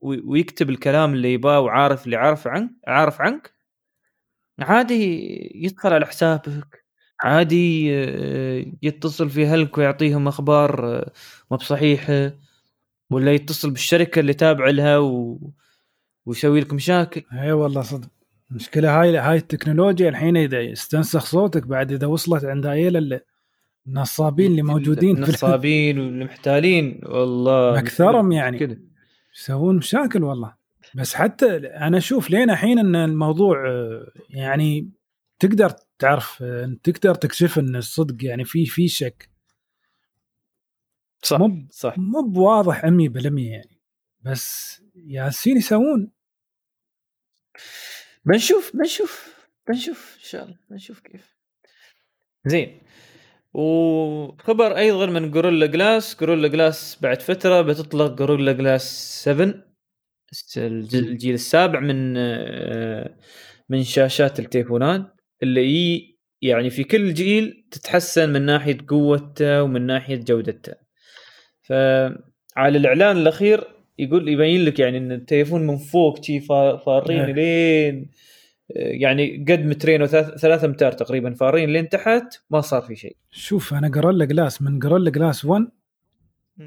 وي- ويكتب الكلام اللي يباه وعارف اللي عارف عنك عارف عنك عادي يدخل على حسابك. عادي آه، يتصل في هلك ويعطيهم أخبار آه، ما بصحيحه ولا يتصل بالشركة اللي تابع لها و... ويسوي لك مشاكل. اي والله صدق. المشكلة هاي هاي التكنولوجيا الحين إذا يستنسخ صوتك بعد إذا وصلت عند عيال النصابين اللي موجودين النصابين والمحتالين والله أكثرهم يعني. كذا يسوون مشاكل والله. بس حتى أنا أشوف لين الحين إن الموضوع آه، يعني تقدر تعرف آه، تقدر تكشف إن الصدق يعني في في شك. صح مو صح. مو بواضح 100% يعني. بس ياسين يسوون. بنشوف بنشوف بنشوف إن شاء الله بنشوف كيف. زين. وخبر أيضا من جوريلا جلاس جوريلا جلاس بعد فترة بتطلق جوريلا جلاس 7 الس- الجيل الجيل السابع من آه، من شاشات التليفونات. اللي هي يعني في كل جيل تتحسن من ناحية قوته ومن ناحية جودته. فعلى الإعلان الأخير يقول يبين لك يعني إن التليفون من فوق شي فا- فارين إيه. لين يعني قد مترين وثلاث ثلاثة امتار تقريبا فارين لين تحت ما صار في شيء. شوف أنا جوريلا جلاس من جوريلا جلاس 1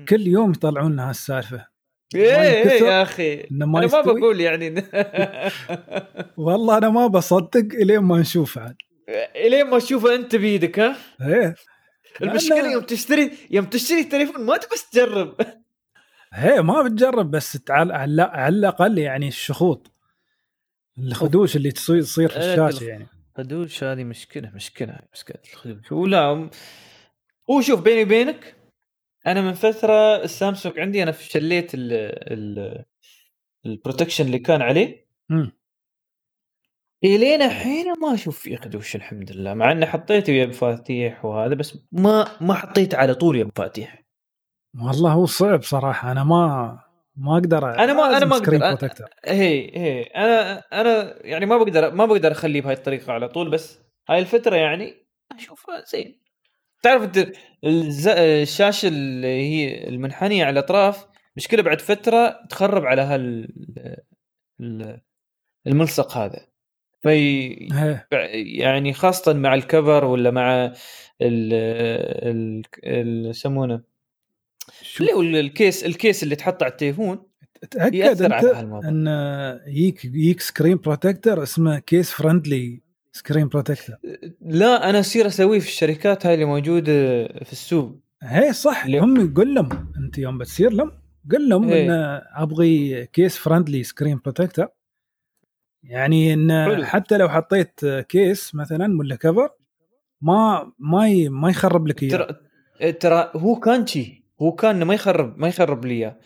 كل يوم يطلعون لنا هالسالفه إيه إيه ينكسر، يا أخي. أنا ما. بقول يعني. والله أنا ما بصدق إلين ما نشوف عاد. إلين ما تشوفه أنت بيدك ها؟ إيه. المشكلة يوم تشتري يوم تشتري التليفون ما تبغى تجرب. هي ما بتجرب بس تعال على على الأقل يعني الشخوط. الخدوش اللي تصير تصير في إيه، الشاشة يعني. خدوش هذه مشكلة مشكلة مشكلة. الخدوش ولا هو شوف بيني وبينك أنا من فترة السامسونج عندي أنا شليت ال ال protection اللي كان عليه. مم. الين الحين ما أشوف فيه خدوش الحمد لله مع إني حطيته يا مفاتيح وهذا بس ما ما حطيت على طول يا مفاتيح. والله هو صعب صراحة أنا ما ما أقدر أنا ما- أنا ما protector هي هي أنا أنا يعني ما بقدر ما بقدر أخليه بهاي الطريقة على طول بس هاي الفترة يعني أشوفها زين. تعرف انت الز- الشاشة اللي هي المنحنية على الأطراف مشكلة بعد فترة تخرب على هال ال- الملصق هذا. في. يعني خاصة مع الكفر ولا مع ال ال يسمونه؟ اللي الكيس الكيس اللي تحط على التليفون تأكد انت على هالموضوع. أن يجيك يجيك screen protector اسمه case friendly screen protector. لا أنا أصير أسويه في الشركات هاي اللي موجودة في السوق. هي صح اللي- هم قول لهم أنت يوم بتصير لهم قل لهم إيه. إن أبغي case friendly screen protector. يعني إن حلو. حتى لو حطيت case مثلا ولا cover ما ما ي- ما يخرب لك إياه. ترى ترى هو كان شي هو كان ما يخرب ما يخرب لي إياه.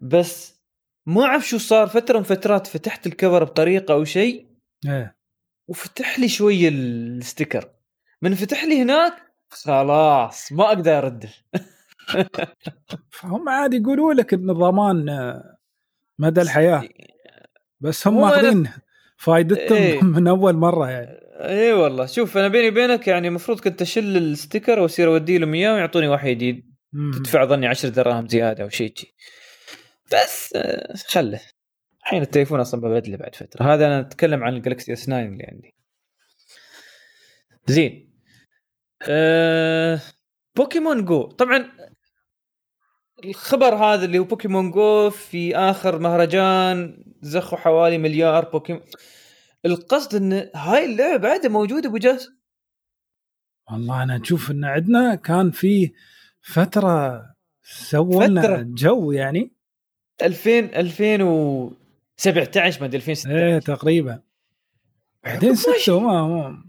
بس ما أعرف شو صار فترة من فترات فتحت ال cover بطريقة أو شيء. إيه. وفتح لي شوية ال sticker من فتح لي هناك خلاص ما أقدر ارده فهم عادي يقولوا لك ان الضمان آه، مدى الحياة بس هم ماخذين فائدتهم إيه. من أول مرة يعني اي والله شوف أنا بيني وبينك يعني المفروض كنت اشيل ال sticker وأصير أودي لهم إياه ويعطوني واحد جديد. تدفع ظني 10 دراهم زيادة أو شيء شي. بس آه، خله الحين التليفون أصلا ببدله بعد فترة. هذا أنا أتكلم عن ال Galaxy S 9 اللي عندي. زين. أه... Pokemon Go طبعا الخبر هذا اللي هو Pokemon Go في آخر مهرجان زخوا حوالي مليار بوكيمون القصد إن هاي اللعبة بعدها موجودة ابو والله أنا أشوف إن عندنا كان في فترة سووا لنا فترة. جو يعني. 2000 2017 ما أدري 2016 إيه تقريبا. بعدين سكتوا ما, ما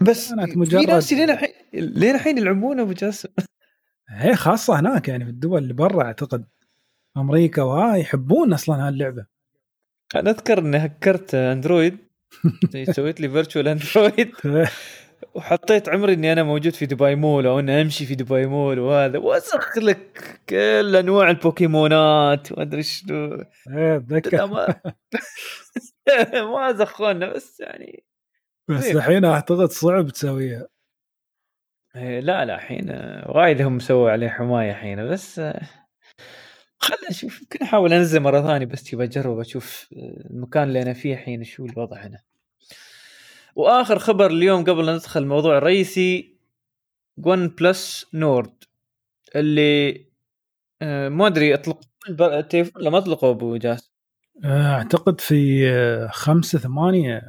بس في ناس لين الحين لين الحين يلعبون أبو جاسم. هي خاصة هناك يعني في الدول اللي برا أعتقد أمريكا وهاي يحبون أصلا هاللعبة. أنا أذكر إني هكرت أندرويد. سويت لي virtual Android. وحطيت عمري إني أنا موجود في دبي مول أو إني أمشي في دبي مول وهذا. وأزخ لك كل أنواع البوكيمونات وادري شنو. إيه اتذكر ما ما زخونا بس يعني بس زين. الحين أعتقد صعب تسويها. إيه، لا لا الحين وايد هم سووا عليه حماية الحين بس خلنا نشوف. يمكن أحاول أنزل مرة ثانية بس تبى أجرب أشوف المكان اللي أنا فيه الحين شو الوضع هنا. وآخر خبر اليوم قبل لا ندخل الموضوع الرئيسي OnePlus Nord اللي آه، ما أدري أطلق البر- التليفون ولا ما اطلقوا أبو جاس آه، أعتقد في آه، خمسة ثمانية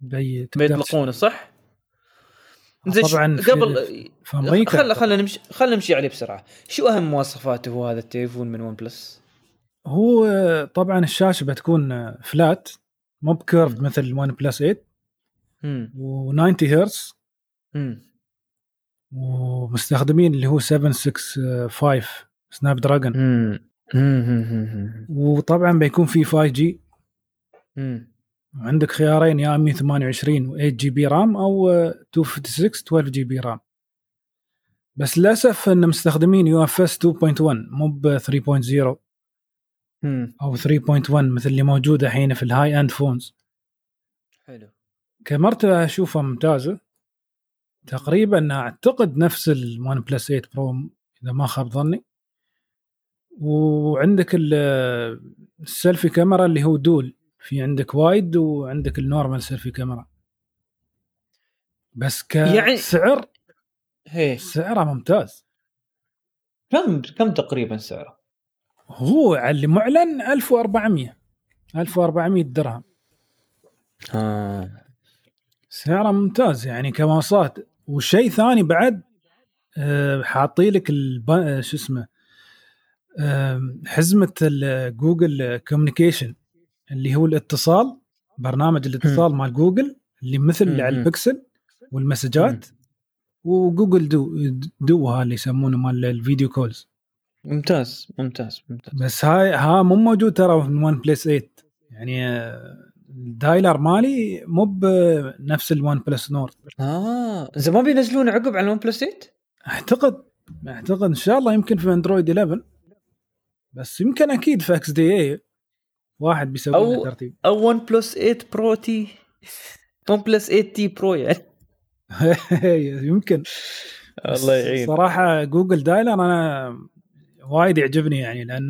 بي بيطلقونه صح؟ زين طبعا قبل في أمريكا خلنا خلنا نمشي خلنا نمشي عليه بسرعة. شو أهم مواصفاته هو هذا التليفون من OnePlus هو طبعا الشاشة بتكون flat مو ب curve مثل ال OnePlus 8 امم و90 هرتز ومستخدمين اللي هو 765 Snapdragon. وطبعا بيكون في 5 G. وعندك خيارين يا 128 و 8 GB RAM أو آه، 256 12 GB RAM. بس للأسف إن مستخدمين UFS 2.1 مو ب 3.0 أو 3.1 مثل اللي موجوده الحين في ال high end phones كاميرته أشوفها ممتازة. تقريبا أعتقد نفس ال OnePlus 8 Pro إذا ما خاب ظني. وعندك ال- ال selfie camera اللي هو dual في عندك wide وعندك النورمال سيلفي كاميرا بس يعني- كسعر هي. سعره ممتاز. كم كم تقريبا سعره؟ هو على اللي معلن 1400 1400 درهم. آه. سعره ممتاز يعني كمواصفات وشيء ثاني بعد آه، حاطي لك. آه، شو اسمه آم، حزمة Google communication اللي هو الاتصال برنامج الاتصال مال جوجل اللي مثل اللي على. البكسل والمسجات و Google Duo اللي يسمونه مال ال video calls. ممتاز ممتاز ممتاز. بس هاي ها مو موجود ترى في OnePlus 8 يعني آه، ال dialer مالي مو بنفس ال OnePlus Nord آه زين ما بينزلون عقب على ال OnePlus 8 أعتقد أعتقد إن شاء الله يمكن في Android 11 بس يمكن أكيد في XDA واحد بيسوي أو- ترتيب. أو OnePlus 8 Pro T OnePlus 8 T Pro يعني. يمكن. الله يعين. صراحة Google dialer أنا وايد يعجبني يعني لأن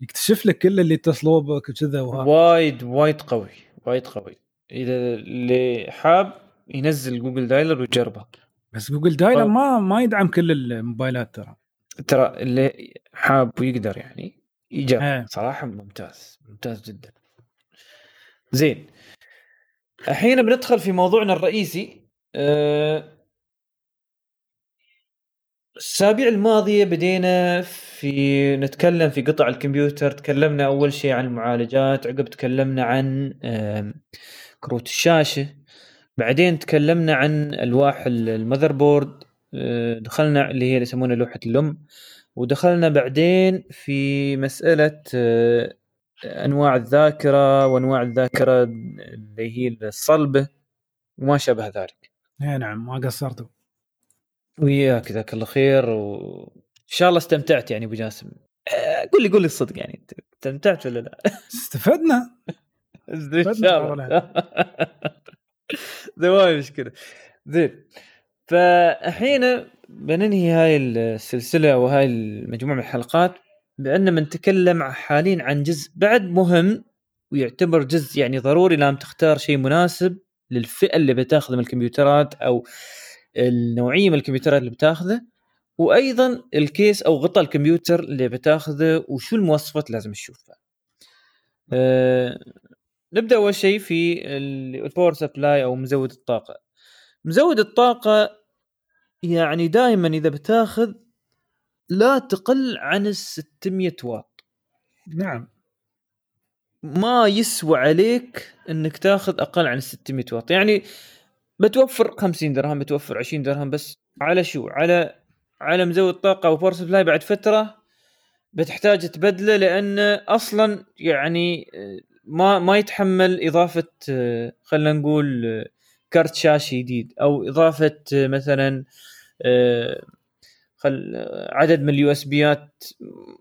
يكتشف لك كل اللي اتصلوا بك وكذا وايد وايد قوي وايد قوي. إذا اللي حاب ينزل Google dialer ويجربه. بس Google dialer ما ما يدعم كل الموبايلات ترى. ترى اللي حاب ويقدر يعني ايجابي إيه. صراحة ممتاز ممتاز جدا. زين. الحين بندخل في موضوعنا الرئيسي. أه... الأسابيع الماضية بدينا في نتكلم في قطع الكمبيوتر تكلمنا أول شيء عن المعالجات عقب تكلمنا عن كروت الشاشة بعدين تكلمنا عن ألواح ال motherboard آه، دخلنا اللي هي اللي يسمونها لوحة الام ودخلنا بعدين في مسألة آه، أنواع الذاكرة وأنواع الذاكرة اللي هي الصلبة وما شابه ذلك. اي نعم ما قصرتوا. وياك جزاك الله خير وان شاء الله استمتعت يعني أبو جاسم. آه، قول لي قول لي الصدق يعني أنت استمتعت ولا لا؟ استفدنا. إن شاء الله. زين مشكلة. زين فالحين بننهي هاي السلسلة وهاي المجموعة من الحلقات بأن بنتكلم حاليا عن جزء بعد مهم ويعتبر جزء يعني ضروري لازم تختار شيء مناسب للفئة اللي بتاخذ من الكمبيوترات أو النوعية من الكمبيوترات اللي بتاخذه وأيضا الكيس أو غطاء الكمبيوتر اللي بتاخذه وشو المواصفات لازم تشوفها. أه نبدأ أول شيء في ال power supply أو مزود الطاقة. مزود الطاقة يعني دائما إذا بتاخذ لا تقل عن ال 600 واط. نعم ما يسوى عليك إنك تاخذ أقل عن 600 واط يعني بتوفر 50 درهم بتوفر 20 درهم بس. على شو؟ على على مزود طاقه و power supply بعد فترة بتحتاج تبدله لأن أصلا يعني آه، ما ما يتحمل إضافة آه، خلينا نقول آه، كارت شاشة جديد أو إضافة مثلا خل عدد من ال USB ات.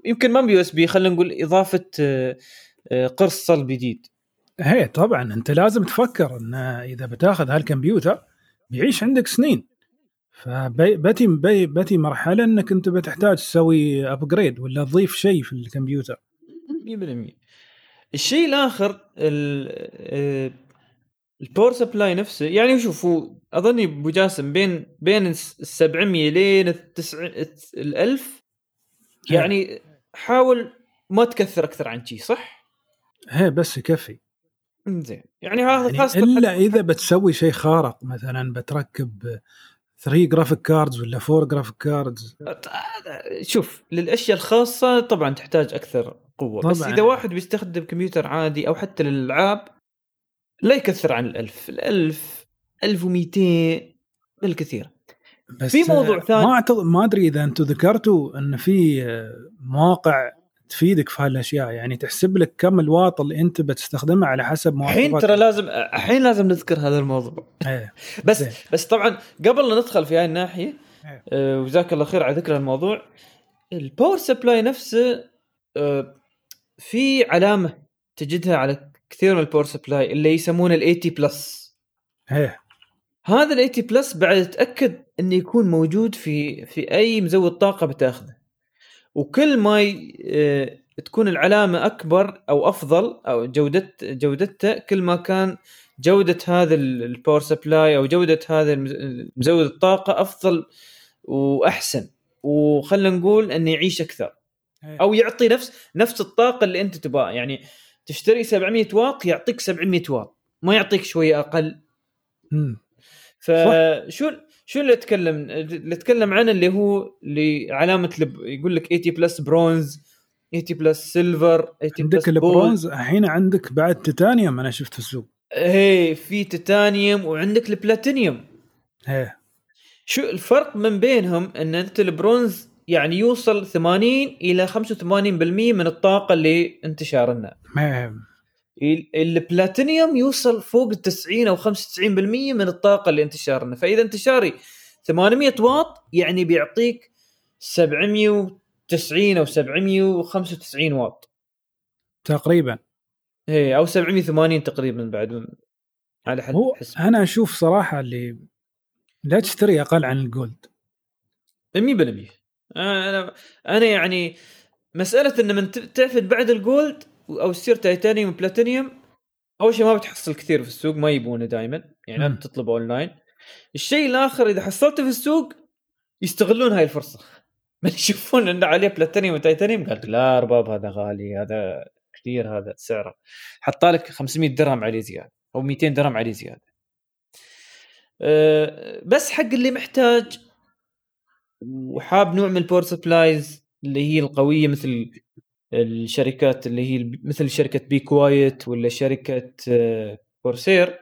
يمكن ما ب USB خلينا نقول إضافة قرص صلب جديد. هي طبعا أنت لازم تفكر إن إذا بتاخذ هالكمبيوتر بيعيش عندك سنين. فبتي بتي مرحلة إنك أنت بتحتاج تسوي upgrade ولا تضيف شيء في الكمبيوتر. 100% الشيء الآخر ال- ال power supply نفسه يعني شوف هو أظني أبو جاسم بين بين ال 700 لين ال 9 ال 1000 يعني حاول ما تكثر أكثر عن شي صح؟ هي بس يكفي. زين يعني هذا يعني خاصة إلا إذا بتسوي شيء خارق مثلا بتركب 3 graphic cards ولا 4 graphic cards شوف للأشياء الخاصة طبعا تحتاج أكثر قوة بس طبعاً. اذا واحد بيستخدم كمبيوتر عادي أو حتى للألعاب لا يكثر عن الألف الألف 1200 بالكثير بس في موضوع ثاني. ما أعتقد ما أدري إذا أنتم ذكرتوا إن في مواقع تفيدك في هالأشياء. يعني تحسب لك كم الواط اللي أنت بتستخدمه على حسب الحين مواصفات ترى لازم الحين لازم نذكر هذا الموضوع. إيه. بس. بس طبعا قبل لا ندخل في هاي الناحية إيه. آه، وجزاك الله خير على ذكر الموضوع. ال power supply نفسه آه، في علامة تجدها على كثير من ال power supply اللي يسمونه ال 80 Plus إيه. هذا ال 80 Plus بعد تأكد إنه يكون موجود في في أي مزود طاقة بتأخذه. وكل ما. آه، تكون العلامة أكبر أو أفضل أو جوده جودته كل ما كان جودة هذا ال- ال power supply أو جودة هذا مزود الطاقة أفضل وأحسن وخلنا نقول إنه يعيش أكثر إيه. أو يعطي نفس نفس الطاقة اللي أنت تبغاها يعني تشتري 700 واط يعطيك 700 واط ما يعطيك شوية أقل مم. فشو شو اللي اتكلم اللي اتكلم عنه اللي هو العلامة لب... يقول لك 80 Plus Bronze 80 Plus Silver 80 بلس عندك البرونز الحين عندك بعد تيتانيوم أنا شفت في السوق. هي في تيتانيوم وعندك البلاتينيوم إيه شو الفرق من بينهم؟ إن أنت البرونز يعني يوصل 80 إلى 85% من الطاقة اللي أنت شارنها ما ال- البلاتينيوم يوصل فوق ال 90 أو 95% من الطاقة اللي انت شارنها فإذا انت شاري 800 واط يعني بيعطيك 790 أو 795 واط. تقريبا. إيه أو 780 تقريبا بعد على حد هو حسب. أنا أشوف صراحة اللي لا تشتري أقل عن ال Gold. 100% أنا أنا يعني مسألة إن من تعدي بعد ال Gold أو تصير Titanium Platinum أول شيء ما بتحصل كثير في السوق ما يبونه دائما يعني. انت تطلبه أونلاين. الشيء الآخر إذا حصلته في السوق يستغلون هاي الفرصة. من يشوفون انه عليه Platinum و Titanium قال لا ارباب هذا غالي هذا كثير هذا سعره. حط لك 500 درهم عليه زيادة أو 200 درهم عليه زيادة. أه بس حق اللي محتاج وحاب نوع من ال power supplies اللي هي القوية مثل الشركات اللي هي مثل شركة be quiet ولا شركة Corsair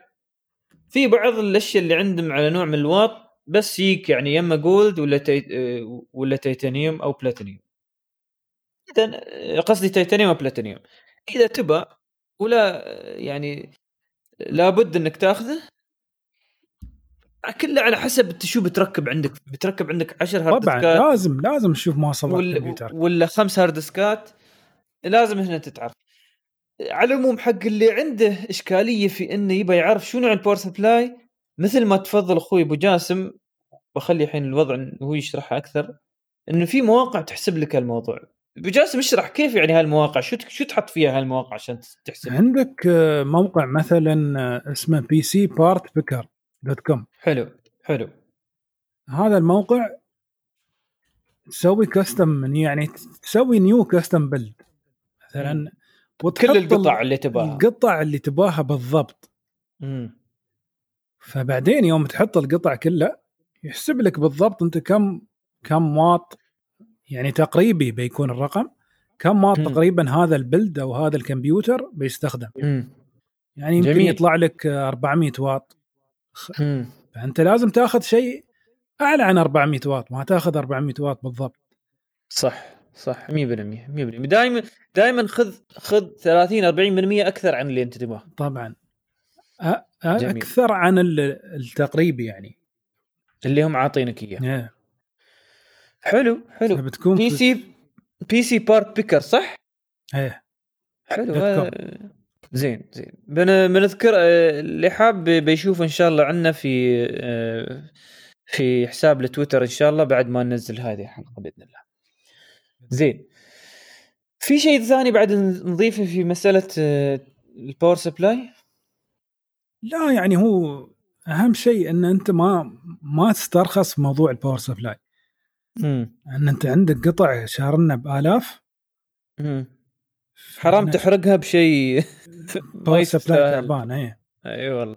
في بعض الأشياء اللي عندهم على نوع من الواط بس يجيك يعني يا اما Gold ولا تي... ولا تيتانيوم أو بلاتينيوم. إذا قصدي تيتانيوم أو بلاتينيوم. إذا تبى ولا يعني لابد إنك تاخذه كله على حسب انت شو بتركب عندك. بتركب عندك 10 hard طبعا disk ات لازم لازم تشوف مواصفات ولا, ولا خمس hard disk ات لازم هنا تتعرف. على العموم حق اللي عنده إشكالية في إنه يبى يعرف شو نوع ال power supply مثل ما تفضل أخوي أبو جاسم بخلي الحين الوضع هو يشرحها أكثر إنه في مواقع تحسب لك الموضوع. أبو جاسم اشرح كيف يعني هالمواقع؟ شو شو تحط فيها هالمواقع عشان تحسب؟ عندك آه، موقع مثلا آه، اسمه PCPartPicker dot com حلو حلو. هذا الموقع تسوي كاستم يعني تسوي نيو كاستم بيلد مثلا كل القطع اللي تباها القطع اللي تباها بالضبط مم. فبعدين يوم تحط القطع كلها يحسب لك بالضبط أنت كم كم واط يعني تقريبي بيكون الرقم كم واط تقريبا هذا البلد أو هذا الكمبيوتر بيستخدم مم. يعني يمكن جميل. يطلع لك 400 واط مم. فأنت لازم تاخذ شيء أعلى عن 400 واط ما تاخذ 400 واط بالضبط صح صح 100% 100% دائما دائما خذ خذ 30 40% أكثر عن اللي أنت تبغاه. طبعا. أ... جميل. أكثر عن التقريبي يعني. اللي هم عاطينك إياه. yeah. حلو حلو. بتكون بي سي بي سي بارت بيكر صح؟ إيه. حلو زين زين. بنذكر آه، اللي حاب بيشوف إن شاء الله عنا في آه، في حساب التويتر إن شاء الله بعد ما ننزل هذه الحلقة بإذن الله. زين. في شيء ثاني بعد نضيفه في مسألة آه، ال power supply؟ لا يعني هو أهم شيء إن أنت ما ما تسترخص موضوع ال power supply. امم إن أنت عندك قطع شارنا بآلاف. امم حرام تحرقها بشيء power supply تعبان إي إي والله.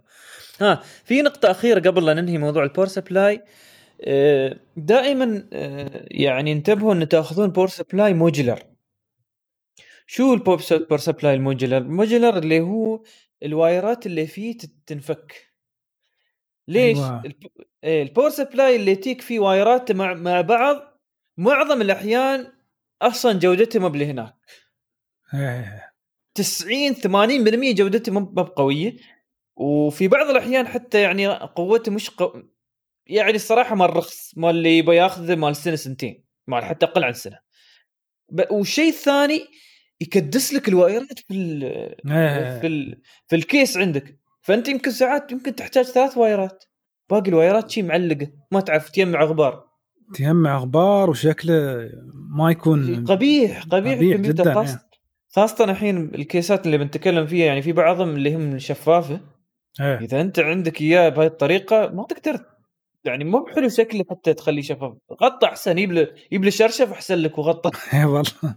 ها في نقطة أخيرة قبل لا ننهي موضوع ال power supply آه، دائما آه، يعني انتبهوا أن تأخذون power supply modular شو ال power supply ال modular؟ ال modular اللي هو ال wire ات اللي فيه تنفك ليش؟ أيوة. ال power supply اللي تيك فيه wire ات مع مع بعض معظم الأحيان أصلا جودته ما هناك 90 80% جودته مو بقويه وفي بعض الأحيان حتى يعني قوته مش قو... يعني الصراحة مال رخص مال اللي يبغى ياخذه مال سنه سنتين مال حتى أقل عن سنة. ب... والشيء الثاني يكدس لك الوايرات في ال... في ال... في الكيس عندك. فأنت يمكن ساعات يمكن تحتاج ثلاث وايرات. باقي ال wires ات شي معلقة ما تعرف تجمع غبار. تجمع غبار وشكله ما يكون قبيح قبيح, قبيح جدا خاصة, يعني. خاصة الحين ال cases ات اللي بنتكلم فيها يعني في بعضهم اللي هم شفافة. إيه. إذا أنت عندك إياه بهذه الطريقة ما تقدر يعني مو بحلو شكله حتى تخليه شفاف. غطى أحسن يجيب له يجيب له شرشف احسن لك وغطى. اي والله.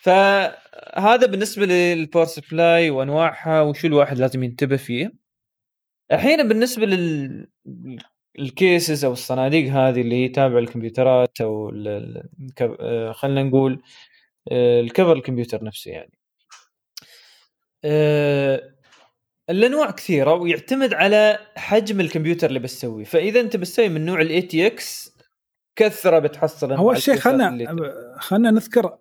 فهذا بالنسبة لل power supply وأنواعها وشو الواحد لازم ينتبه فيه. الحين بالنسبة لل ال cases أو الصناديق هذه اللي هي تابعة للكمبيوترات أو آه، خلينا نقول آه، ال cover الكمبيوتر نفسه يعني. آه، الأنواع كثيرة ويعتمد على حجم الكمبيوتر اللي بتسويه. فإذا أنت بتسوي من نوع ال ATX كثرة بتحصل اول شيء خلنا خلنا نذكر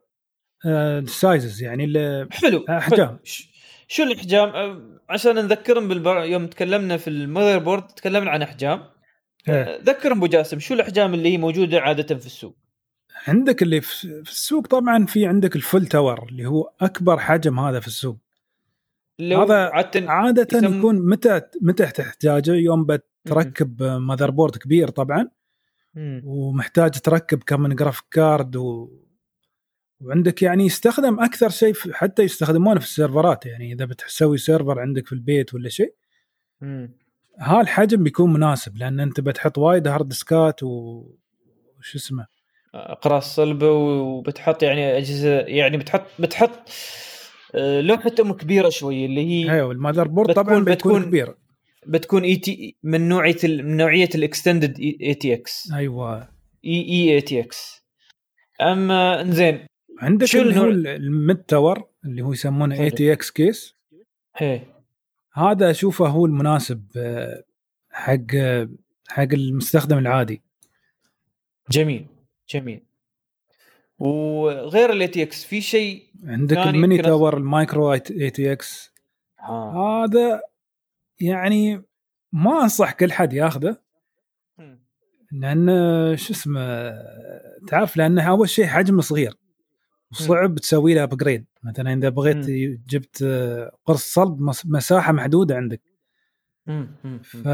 ال sizes يعني حلو. احجام شو الاحجام عشان نذكرهم بالبر... يوم تكلمنا في ال motherboard تكلمنا عن أحجام. إيه. ذكرهم أبو جاسم شو الأحجام اللي هي موجودة عادة في السوق؟ عندك اللي في السوق طبعا في عندك ال full tower اللي هو أكبر حجم هذا في السوق. هذا عادة, عادة يسم... يكون متى متى تحتاجه؟ يوم بتركب motherboard كبير طبعا. مم. ومحتاج تركب كم graphic card و... وعندك يعني يستخدم أكثر شيء حتى يستخدمونه في ال server ات. يعني إذا بتسوي server عندك في البيت ولا شيء. ها الحجم بيكون مناسب لأن أنت بتحط وايد hard disk ات و... وش اسمه؟ أقراص صلبة وبتحط يعني اجهزه يعني بتحط بتحط آه، لوحة أم كبيرة شوي اللي هي أيوه ال motherboard طبعا بتكون, بتكون كبير. بتكون AT من نوعية من نوعية ال extended ATX أيوه. E E ATX أما إنزين عندك شو اللي هو الميد تاور اللي هو يسمونه ATX case. هذا أشوفه هو المناسب آه، حق حق المستخدم العادي. جميل جميل. وغير ال ATX في شيء عندك ال mini tower ال micro ATX هذا يعني ما أنصح كل حد ياخذه. لأن شو اسمه تعرف لأنه أول شيء حجمه صغير. وصعب تسوي له upgrade مثلا إذا بغيت جبت قرص صلب مساحة محدودة عندك. ف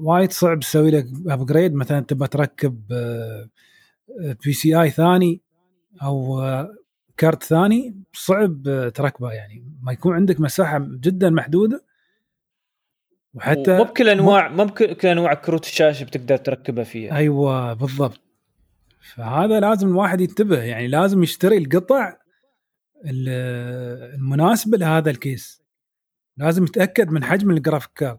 وايد صعب تسوي لك upgrade مثلا تبغى تركب PCI ثاني أو card ثاني صعب تركبه يعني. ما يكون عندك مساحة جدا محدودة. وحتى مو بكل انواع مو بكل أنواع كروت الشاشة بتقدر تركبها فيها. أيوه بالضبط. فهذا لازم الواحد ينتبه يعني لازم يشتري القطع المناسبة لهذا ال case. لازم يتأكد من حجم ال graphic card.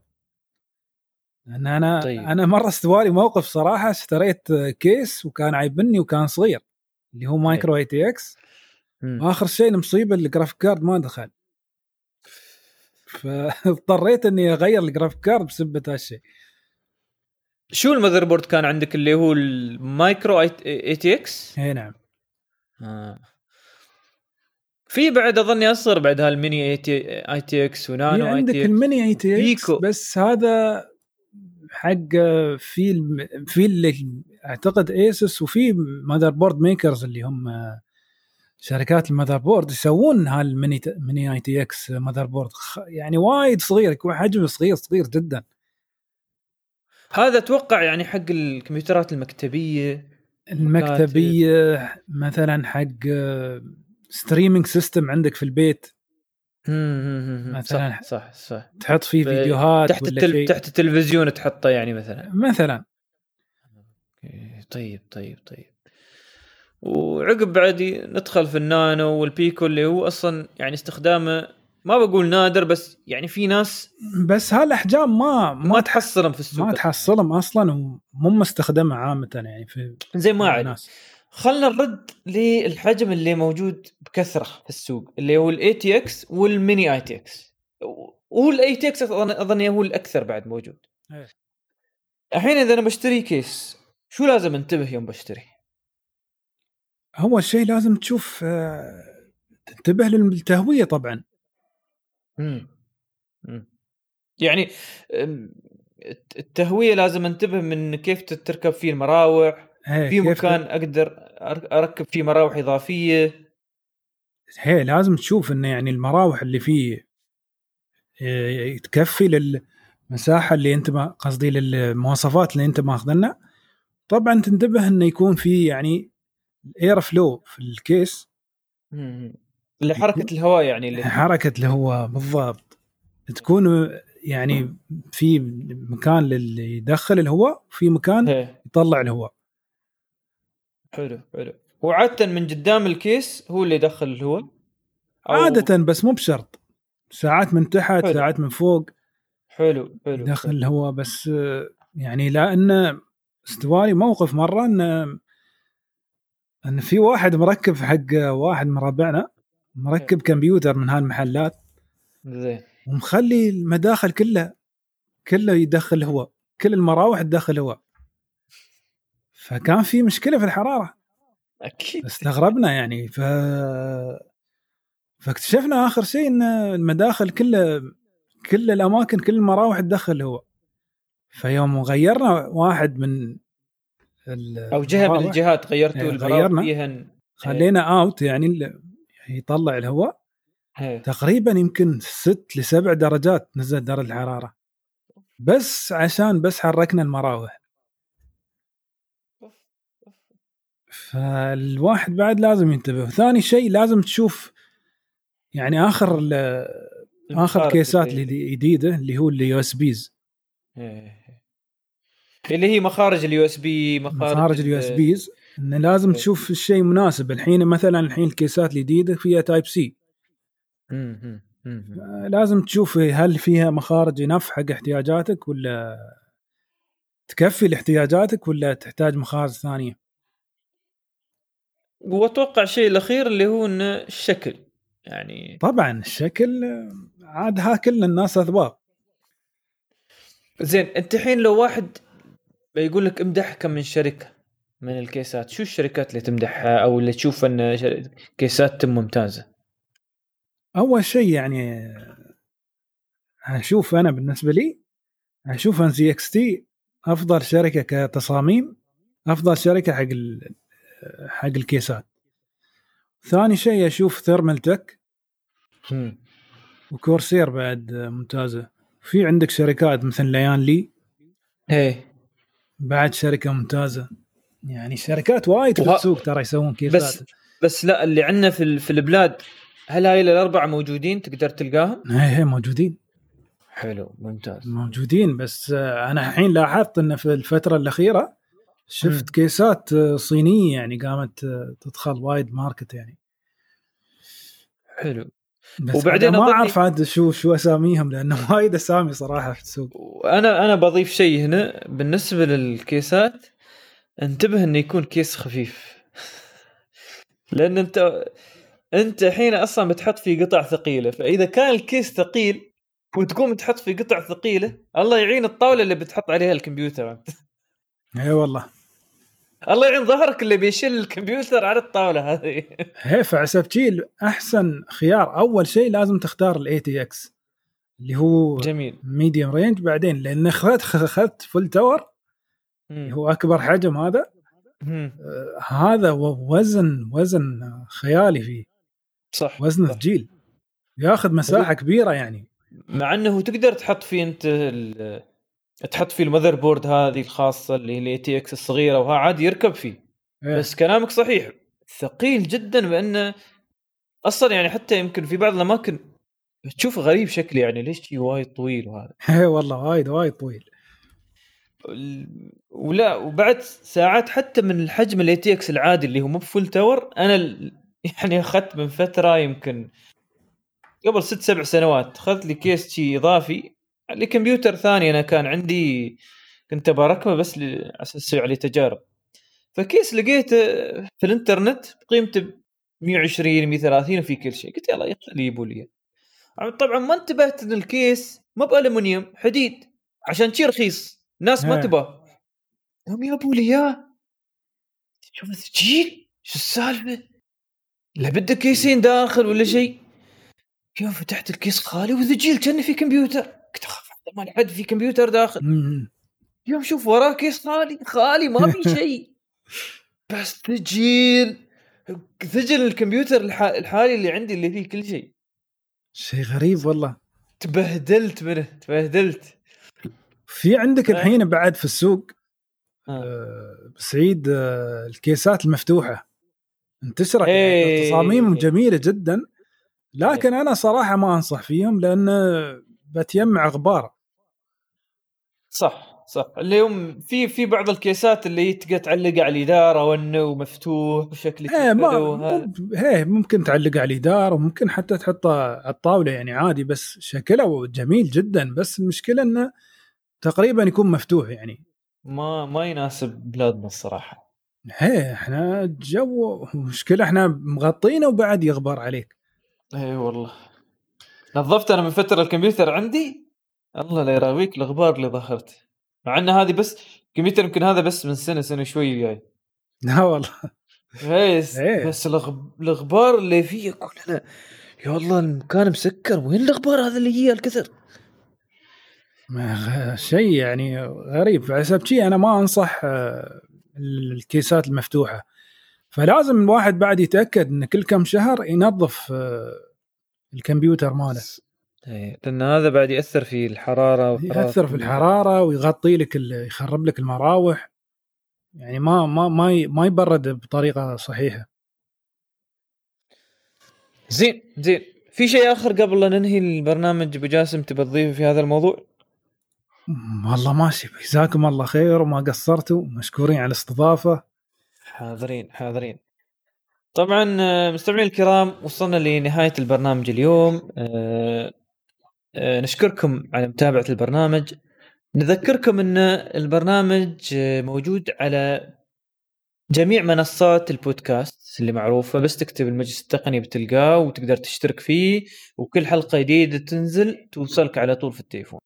لأن أنا طيب. أنا مرة استوالي موقف صراحة اشتريت case وكان عيبني وكان صغير اللي هو micro ATX وآخر شيء المصيبة ال graphic card ما دخل. فاضطريت إني أغير ال graphic card بسبه هالشيء شو ال motherboard كان عندك اللي هو ال micro ATX؟ اي نعم. آه. في بعد أظني أصغر بعد هال mini IT ITX و nano I عندك ال mini ITX بس هذا حق في في اللي أعتقد ايسوس وفي motherboard makers اللي هم شركات ال motherboard يسوون هال mini mini ITX motherboard يعني وايد صغير يكون حجمه صغير صغير جدا. هذا أتوقع يعني حق الكمبيوترات المكتبية. المكتبية مثلا حق streaming system عندك في البيت. مثلا صح صح صح. تحط فيه فيديوهات تحت التل... تحت التلفزيون تحطه يعني مثلا. مثلا. طيب طيب طيب. وعقب بعد ندخل في ال nano وال pico اللي هو أصلا يعني استخدامه ما بقول نادر بس يعني في ناس بس هالأحجام ما ما, ما تحصلهم في السوق. ما تحصلهم أصلا ومو مستخدمة عامة يعني في زي ما عاد خلنا نرد للحجم اللي موجود بكثرة في السوق اللي هو ال ATX وال mini ITX وهو ال ATX اظن هو الأكثر بعد موجود. إيه. الحين إذا أنا بشتري case شو لازم انتبه يوم بشتري؟ اول شيء لازم تشوف آه، تنتبه للتهوية طبعا. امم يعني التهوية لازم انتبه من كيف تركب فيه المراوح في مكان أقدر أركب فيه مراوح إضافية. هي لازم تشوف انه يعني المراوح اللي فيه آه، تكفي للمساحة اللي أنت قصدي للمواصفات اللي أنت ماخذنها. طبعا تنتبه انه يكون في يعني اير فلو في الكيس. لحركة الهواء يعني اللي حركه الهواء بالضبط. تكون يعني في مكان للي يدخل الهواء وفي مكان هي. يطلع الهواء. حلو حلو. وعادة من قدام الكيس هو اللي يدخل الهواء أو... عادة بس مو بشرط. ساعات من تحت حلو. ساعات من فوق حلو حلو يدخل الهواء بس يعني لأن استوالي موقف مرة إن إن في واحد مركب حق واحد من ربعنا مركب كمبيوتر من هالمحلات زين. ومخلي المداخل كلها كله يدخل هواء كل المراوح تدخل هواء. فكان في مشكلة في الحرارة. أكيد. استغربنا يعني ف فاكتشفنا آخر شيء إن المداخل كلها كل الأماكن كل المراوح تدخل هواء فيوم غيرنا واحد من أو جهة من الجهات غيرتوا يعني غيرنا. فيها خلينا اوت يعني يطلع الهواء. هي. تقريبا يمكن ست لسبع درجات نزلت درجة الحرارة. بس عشان بس حركنا المراوح. فالواحد بعد لازم ينتبه. ثاني شيء لازم تشوف يعني آخر آخر cases ات الجديده اللي هو ال USBs اللي هي مخارج ال USB مخارج ال USBs انه لازم تشوف الشيء مناسب. الحين مثلا الحين ال cases ات الجديدة فيها type C مم، مم. لازم تشوف هل فيها مخارج ينف حق احتياجاتك ولا تكفي لاحتياجاتك ولا تحتاج مخارج ثانية. واتوقع الشيء الأخير اللي هو إنه الشكل يعني طبعا الشكل عاد ها كل الناس أذواق. زين أنت الحين لو واحد بيقول لك امدح كم من شركة من الكيسات؟ شو الشركات اللي تمدحها أو اللي تشوف إن شر- كيساتهم ممتازة؟ أول شيء يعني أشوف أنا بالنسبة لي أشوف NZXT أفضل شركة كتصاميم أفضل شركة حق حق الكيسات. ثاني شيء أشوف Thermaltake. و Corsair بعد ممتازة. في عندك شركات مثل Lian Li إيه. بعد شركة ممتازة. يعني شركات وايد في السوق ترى يسوون بس كيسات. بس لا اللي عندنا في في البلاد هل هاي الاربعه موجودين تقدر تلقاهم؟ هي موجودين. حلو ممتاز. موجودين بس آه، أنا الحين لاحظت إن في الفترة الأخيرة شفت. كيسات آه، صينية يعني قامت آه، تدخل وايد market يعني. حلو. بس وبعدين ما أعرف عاد شو شو أساميهم لأنه وايد أسامي صراحة في السوق. وأنا أنا بضيف شيء هنا. بالنسبة للكيسات انتبه إنه يكون case خفيف. لأن أنت أنت الحين أصلا بتحط فيه قطع ثقيلة. فإذا كان ال case ثقيل وتقوم تحط فيه قطع ثقيلة الله يعين الطاولة اللي بتحط عليها الكمبيوتر. اي والله. الله يعين ظهرك اللي بيشيل الكمبيوتر على الطاولة هذه هي فعسب شي أحسن خيار أول شيء لازم تختار ال ATX اللي هو جميل medium range بعدين لأن أخذت أخذت full tower اللي. هو أكبر حجم هذا. آه، هذا وزن وزن خيالي فيه صح وزنه صح. ثقيل ياخذ مساحة كبيرة يعني مع إنه تقدر تحط فيه أنت ال- تحط فيه ال motherboard هذه الخاصة اللي هي ال ITX الصغيرة وها عادي يركب فيه. إيه. بس كلامك صحيح. ثقيل جدا بانه أصلا يعني حتى يمكن في بعض الأماكن تشوف غريب شكله يعني ليش شي وايد طويل وهذا؟ اي والله وايد وايد طويل. ولا وبعد ساعات حتى من الحجم ال ATX العادي اللي هو مو full tower أنا يعني أخذت من فترة يمكن قبل ست سبع سنوات أخذت لي case شي إضافي. لكمبيوتر ثاني أنا كان عندي كنت بركبه بس على أساس أسوي عليه تجارب. فكيس لقيته في الإنترنت قيمته ب 120 130 وفي كل شيء. قلت يلا يا أخي يجيبوا لي. طبعا ما انتبهت إن الكيس ما بالومنيوم حديد عشان شي رخيص. الناس ما إيه. تباه هم يابوا لي إياه. شوف الثقيل شو السالفة؟ لا بدك كيسين داخل ولا شيء. يوم فتحت الكيس خالي وثقيل كان في كمبيوتر. كنت اخاف ما حد في كمبيوتر داخل. يوم شوف وراه كيس خالي خالي ما في شيء. بس ثقيل ثقل الكمبيوتر الح- الحالي اللي عندي اللي فيه كل شيء. شيء غريب والله. تبهدلت منه تبهدلت. في عندك آه. الحين بعد في السوق آه. آه، سعيد آه، الكيسات المفتوحة. انتشرت إيه. يعني تصاميمهم جميلة جدا. لكن أنا صراحة ما أنصح فيهم لأن بتيمع غبار. صح صح. اللي هم في في بعض الكيسات اللي تقدر تعلق على الإدارة وأنه مفتوح وشكل إيه ما هيه ممكن تعلق على الجدار وممكن حتى تحطه على الطاولة يعني عادي بس شكله جميل جدا. بس المشكلة إنه تقريبا يكون مفتوح يعني. ما ما يناسب بلادنا الصراحة. هيه إحنا جو مشكلة إحنا مغطينه وبعد يغبر عليك. اي والله. نظفت أنا من فترة الكمبيوتر عندي. الله لا يراويك الغبار اللي ظهرت. مع إن هذه بس الكمبيوتر يمكن هذا بس من سنة سنة شوي وياي لا والله. بس إيه. بس الغب... الغبار اللي فيه أنا يا الله المكان مسكر وين الغبار هذا اللي هي الكثر؟ شيء يعني غريب. فحسب شيء أنا ما أنصح آه، الكيسات المفتوحة. فلازم الواحد بعد يتأكد إن كل كم شهر ينظف آه، الكمبيوتر ماله. إيه، لأن هذا بعد يأثر في الحرارة وحرارة يأثر في. الحرارة ويغطي لك ال- يخرب لك المراوح. يعني ما ما ما ي- ما يبرد بطريقة صحيحة. زين زين. في شيء آخر قبل لا ننهي البرنامج ابو جاسم تبى تضيفه في هذا الموضوع؟ والله ماشي. جزاكم الله خير وما قصرتوا. مشكورين على الاستضافة. حاضرين حاضرين. طبعا آه، مستمعين الكرام وصلنا لنهاية البرنامج اليوم. أه أه نشكركم على متابعة البرنامج. نذكركم إن البرنامج آه، موجود على جميع منصات البودكاست اللي معروفة. بس تكتب المجلس التقني بتلقاه وتقدر تشترك فيه وكل حلقة جديدة تنزل توصلك على طول في التليفون.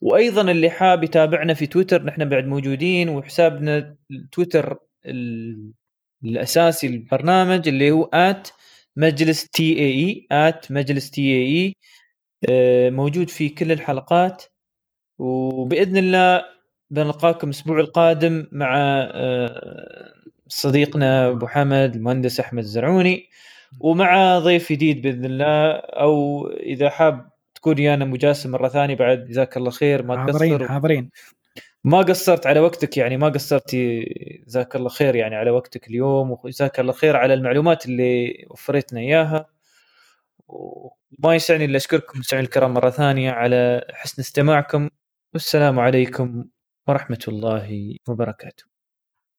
وأيضا اللي حاب يتابعنا في تويتر نحن بعد موجودين وحسابنا تويتر الأساسي للبرنامج اللي هو آت مجلس تي إي إي آت مجلس تي إي إي آه، موجود في كل الحلقات. وبإذن الله بنلقاكم الأسبوع القادم مع آه، صديقنا أبو حمد المهندس أحمد الزرعوني ومع ضيف جديد بإذن الله أو إذا حاب تكون معانا جاسم مرة ثانية بعد جزاك الله خير ما تقصر حاضرين حاضرين. ما قصرت على وقتك يعني ما قصرت جزاك الله خير يعني على وقتك اليوم وجزاك الله خير على المعلومات اللي وفرتنا إياها. وما يسعني إلا أشكركم مستمعين الكرام مرة ثانية على حسن استماعكم. والسلام عليكم ورحمة الله وبركاته.